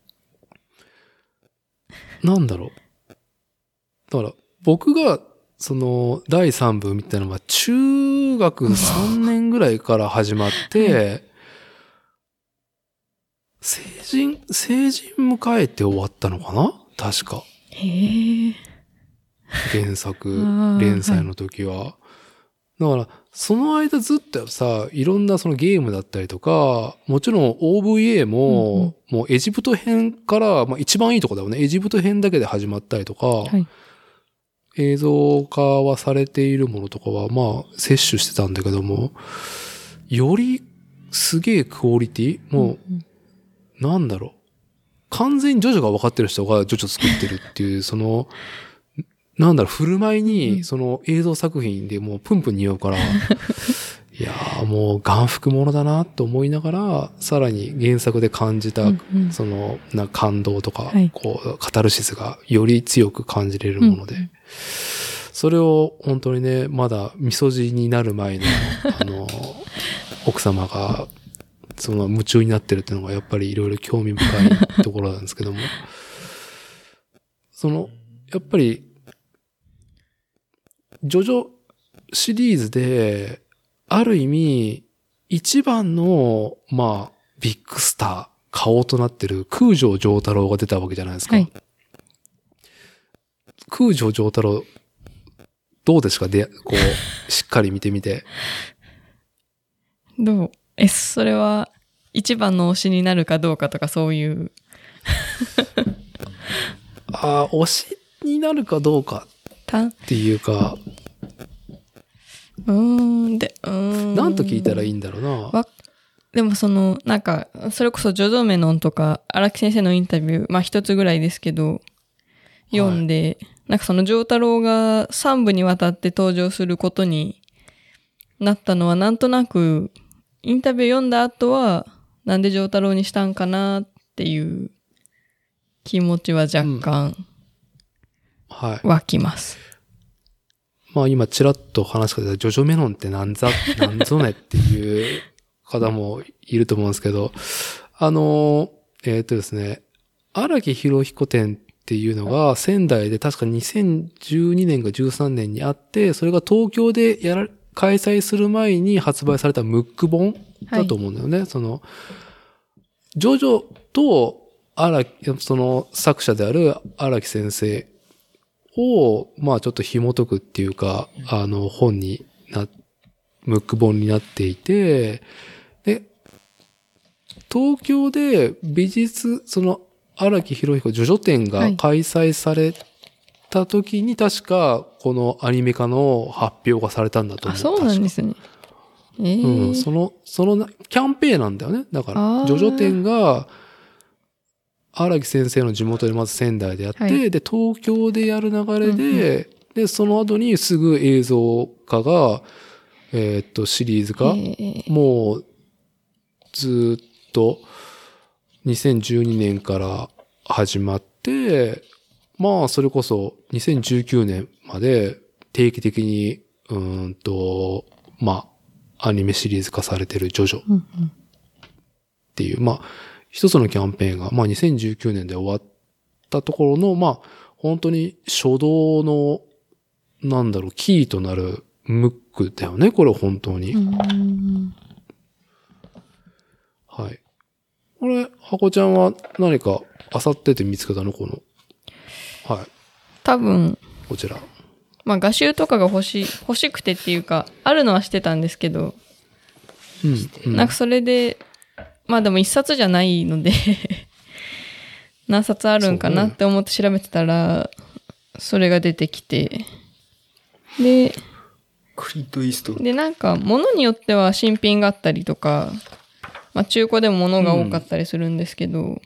なんだろう。だから、僕が、その、第3部みたいなのが、中学3年ぐらいから始まって、[laughs] 成人、成人迎えて終わったのかな？確か。へえ。[laughs] 原作連載の時は。だから、その間ずっとさ、いろんなそのゲームだったりとか、もちろん OVA も、もうエジプト編から、まあ一番いいとこだよね。エジプト編だけで始まったりとか、はい。映像化はされているものとかは、まあ、摂取してたんだけども、よりすげえクオリティもうんう、なんだろう。完全にジョジョが分かってる人がジョジョ作ってるっていう、その、なんだろう、振る舞いうん。に、その映像作品でもうプンプン匂うから、い [laughs] いやーもう眼福ものだなと思いながら、さらに原作で感じた、その、な感動とか、はい。こう、カタルシスがより強く感じれるもので、うんそれを本当にね、まだ味噌汁になる前の、[laughs] あの、奥様が、その夢中になってるっていうのがやっぱりいろいろ興味深いところなんですけども、その、やっぱり、ジョジョシリーズで、ある意味、一番の、まあ、ビッグスター、顔となってる空城城太郎が出たわけじゃないですか。はい空城城太郎、どうですか？で、こう、[laughs] しっかり見てみて。[laughs] どう？え、それは一番の推しになるかどうかとかそういう。[laughs] ああ、推しになるかどうかた？うっていうか、ーん、で、うーん。なんと聞いたらいいんだろうな。わでもその、なんか、それこそジョジョメノンとか荒木先生のインタビュー、まあ一つぐらいですけど、読んで、なんかその丈太郎が3部にわたって登場することになったのはなんとなく、インタビュー読んだ後は、なんで丈太郎にしたんかなっていう気持ちは若干はい。湧きます。まあ今ちらっと話が出たジョジョメノンってなんざ、[laughs] なんぞねっていう方もいると思うんですけど、あの、えっ、とですね、荒木博彦展っていうのが仙台で確か2012年か13年にあって、それが東京でやら、開催する前に発売されたムック本だと思うんだよね。その、ジョジョと荒木、その作者である荒木先生を、まあちょっと紐解くっていうか、あの本にな、ムック本になっていて、で、東京で美術、その荒木博彦ジョジョ展が開催された時に確かこのアニメ化の発表がされたんだと思あ、う。そうなんですね。ええうん、その、そのな、キャンペーンなんだよね。だかあら、ージョジョ展が、荒木先生の地元でまず仙台でやって、はい。で、東京でやる流れで、うんで、その後にすぐ映像化が、えーっと、シリーズ化、ええもう、ずーっと、2012年から始まって、まあ、それこそ2019年まで定期的に、うーんと、まあ、アニメシリーズ化されてるジョジョっうんうん。ていう、まあ、一つのキャンペーンが、まあ2019年で終わったところの、まあ、本当に初動の、なんだろう、キーとなるムックだよね、これ本当に。うんはい。これ、箱ちゃんは何か、あさってて見つけたの？この。はい。多分、こちら。まあ画集とかが欲しい、欲しくてっていうか、あるのはしてたんですけど、うん。うんなんかそれで、まあでも一冊じゃないので、[laughs] 何冊あるんかなって思って調べてたら、それが出てきて、で、クリント・イースト。で、なんか、物によっては新品があったりとか、まあ中古でも物が多かったりするんですけど、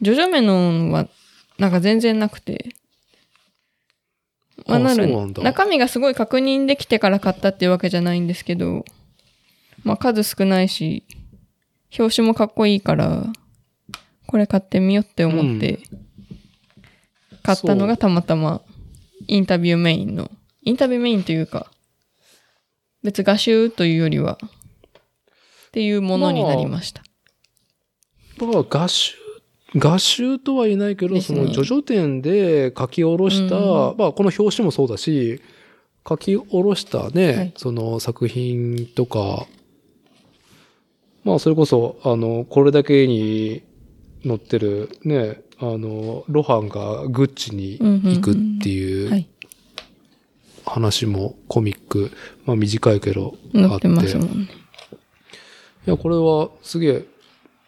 ジョジョメノンは、なんか全然なくて、まああなる中身がすごい確認できてから買ったっていうわけじゃないんですけど、まあ数少ないし、表紙もかっこいいから、これ買ってみようって思って、買ったのがたまたまインタビューメインの、インタビューメインというか、別画集というよりは、っていうものになりました。だから画集、画集とは言えないけど、その、ジョジョ展で書き下ろした、うまあ、この表紙もそうだし、書き下ろしたね、はい。その作品とか、まあ、それこそ、あの、これだけに載ってるね、あの、ロハンがグッチに行くっていうはい。話もコミック、まあ短いけどあっ。載って。いや、これはすげえ、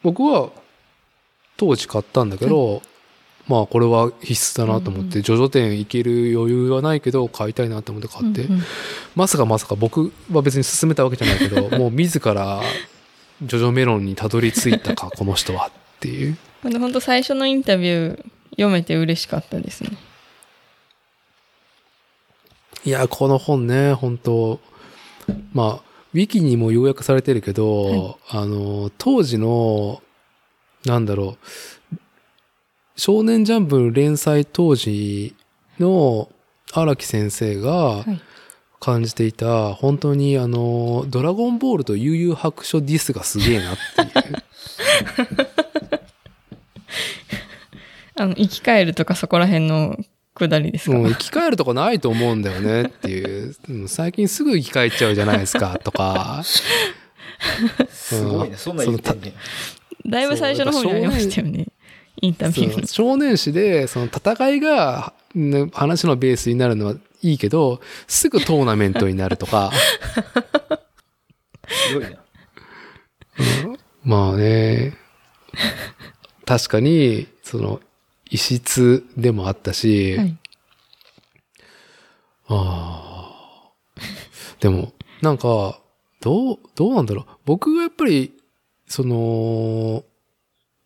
僕は当時買ったんだけど、まあこれは必須だなと思って、ジョジョ店行ける余裕はないけど買いたいなと思って買って、うんうんまさかまさか僕は別に勧めたわけじゃないけど、[laughs] もう自らジョジョメロンにたどり着いたか、この人はっていう。本当最初のインタビュー読めて嬉しかったですね。いや、この本ね、本当まあ、ウィキにも要約されてるけど、あの、当時の、なんだろう、少年ジャンプの連載当時の荒木先生がはい感じていた、本当にあの、ドラゴンボールと悠々白書ディスがすげえなっていう。[laughs] あの、生き返るとかそこら辺のくだりですか、もう生き返るとこないと思うんだよねっていう。うん最近すぐ生き返っちゃうじゃないですか、とか。[laughs] すごいね。そんなん言ってんねだいぶ最初の方にありましたよね。インタビュー。少年誌で、その戦いが、ね話のベースになるのはいいけど、すぐトーナメントになるとか、すごいな。まあね、確かに、その、異質でもあったし、はい。ああ。でも、なんか、どう、どうなんだろう。僕がやっぱり、その、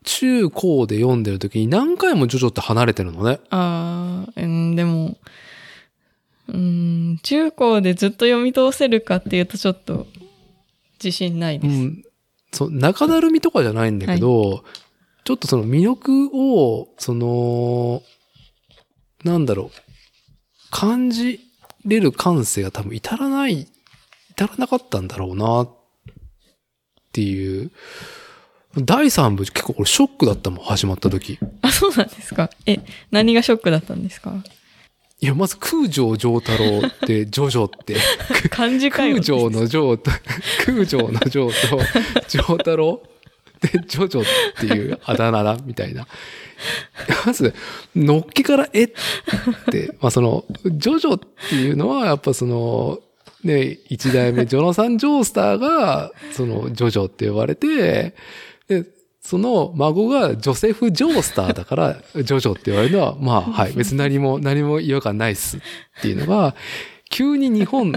中高で読んでる時に何回もジョジョって離れてるのね。あー、うん、でも、うん、中高でずっと読み通せるかっていうとちょっと自信ないうです。ん。そう、中だるみとかじゃないんだけど、ちょっとその魅力を、その、なんだろう、感じれる感性が多分至らない、至らなかったんだろうな、っていう。第3部結構これショックだったもん、始まった時。あ、そうなんですか。え、何がショックだったんですか？いや、まず空城城太郎って、[laughs] ジョジョって、漢字かよ。空城の城と、[laughs] 空城の城と、城太郎で、ジョジョっていうあだ名だ、みたいな。まず、のっけからえって、まあその、ジョジョっていうのは、やっぱその、ね、一代目、ジョナサン・ジョースターが、その、ジョジョって呼ばれて、で、その孫がジョセフ・ジョースターだから、[laughs] ジョジョって言われるのは、まあ、はい、別に何も、何も違和感ないっすっていうのが、急に日本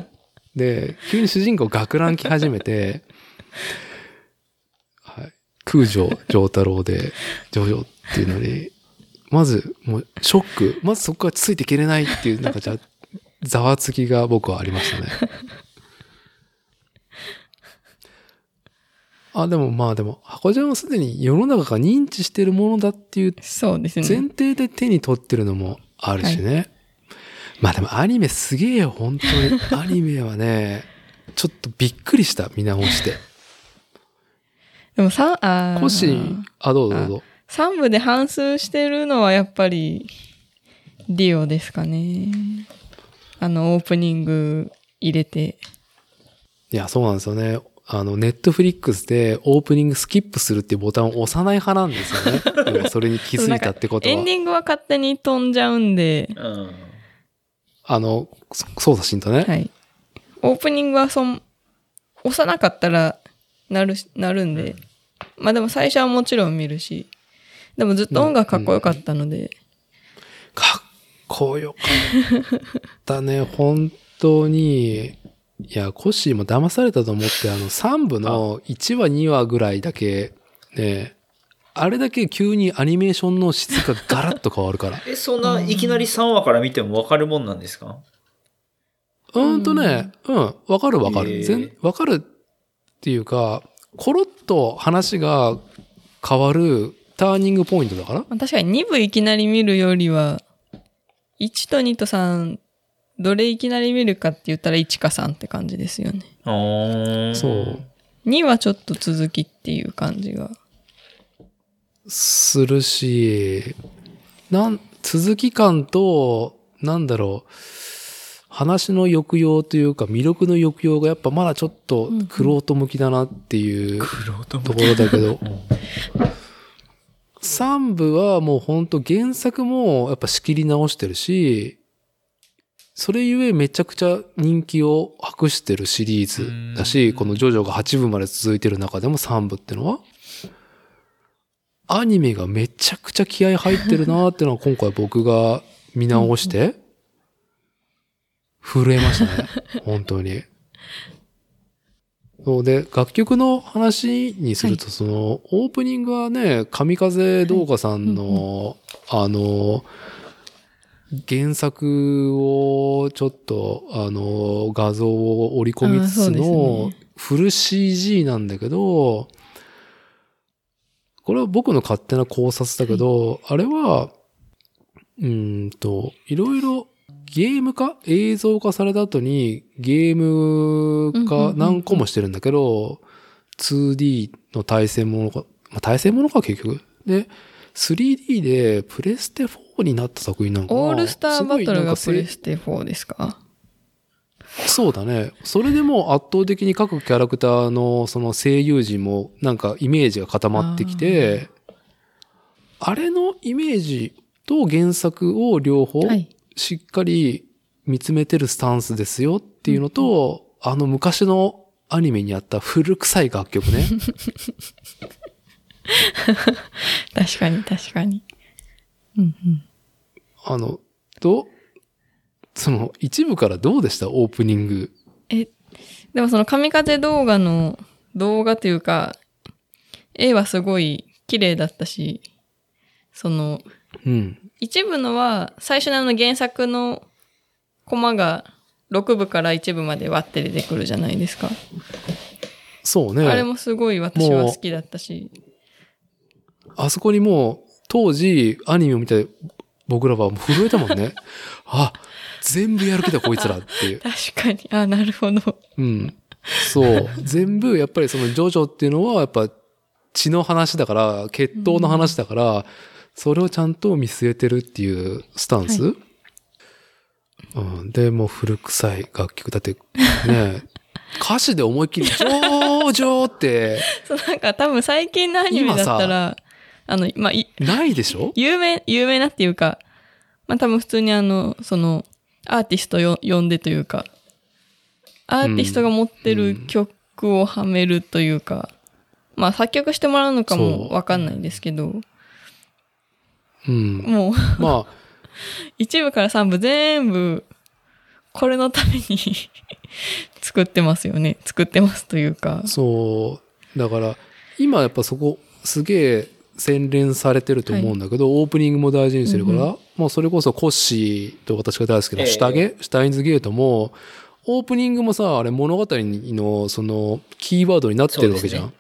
で、急に主人公学ラン来始めて、はい、空城城太郎で、ジョジョっていうのに、まず、もう、ショック。まずそこからついていけれないっていう、なんかじゃあ、ざわつきが僕はありましたね。あ、でもまあでも、箱ちゃんはすでに世の中が認知してるものだっていうそうですね。前提で手に取ってるのもあるしね。まあでもアニメすげえよ、本当に。[laughs] アニメはね、ちょっとびっくりした、見直して。でもさ、あーコシ、あ、どうぞどうぞ。3部で半数してるのはやっぱり、ディオですかね。あの、オープニング入れて。いや、そうなんですよね。あの、ネットフリックスでオープニングスキップするっていうボタンを押さない派なんですよね。[laughs] それに気づいたってことはエンデ。ィングは勝手に飛んじゃうんで、うん。あの、そ操作しんとね。はい。オープニングはそん、押さなかったら、なるし、なるんで。まあでも最初はもちろん見るし。でもずっと音楽かっこよかったので。かっこよかったね、本当に。いや、コッシーも騙されたと思って、あの、3部の1話2話ぐらいだけ、ね、あれだけ急にアニメーションの質がガラッと変わるから。[laughs] え、そんないきなり3話から見てもわかるもんなんですか？うーんとね、うん、わかるわかる。全わかるっていうか、コロッと話が変わるターニングポイントだから。まあ確かに2部いきなり見るよりは、1と2と3、どれいきなり見るかって言ったら1か3って感じですよね。あーそう。2はちょっと続きっていう感じが。するし、なん、続き感と、なんだろう、話の抑揚というか魅力の抑揚がやっぱまだちょっとクロート向きだなっていうところだけど、3部はもうほんと原作もやっぱ仕切り直してるし、それゆえめちゃくちゃ人気を博してるシリーズだし、このジョジョが8部まで続いてる中でも3部ってのは、アニメがめちゃくちゃ気合入ってるなーってのは今回僕が見直して、震えましたね。[laughs] 本当に。そうで、楽曲の話にすると、その、オープニングはね、神風動画さんの、あの、原作をちょっと、あの、画像を織り込みつつのフル CG なんだけど、これは僕の勝手な考察だけど、あれは、うーんと、いろいろゲーム化映像化された後にゲーム化うん何個もしてるんだけど、2D の対戦ものか、まあ、対戦ものか結局。で、3D でプレステ4になった作品なんかな？オールスターバトルがプレすステ4ですか？そうだね。それでも圧倒的に各キャラクターのその声優陣もなんかイメージが固まってきて、あれのイメージと原作を両方はい。しっかり見つめてるスタンスですよっていうのと、あの昔のアニメにあった古臭い楽曲ね。[laughs] 確かに、確かに。うんうん。あの、と、その一部からどうでした？オープニング。え、でもその神風動画の動画というか、絵はすごい綺麗だったし、その、うん。一部のは、最初のあの原作のコマが6部から1部まで割って出てくるじゃないですか。そうね。あれもすごい私は好きだったし。あそこにもう、当時、アニメを見て、僕らはもう震えたもんね。[laughs] あ、全部やる気だ、こいつらっていう。[laughs] 確かに。あ、なるほど。うん。そう。全部、やっぱりそのジョジョっていうのは、やっぱ血の話だから、血統の話だから、それをちゃんと見据えてるっていうスタンス、はうん。で、もう古臭い楽曲。だって、ね、[laughs] 歌詞で思いっきり、ジョージョーって、そう、なんか多分最近のアニメだったら、あの、まあ、いないでしょ？[laughs] 有名、有名なっていうか、まあ多分普通にあの、その、アーティストよ呼んでというか、アーティストが持ってる曲をはめるというか、まあ作曲してもらうのかもわかんないんですけど、うん。もうまあ、[laughs] 一部から三部全部、これのために [laughs] 作ってますよね。作ってますというか。そう。だから、今やっぱそこ、すげえ洗練されてると思うんだけど、オープニングも大事にしてるから、うんもうそれこそコッシーと私が大好きなええシュタゲ、シュタインズゲートも、オープニングもさ、あれ物語のそのキーワードになってるわけじゃん。そう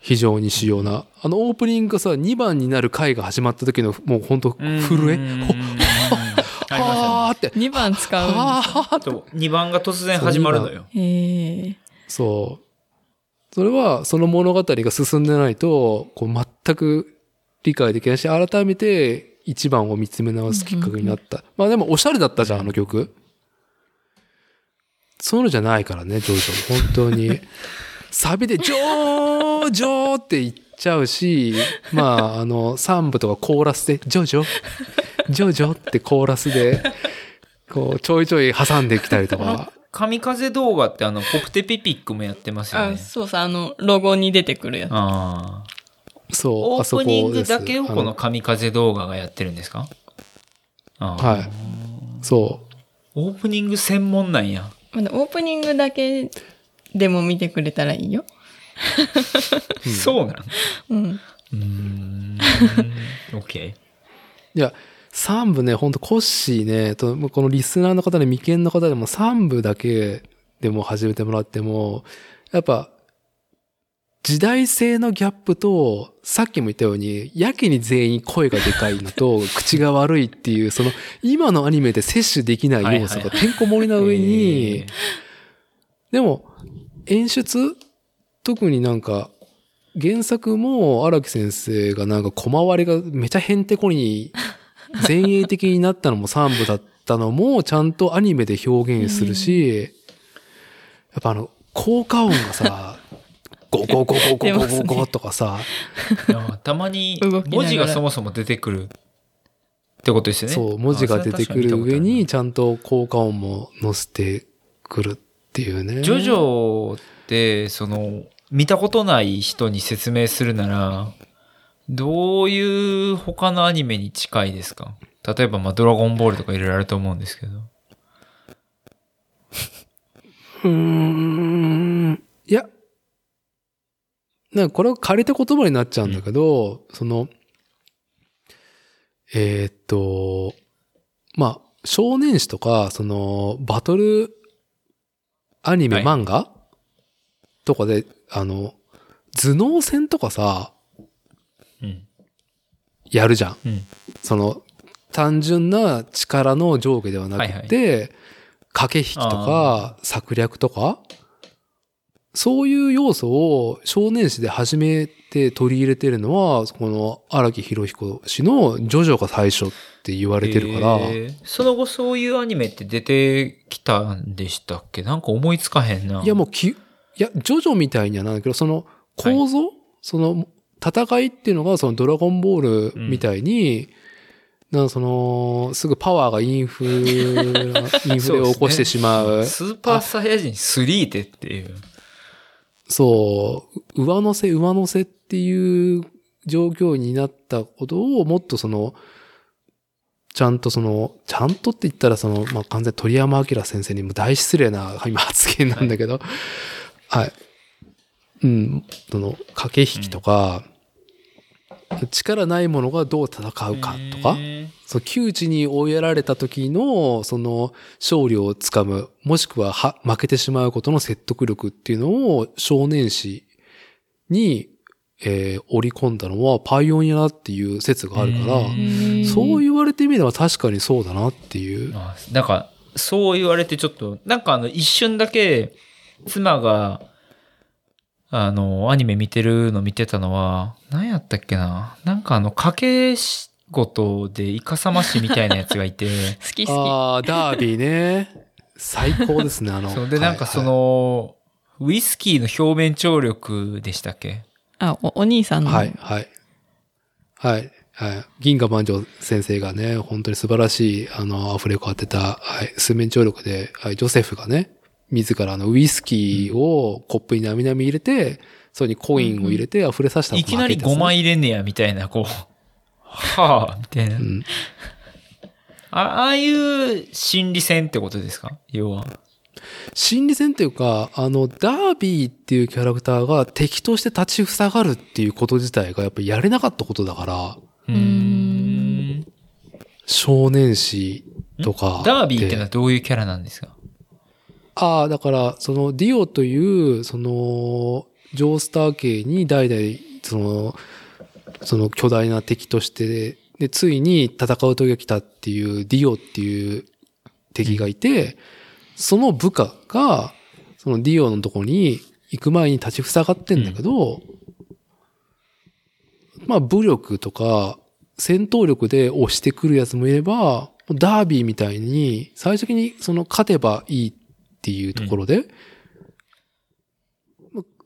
非常に主要な。あのオープニングがさ、2番になる回が始まった時のもう本当震え。[laughs] あーって。2番使うんはですーって。そう2番が突然始まるのよ。へえ。そう。それは、その物語が進んでないと、こう、全く理解できないし、改めて一番を見つめ直すきっかけになった。まあでも、おしゃれだったじゃん、あの曲。そういうのじゃないからね、ジョジョ。本当に。[laughs] サビで、ジョージョーって言っちゃうし、まあ、あの、3部とかコーラスで、ジョジョジョジョってコーラスで、こう、ちょいちょい挟んできたりとか。神風動画ってあの、ポプテピピックもやってますよあ、ね。そうさ、あの、ロゴに出てくるやつ。ああ。そう、オープニングだけをこあの神風動画がやってるんですか？ああはい。そう。オープニング専門なんや。まだオープニングだけでも見てくれたらいいよ。[laughs] そうなんうん。うーん。[laughs] オッケいや、3部ね、ほんとコッシーね、とこのリスナーの方で未見の方でも3部だけでも始めてもらっても、やっぱ、時代性のギャップと、さっきも言ったように、やけに全員声がでかいのと、口が悪いっていう、その、今のアニメで摂取できない要素がてんこ盛りなー。上に、えーでも、演出特になんか、原作も荒木先生がなんか小回りがめちゃへんてこに前衛的になったのも3部だったのもちゃんとアニメで表現するし、やっぱあの、効果音がさ、[laughs] ゴゴゴゴゴゴゴゴゴとかさ、たまに文字がそもそも出てくるってことですよね。そう、文字が出てくる上にちゃゃんと効果音も載せてくるっていうね。ジョジョって、その、見たことない人に説明するなら、どういう他のアニメに近いですか？例えば、まあ、ドラゴンボールとかいろいろあると思うんですけど。うーん。いや。なんかこれは借りた言葉になっちゃうんだけど、その、えーっと、まあ、少年誌とか、その、バトルアニメ、はい漫画とかで、あの、頭脳戦とかさ、うん。やるじゃん。うん。その、単純な力の上下ではなくて、駆け引きとか、策略とか、そういう要素を少年誌で初めて取り入れてるのは、この荒木博彦氏のジョジョが最初って言われてるから、へー。その後そういうアニメって出てきたんでしたっけ？なんか思いつかへんな。いやもうき、いや、ジョジョみたいにはなんだけど、その構造、その戦いっていうのがそのドラゴンボールみたいに、なんかその、すぐパワーがインフ、インフレを起こしてしまう。スーパーサイヤ人3ってっていう。そう、上乗せ、上乗せっていう状況になったことをもっとその、ちゃんとその、ちゃんとって言ったらその、まあ、完全に鳥山明先生にも大失礼な今発言なんだけど、はい。うん、その、駆け引きとか、力ないものがどう戦うかとか、へその窮地に追いやられた時の、その、勝利をつかむ、もしくはは負けてしまうことの説得力っていうのを少年誌に、えー織り込んだのはパイオニアだっていう説があるから、うん。そう言われてみれば確かにそうだなっていう。なんか、そう言われてちょっと、なんかあの一瞬だけ妻が、あの、アニメ見てるの見てたのは、何やったっけななんかあの、賭け仕事でイカサマ師みたいなやつがいて、[laughs] 好き好ああ、ダービーね。最高ですね、あの。[laughs] そうで、なんかその、ウイスキーの表面張力でしたっけ？き。あ、おお兄さんの。はい、はい。はい。はい。銀河万丈先生がね、本当に素晴らしい、あの、アフレコ当てた、はい、数面張力で、はい、ジョセフがね、自らのウイスキーをコップになみなみ入れて、それにコインを入れて溢れさせたいきなり5枚入れんねや、みたいな、こう、はあ、みたいなう。ん。あああいう心理戦ってことですか？要は。心理戦っていうか、あの、ダービーっていうキャラクターが敵として立ちふさがるっていうこと自体がやっぱりやれなかったことだから、うーん。少年誌とか。ダービーってのはどういうキャラなんですか？ああ、だから、その、ディオという、その、ジョースター系に代々、その、その巨大な敵として、で、ついに戦う時が来たっていう、ディオっていう敵がいて、その部下が、そのディオのとこに行く前に立ちふさがってんだけど、まあ、武力とか、戦闘力で押してくるやつもいれば、ダービーみたいに、最終的にその勝てばいいっていうところで、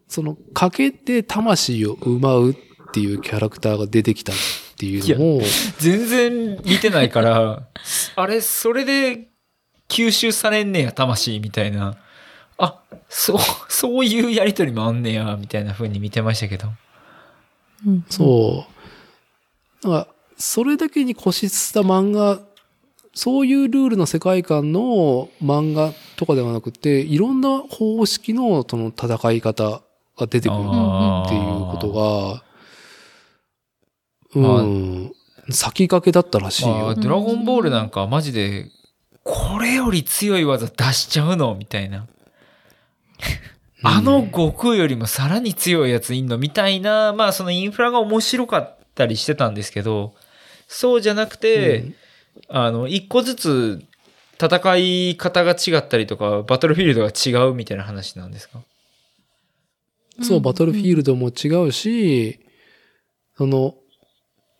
その、かけて魂を奪うっていうキャラクターが出てきたっていうのも、全然見てないから、[laughs] あれ、それで吸収されんねや、魂みたいな。あ、そう、そういうやりとりもあんねや、みたいな風に見てましたけど。うんそう。だから、それだけに固執した漫画、そういうルールの世界観の漫画とかではなくて、いろんな方式のその戦い方が出てくるっていうことが、うん、先駆けだったらしいまあ、よ。ドラゴンボールなんかはマジで、これより強い技出しちゃうのみたいな。あの悟空よりもさらに強いやついんのみたいな、まあそのインフラが面白かったりしてたんですけど、そうじゃなくて、うんあの、一個ずつ戦い方が違ったりとか、バトルフィールドが違うみたいな話なんですか？そう、バトルフィールドも違うし、その、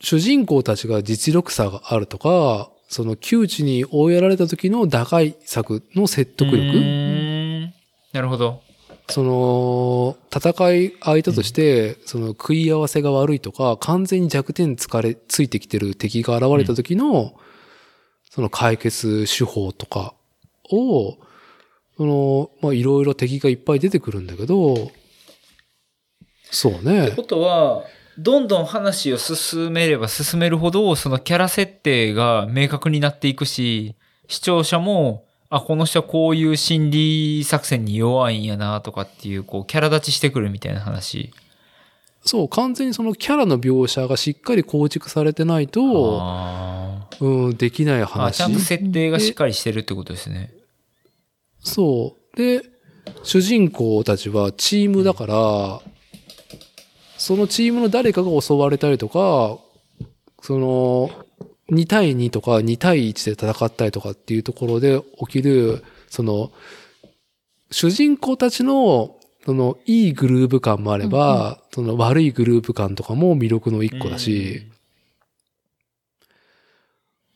主人公たちが実力差があるとか、その窮地に追いやられた時の打開策の説得う力。なるほど。その、戦い相手として、その食い合わせが悪いとか、完全に弱点つかれ、ついてきてる敵が現れた時の、その解決手法とかを、その、まあ、いろいろ敵がいっぱい出てくるんだけど、そうねってこ。とは、どんどん話を進めれば進めるほど、そのキャラ設定が明確になっていくし、視聴者も、あ、この人はこういう心理作戦に弱いんやなとかっていう、こう、キャラ立ちしてくるみたいな話。そう、完全にそのキャラの描写がしっかり構築されてないと、あうん、できない話。ちゃんと設定がしっかりしてるってことですね。そう。で、主人公たちはチームだから、そのチームの誰かが襲われたりとか、その、2対2とか2対1で戦ったりとかっていうところで起きる、その、主人公たちの、その、いいグルーヴ感もあれば、その悪いグルーヴ感とかも魅力の一個だし、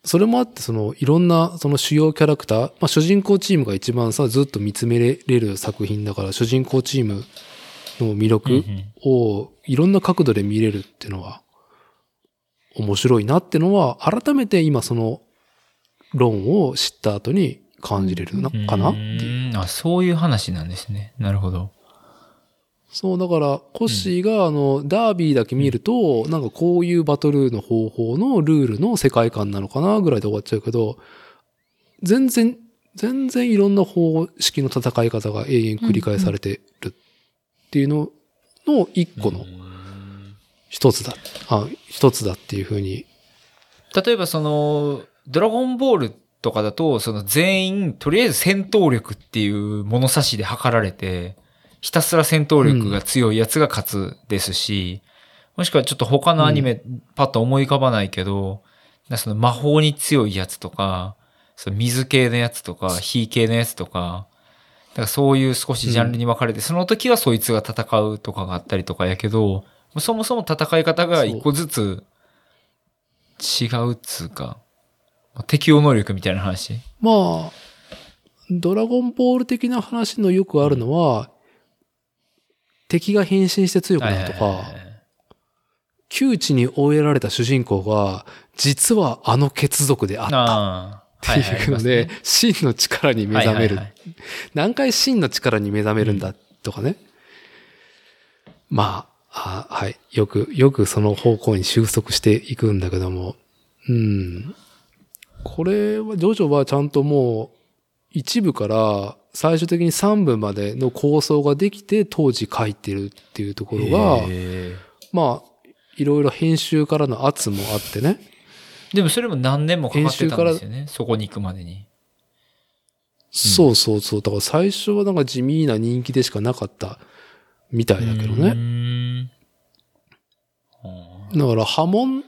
それもあって、その、いろんな、その主要キャラクター、まあ、主人公チームが一番さ、ずっと見つめれる作品だから、主人公チームの魅力をいろんな角度で見れるっていうのは、面白いなってのは、改めて今その論を知った後に感じれるのかなっていう。うんあ、そういう話なんですね。なるほど。そう、だから、コッシーが、あの、ダービーだけ見ると、なんかこういうバトルの方法のルールの世界観なのかなぐらいで終わっちゃうけど、全然、全然いろんな方式の戦い方が永遠繰り返されてるっていうのの一個の一つだ。あ、一つだっていうふうに。例えばその、ドラゴンボールとかだと、その全員、とりあえず戦闘力っていう物差しで測られて、ひたすら戦闘力が強いやつが勝つですし、もしくはちょっと他のアニメ、パッと思い浮かばないけど、なその魔法に強いやつとか、その水系のやつとか、火系のやつとか、だからそういう少しジャンルに分かれて、その時はそいつが戦うとかがあったりとかやけど、そもそも戦い方が一個ずつ違うっつうか、適応能力みたいな話。まあ、ドラゴンボール的な話のよくあるのは、敵が変身して強くなるとか、窮地に追えられた主人公が、実はあの血族であったあっていうので、真の力に目覚める。何回真の力に目覚めるんだとかね。まあ、あはい。よく、よくその方向に収束していくんだけども。うん。これは、ジョジョはちゃんともう、一部から最終的に三部までの構想ができて当時書いてるっていうところが、まあ、いろいろ編集からの圧もあってね。でもそれも何年もかかってたんですよね。そこに行くまでに。そうそうそう。だから最初はなんか地味な人気でしかなかったみたいだけどね。ね。だから波紋、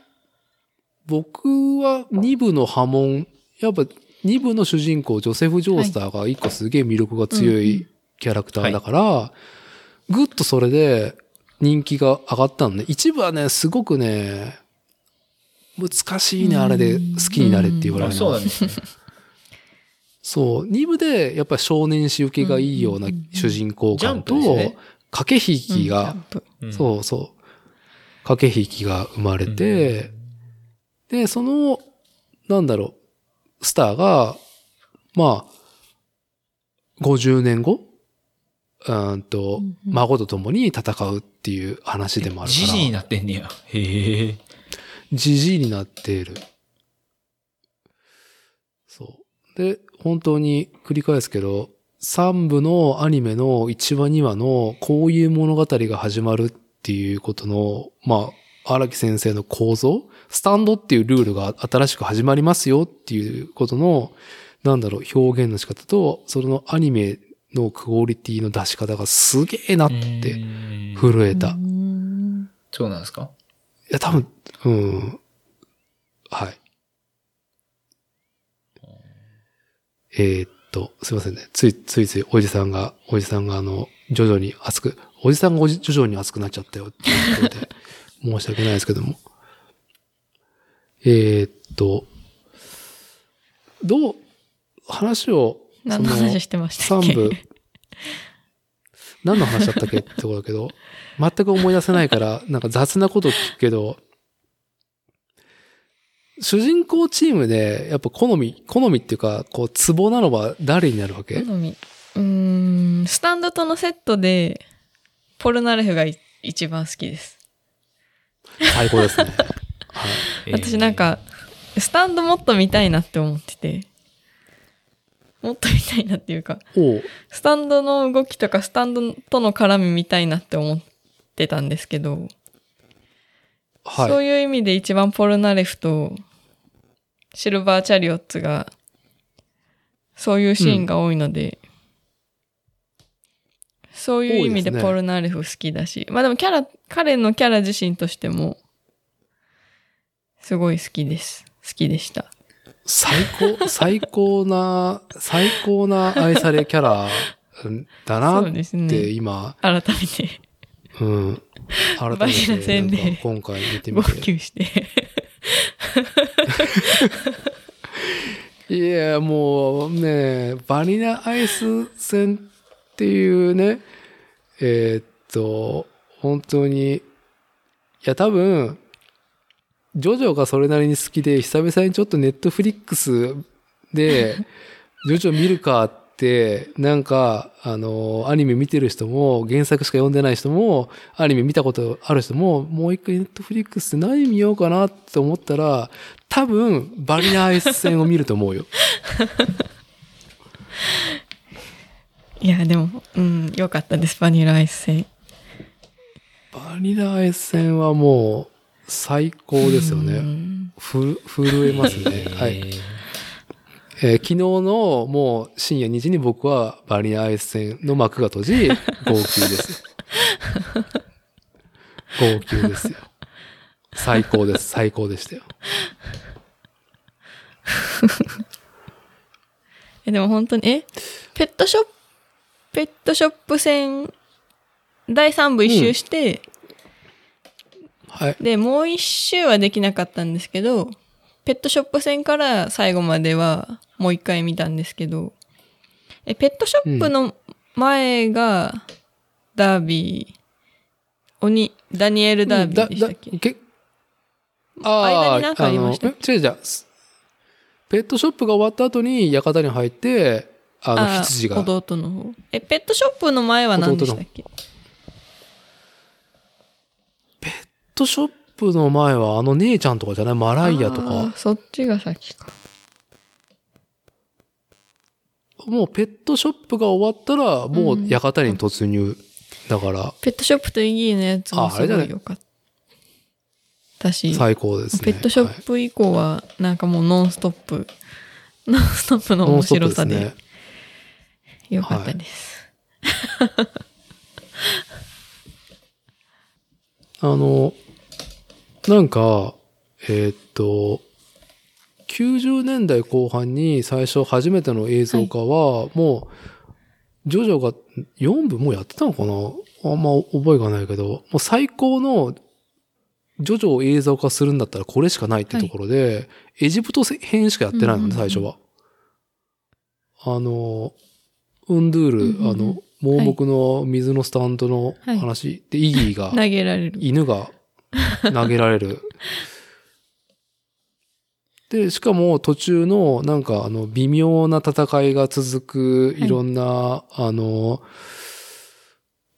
僕は2部の波紋、やっぱ2部の主人公、ジョセフ・ジョースターが一個すげえ魅力が強いキャラクターだから、ぐっとそれで人気が上がったのね。一部はね、すごくね、難しいね、あれで好きになれって言われあるの。そうなんですね。そう、[laughs] 2部でやっぱり少年誌受けがいいような主人公感と、駆け引きが、そうそう、駆け引きが生まれて、で、その、なんだろう、スターが、まあ、50年後、うーんと、孫と共に戦うっていう話でもあるから、じじいになってんねや。へえ。じじいになっている。そう。で、本当に繰り返すけど、3部のアニメの1話2話のこういう物語が始まるっていうことの、まあ、荒木先生の構造スタンドっていうルールが新しく始まりますよっていうことの、なんだろう、表現の仕方と、そのアニメのクオリティの出し方がすげえなってうん震えた。そうなんですか？や、多分、うん。はい。えーっと、すいませんね。つい、ついついおじさんが、おじさんがあの、徐々に熱く、おじさんがおじ徐々に熱くなっちゃったよっていうことで、申し訳ないですけども。えーっと、どう、話を、何の話してましたっけ？三部。何の話だったっけ？ってところだけど、全く思い出せないから、なんか雑なこと聞くけど、主人公チームで、やっぱ好み、好みっていうか、こう、ツボなのは誰になるわけ？好み。うーんスタンドとのセットでポルナレフがい一番好きです。最高ですね。はい。私なんかスタンドもっと見たいなって思ってて。もっと見たいなっていうかスタンドの動きとかスタンドとの絡み見たいなって思ってたんですけど、はい。そういう意味で一番ポルナレフとシルバーチャリオッツがそういうシーンが多いので、そういう意味でポルナレフ好きだし、まあでもキャラ、彼のキャラ自身としても、すごい好きです。好きでした。最高、最高な、最高な愛されキャラだなってね。今、改めて、うん。改めて今回見て号みて。泣して。[laughs] いや、もうね、バニラアイス戦っていうね、えーっと、本当に、いや、多分、ジョジョがそれなりに好きで、久々にちょっとネットフリックスで、[laughs] ジョジョ見るかって、なんか、あの、アニメ見てる人も、原作しか読んでない人も、アニメ見たことある人も、もう一回ネットフリックスで何見ようかなって思ったら、多分、バニラアイス戦を見ると思うよ。[laughs] いや、でも、うん、良かったです、バニラアイス戦。バニラアイス戦はもう、最高ですようね。んふ、震えますね。はい。えー昨日のもう深夜2時に僕はバニラアイス戦の幕が閉じ、号泣ですよ。号泣ですよ。最高です。最高でしたよ。[laughs] え、でも本当に、え？ペットショップ、ペットショップ戦、第3部一周して、はい。で、もう一周はできなかったんですけど、ペットショップ戦から最後まではもう一回見たんですけど、え、ペットショップの前がダービー、鬼、ダニエル・ダービーでしたっけ、けあ間に何かありましたっあの、違う違う。すペットショップが終わった後に館に入って、あの、あ羊が。弟の方。え、ペットショップの前は何でしたっけペットショップの前はあの姉ちゃんとかじゃない？マライアとか。そっちが先か。もうペットショップが終わったら、もう館に突入。だから、ペットショップとイギーのやつもすごい良かったし、最高ですね。ペットショップ以降はなんかもうノンストップ、ノンストップの面白さで。良かったです。あの、なんか、えーっと、90年代後半に最初初めての映像化は、もう、ジョジョが4部もうやってたのかな？あんま覚えがないけど、もう最高のジョジョを映像化するんだったらこれしかないってところで、エジプト編しかやってないのね、最初は。あの、ウンドゥール、うんうんうん。あの、盲目の水のスタンドの話、で、イギーが、[laughs] 投げられる。犬が投げられる。[laughs] で、しかも途中のなんかあの微妙な戦いが続くはい。いろんな、あの、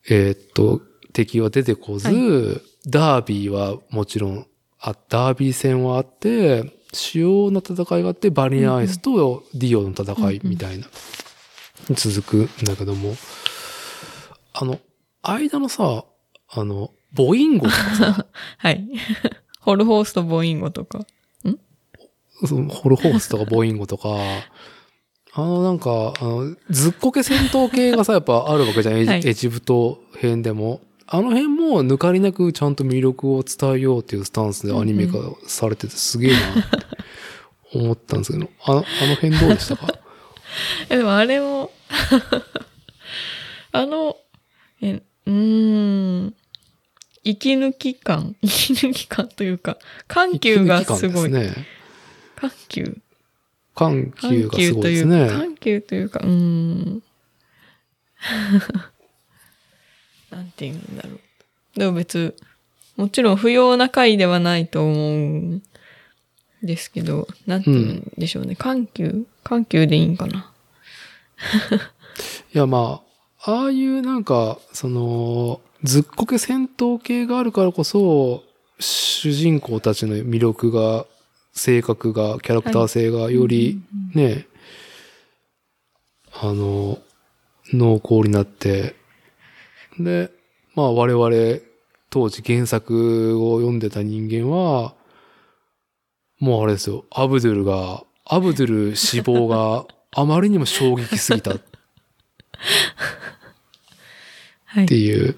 えーっと、敵は出てこず、はダービーはもちろんあ、ダービー戦はあって、主要な戦いがあって、バニラアイスとディオの戦いみたいな、続くんだけども、あの、間のさ、あの、ボインゴとかさ、[laughs] はい。[laughs] ホルホースとボインゴとか。そのホルホースとかボインゴとか、あのなんか、あの、ずっこけ戦闘系がさ、[laughs] やっぱあるわけじゃん、エジ,、はい。エジプト編でも。あの辺も抜かりなくちゃんと魅力を伝えようっていうスタンスでアニメ化されててすげえなって思ったんですけど、あの、あの辺どうでしたか？え、でもあれも、あの、え、うーん、息抜き感 [laughs] 息抜き感というか、緩急がすごい。ね。緩急緩急緩がす急というか、ごいですね。緩急というか、うーん。[laughs] なんて言うんだろう。でも別、もちろん不要な回ではないと思うんですけど、なんて言うんでしょうね。緩急？緩急でいいんかな。[laughs] いや、まあ、ああいうなんか、その、ずっこけ戦闘系があるからこそ、主人公たちの魅力が、性格が、キャラクター性がよりね、あの、濃厚になって、で、まあ我々、当時原作を読んでた人間は、もうあれですよ、アブドゥルが、アブドゥル死亡が [laughs] あまりにも衝撃すぎた。はいって。いう、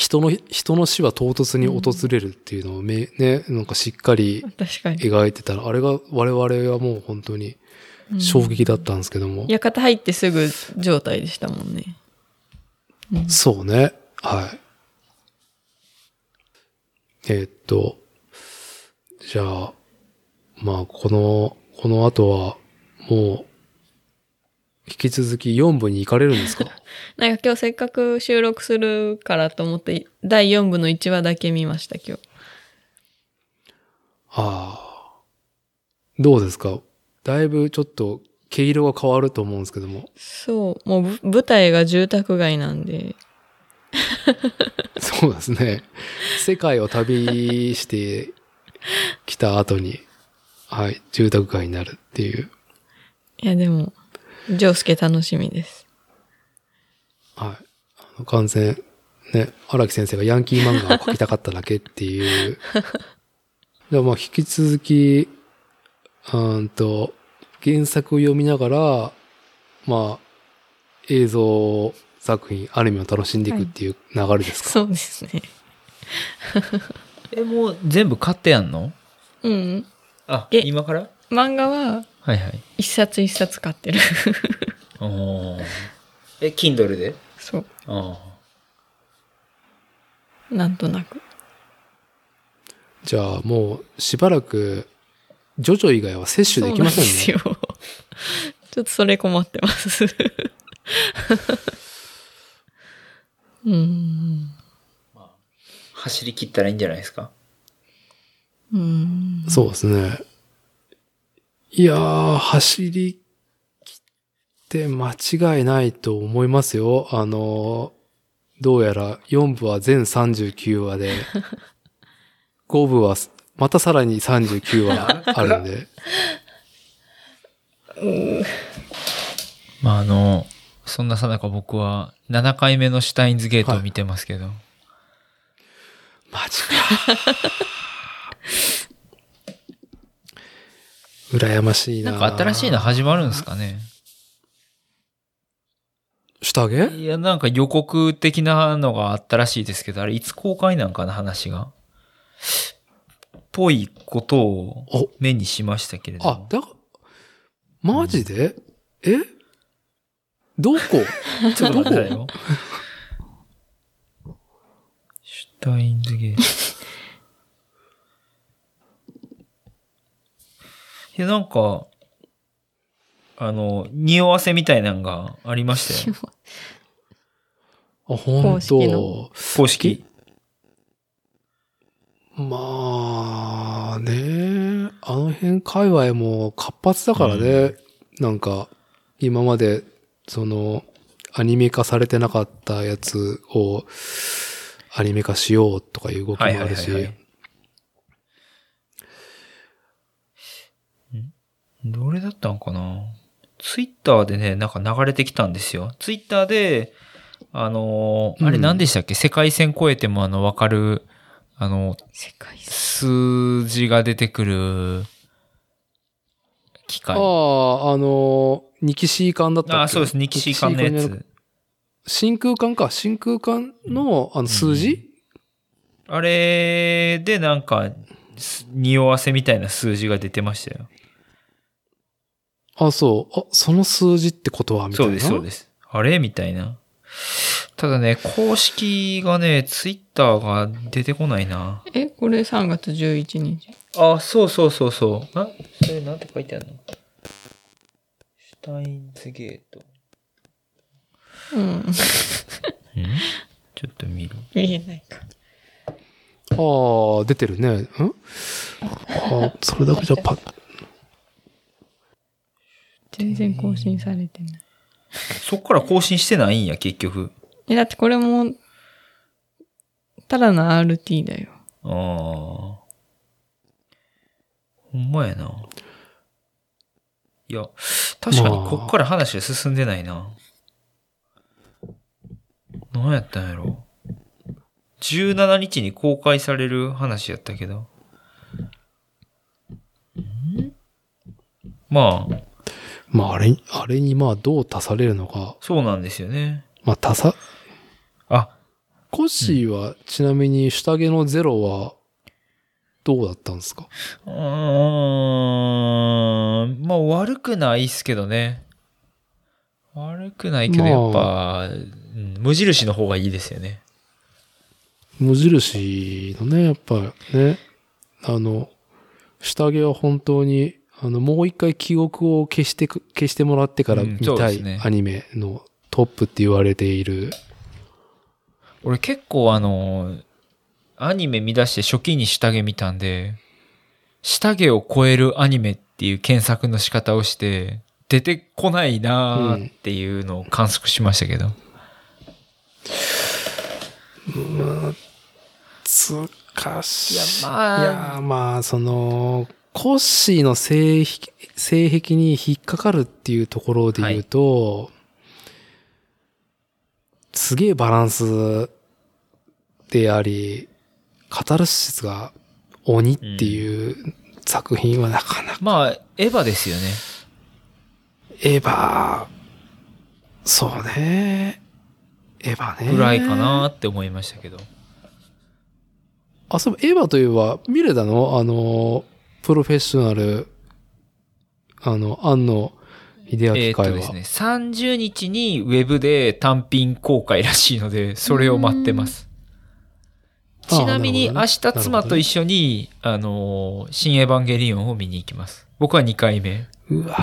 人の、人の死は唐突に訪れるっていうのをめ、ね、なんかしっかり。描いてたら、あれが我々はもう本当にうん衝撃だったんですけども。館入ってすぐ状態でしたもんね。うんそうね。はい。えーっと、じゃあ、まあ、この、この後は、もう、引き続き4部に行かれるんですか？なんか今日せっかく収録するからと思って、第4部の1話だけ見ました、今日。ああ。どうですか？だいぶちょっと毛色が変わると思うんですけども。そう、もうぶ舞台が住宅街なんで、[laughs] そうですね。世界を旅してきた後に、はい、住宅街になるっていう。いやでも、ジョースケ楽しみです。完全、ね、荒木先生がヤンキー漫画を描きたかっただけっていう。[laughs] でまあ、引き続き、うーんと、原作を読みながら、まあ、映像作品、アニメを楽しんでいくっていう流れですか、そうですね。[laughs] え、もう全部買ってやんの？うん。あ、え今から？漫画ははいはい。一冊一冊買ってる。[laughs] おーえ、Kindle で？そう。あなんとなく。じゃあ、もう、しばらく、ジョジョ以外は摂取できませんね。そうなんですよ。ちょっとそれ困ってます。うん。走り切ったらいいんじゃないですか？うん。そうですね。いやー、走りて間違いないと思いますよ。あの、どうやら4部は全39話で、[laughs] 5部はまたさらに39話あるんで。まああの、そんなさなか僕は7回目のシュタインズゲートを見てますけど、マジか。[laughs] 羨ましいな。なんか新しいの始まるんですかね下着？いや、なんか予告的なのがあったらしいですけど、あれいつ公開なんかな話が？ぽいことをお、目にしましたけれども。、あだマジで、え？[laughs] どこ？ちょっと待ってよ。シュタインズゲート。[laughs] いや、なんか、あの、匂わせみたいなのがありましたよ。[laughs] あ、本当。公式。まあね、あの辺界隈も活発だからね、なんか今までそのアニメ化されてなかったやつをアニメ化しようとかいう動きもあはいはいるし、はいはい。ん？どれだったのかな？ツイッターでね、なんか流れてきたんですよ。ツイッターで、あのーあれうん何でしたっけ、世界線超えてもあの、わかる、あの。数字が出てくる機械。ああ、あの、ニキシー管だったっけ？ああ、そうです。ニキシー管のやつ。真空管か。真空管のあの数字、あれでなんか、す匂わせみたいな数字が出てましたよ。あそう。あ、その数字ってことはみたいな？そうです、そうです。あれ？みたいな。ただね、公式がね、ツイッターが出てこないな。え、これ3月11日。あ、そうそうそうそう。あそれなんて書いてあるの？シュタインズゲート。うん。[laughs] ん？ちょっと見る。見えないか。ああ、出てるね。ん？あそれだけじゃパッ。全然更新されてない。そっから更新してないんや、結局。え、だってこれも、ただの RT だよ。ああ。ほんまやな。いや、確かにまあこっから話が進んでないな。何やったんやろ。17日に公開される話やったけど。ん？まあ、まあ、あれ、あれにまあ、どう足されるのか。そうなんですよね。まあ、多さ、あ、コッシーは、ちなみに下着のゼロは、どうだったんですか？うーん、まあ悪くないっすけどね。悪くないけど、まあやっぱ、うん無印の方がいいですよね。無印のね、やっぱね、あの、下着は本当に、あの、もう一回記憶を消してく、消してもらってからうん見たいアニメのトップって言われている。俺結構あの、アニメ見出して初期に下着見たんで、下着を超えるアニメっていう検索の仕方をして、出てこないなーっていうのを観測しましたけど。難しい。いやまあいや、まあ、その、コッシーの性癖性癖に引っかかるっていうところで言うと、すげえバランスであり、カタルシスが鬼っていう作品はなかなか、まあ、エヴァですよね。エヴァ、そうね。エヴァね。ぐらいかなって思いましたけど。あ、そう、エヴァといえば、見れたの？あの、プロフェッショナル、あの、安野秀えー明会は。っとですね、30日にウェブで単品公開らしいので、それを待ってます。うんちなみに明日妻と一緒に、あのー、新エヴァンゲリオンを見に行きます。僕は2回目。うわ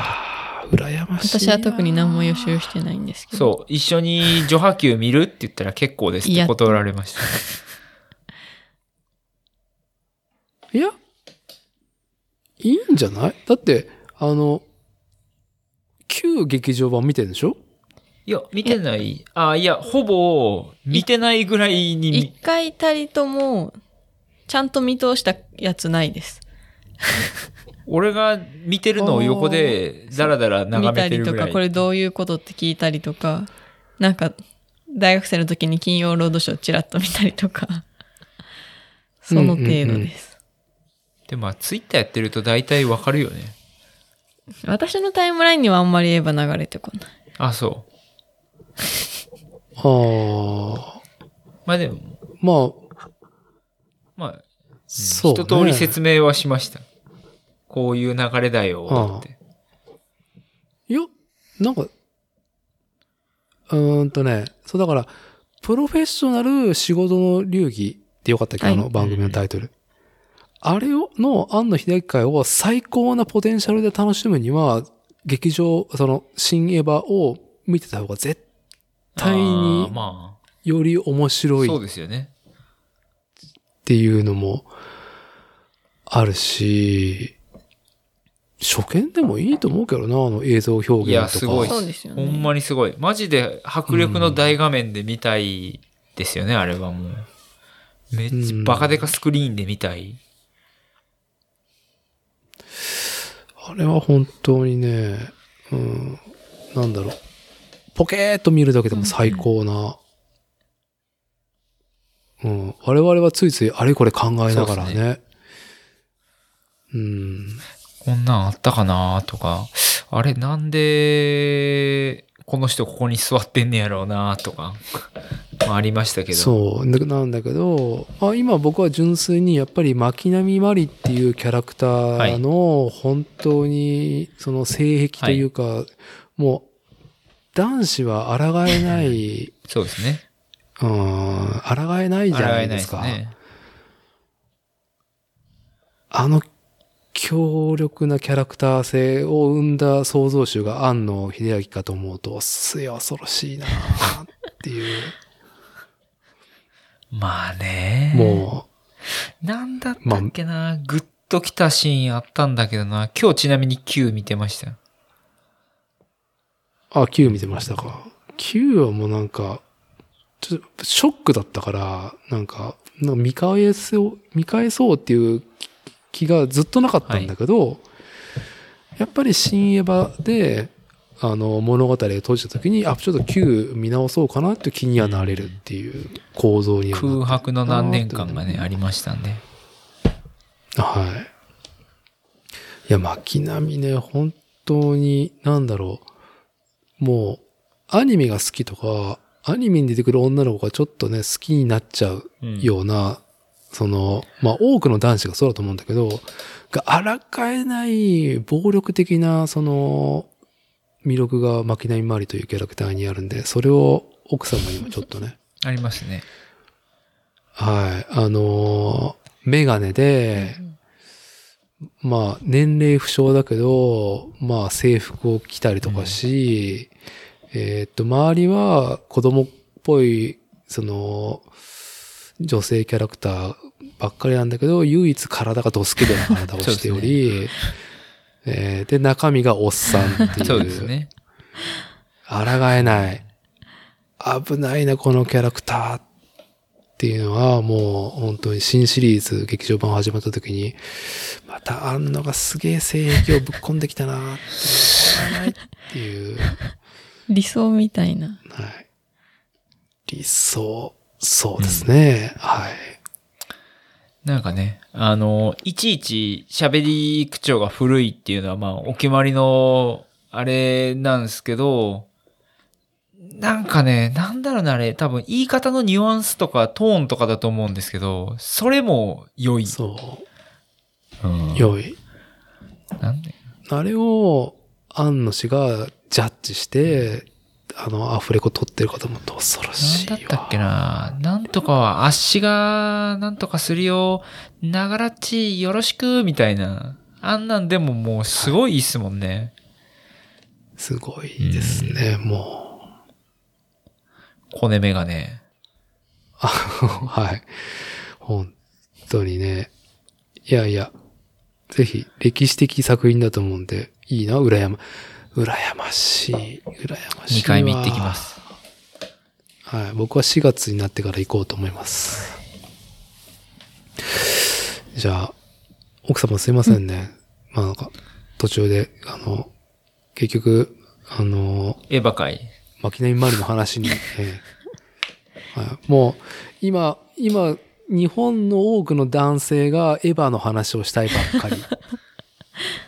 ぁ、羨ましいな。私は特に何も予習してないんですけど。そう、一緒に女波球見るって言ったら結構ですって断られました。いや、いいんじゃない？だって、あの、旧劇場版見てるんでしょ？いや、見てない。あ、いや、ほぼ見てないぐらいに一回たりとも、ちゃんと見通したやつないです。俺が見てるのを横でダラダラ見眺たりとか、めてるぐらい。これどういうことって聞いたりとか、なんか、大学生の時に金曜ロードショーチラッと見たりとか、その程度です。でもまあ、ツイッターやってると大体わかるよね。私のタイムラインにはあんまり言えば流れてこない。あ、そう。ああ、まあでも、まあ、まあ、そう、ね。一通り説明はしました。こういう流れだよって。いや、なんか、うーんとね、そうだから、プロフェッショナル仕事の流儀ってよかったっけ、はいあの番組のタイトル。あれを、の、安野秀明会を最高なポテンシャルで楽しむには、劇場、その、新エヴァを見てた方が絶対にまより面あ、白いそうですよね。っていうのもあるし、初見でもいいと思うけどな、あの映像表現とか。いやすごいそうですよね。ほんまにすごい。マジで迫力の大画面で見たいですよね、あれはもう。めっちうんゃバカデカスクリーンで見たい。あれは本当にね、うん、なんだろう。ポケーっと見るだけでも最高な。うん、我々はついついあれこれ考えながらそうね。うん。こんなんあったかなとか、あれなんで、この人ここに座ってんねやろうなとか、まあありましたけど。そう。ななんだけど、まあ、今僕は純粋にやっぱり巻波まりっていうキャラクターの本当にその性癖というか、もう男子は抗えない、[laughs] そうですね。うん、抗えないじゃないですすね。あの強力なキャラクター性を生んだ創造主が庵野秀明かと思うと、すや恐ろしいなっていう。まあね。もなんだったっけな、グッときたシーンあったんだけどな。今日ちなみに Q 見てました。う、あ、Q 見てましたか。Q はもうなんか、ちょっとショックだったから、なんか、なんか見返そう、見返そうっていう気がずっとなかったんだけど、やっぱり新エヴァで、あの、物語を閉じた時に、あ、ちょっと Q 見直そうかなって気にはなれるっていう構造に空白の何年間がね、ありましたんで。はい。いや、巻波ね、本当に、なんだろう。もう、アニメが好きとか、アニメに出てくる女の子がちょっとね、好きになっちゃううんような、その、まあ多くの男子がそうだと思うんだけど、が荒かえない暴力的な、その、魅力が巻波まりというキャラクターにあるんで、それを奥様にもちょっとね、[laughs] ありますね。はい、あのーメガネで、まあ、年齢不詳だけど、まあ、制服を着たりとかし、えーっと、周りは子供っぽい、その、女性キャラクターばっかりなんだけど、唯一体がドスケベな体をしており、[laughs] えーで、中身がおっさんっていう。そうですね。抗えない。危ないな、このキャラクターっていうのは、もう本当に新シリーズ劇場版始まった時に、またあんのがすげえ性癖をぶっ込んできたなっていう、[laughs] 理想みたいな。はい。理想、そうですね。はい。なんかね、あの、いちいち喋り口調が古いっていうのは、まあ、お決まりの、あれなんですけど、なんかね、なんだろうな、あれ、多分言い方のニュアンスとかトーンとかだと思うんですけど、それも良い。そうう。ん良い。なんで？あれを、安野氏がジャッジして、あの、アフレコ撮ってる方も恐ろしいわ。なんだったっけな？なんとかは、あっしが、なんとかするよ、ながらっち、よろしく、みたいな。あんなんでももうすごいいいっすもんね。すごいですね、もう。コネメガネ。あはい。本当にね。いやいや、ぜひ歴史的作品だと思うんで、いいな、羨ま、羨ましい、羨ましいわ。2回目行ってきま。す。はい。僕は4月になってから行こうと思います。じゃあ、奥様すいませんね。まあなんか、途中で、あの、結局、あの、エヴァ界。巻波まりの話に、ええはい、もう、今、今、日本の多くの男性がエヴァの話をしたいばっかり。[laughs]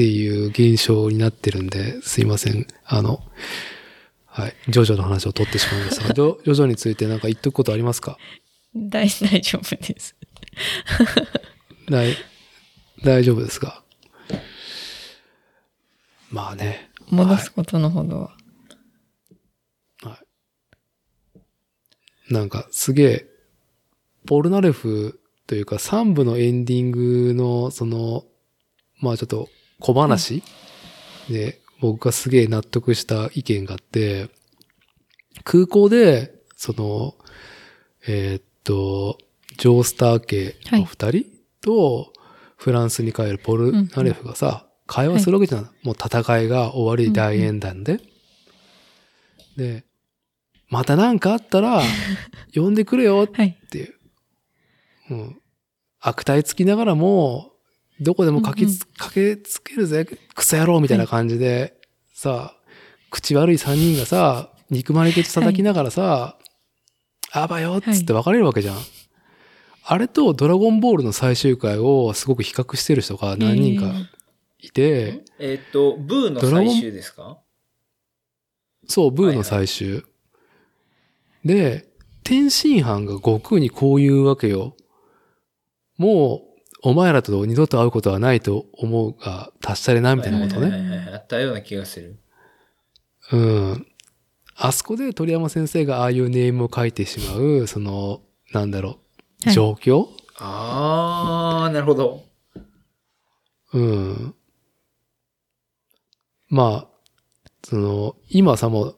っていう現象になってるんで、すいません。あの、はい。ジョジョの話を取ってしまいましたが、[laughs] ジョジョについて何か言っとくことありますか？大大丈夫です。[laughs] 大、大丈夫ですか？まあね。戻すことのほどは。なんかすげえ、ポルナレフというか3部のエンディングのその、まあちょっと小話？で僕がすげえ納得した意見があって、空港で、その、えーっと、ジョースター家の二人とフランスに帰るポルナレフがさ、会話するわけじゃん。もう戦いが終わり大演談で。で、また何かあったら、[laughs] 呼んでくれよはい。っていう。うん。悪態つきながらも、どこでも駆けつ、駆けつけるぜ、クソ野郎みたいな感じで、さ、口悪い三人がさ、憎まれ口叩きながらさ、あばよっつって別れるわけじゃん。あれとドラゴンボールの最終回をすごく比較してる人が何人かいて、えーっと、ブーの最終ですか？そう、ブーの最終。で、天津飯が悟空にこう言うわけよ。もう、お前らと二度と会うことはないと思うが、達したれな、みたいなことね。はいはいはいはいあったような気がする。うん。あそこで鳥山先生がああいうネームを書いてしまう、その、なんだろう、はい状況、あー、なるほど。うん。まあ、その、今さ、もう、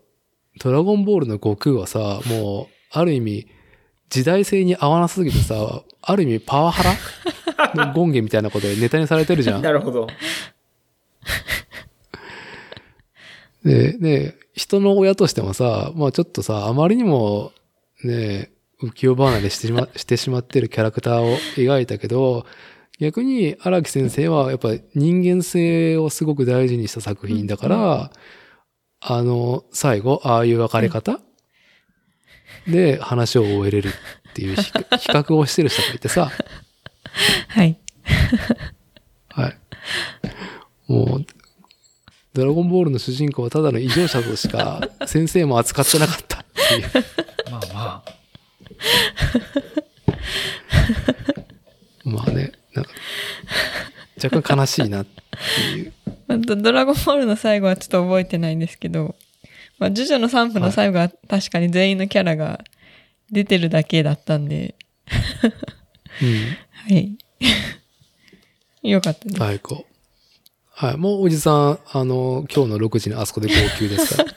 ドラゴンボールの悟空はさ、もう、ある意味、時代性に合わなすぎてさ、ある意味パワハラ？[laughs] の権限みたいなことでネタにされてるじゃん。なるほど。で、ね、人の親としてもさ、まあちょっとさ、あまりにも、ね、浮世離れしてしま [laughs] してしまってるキャラクターを描いたけど、逆に荒木先生はやっぱ人間性をすごく大事にした作品だから、あの、最後、ああいう別れ方、で話を終えれるっていう比比較をしてる人がいてさ、はい。はい。もう、ドラゴンボールの主人公はただの異常者としか先生も扱ってなかったっいう。まあまあ。まあね、なんか、若干悲しいなっていう。あとドラゴンボールの最後はちょっと覚えてないんですけど、まあ、ジョジョの3部の最後は確かに全員のキャラが出てるだけだったんで、うん。はい。よかったです。最高。はい。もうおじさん、あの、今日の6時にあそこで号泣ですから。[laughs]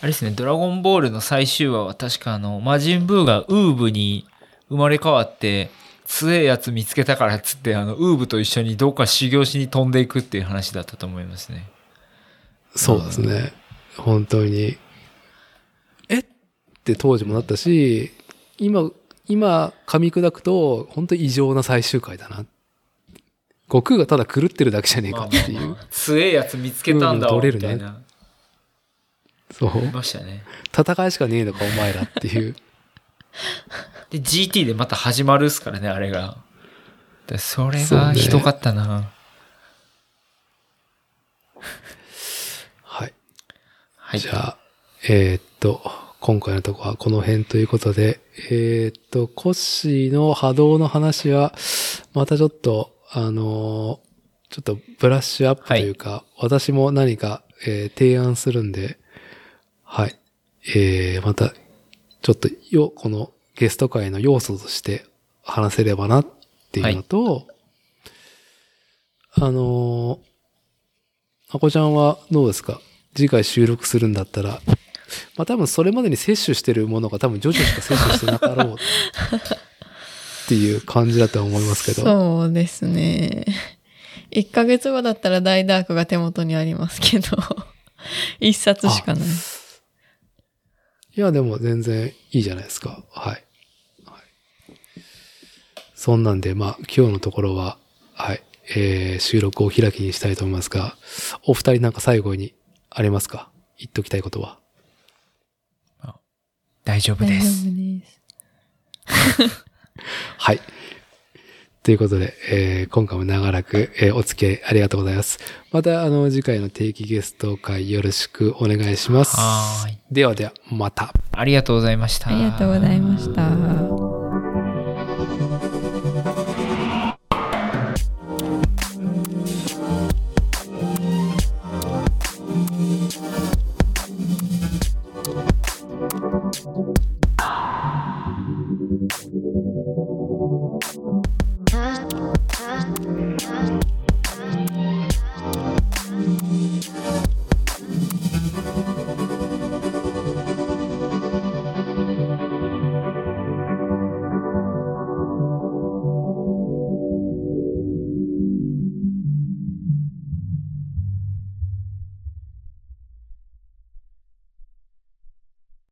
あれですね、ドラゴンボールの最終話は確かあの、魔人ブーがウーブに生まれ変わって、強えやつ見つけたからっつって、あの、ウーブと一緒にどっか修行しに飛んでいくっていう話だったと思いますね。そうですね。本当に。え？って当時もなったし、今、今噛み砕くと、本当に異常な最終回だな。悟空がただ狂ってるだけじゃねえかっていう。強えやつ見つけたんだわ、うん取れるねみたいな。そう。いましたね。戦いしかねえのか、お前らっていう。[laughs] で、GT でまた始まるっすからね、あれが。でそれがひどかったな。[laughs] はい。はい。じゃあ、えーっと、今回のとこはこの辺ということで、えーっと、コッシーの波動の話は、またちょっと、あのーちょっとブラッシュアップというか、私も何か、えー提案するんで、はい。えー、また、ちょっとよ、このゲスト会の要素として話せればなっていうのと、あのーあこちゃんはどうですか？次回収録するんだったら、まあ多分それまでに摂取してるものが多分徐々しか摂取してなかろう [laughs] っていう感じだとは思いますけど。そうですね。1ヶ月後だったら大ダークが手元にありますけど、[laughs] 一冊しかない。いや、でも全然いいじゃないですか。はい。はい、そんなんで、まあ今日のところは、はい。えー、収録を開きにしたいと思いますが、お二人なんか最後にありますか？言っときたいことは。大丈夫で大す。丈夫です。[laughs] はい。ということで、えー今回も長らく、えーお付き合いありがとうございます。また、あの、次回の定期ゲスト会よろしくお願いします。ではでは、また。ありがとうございました。ありがとうございました。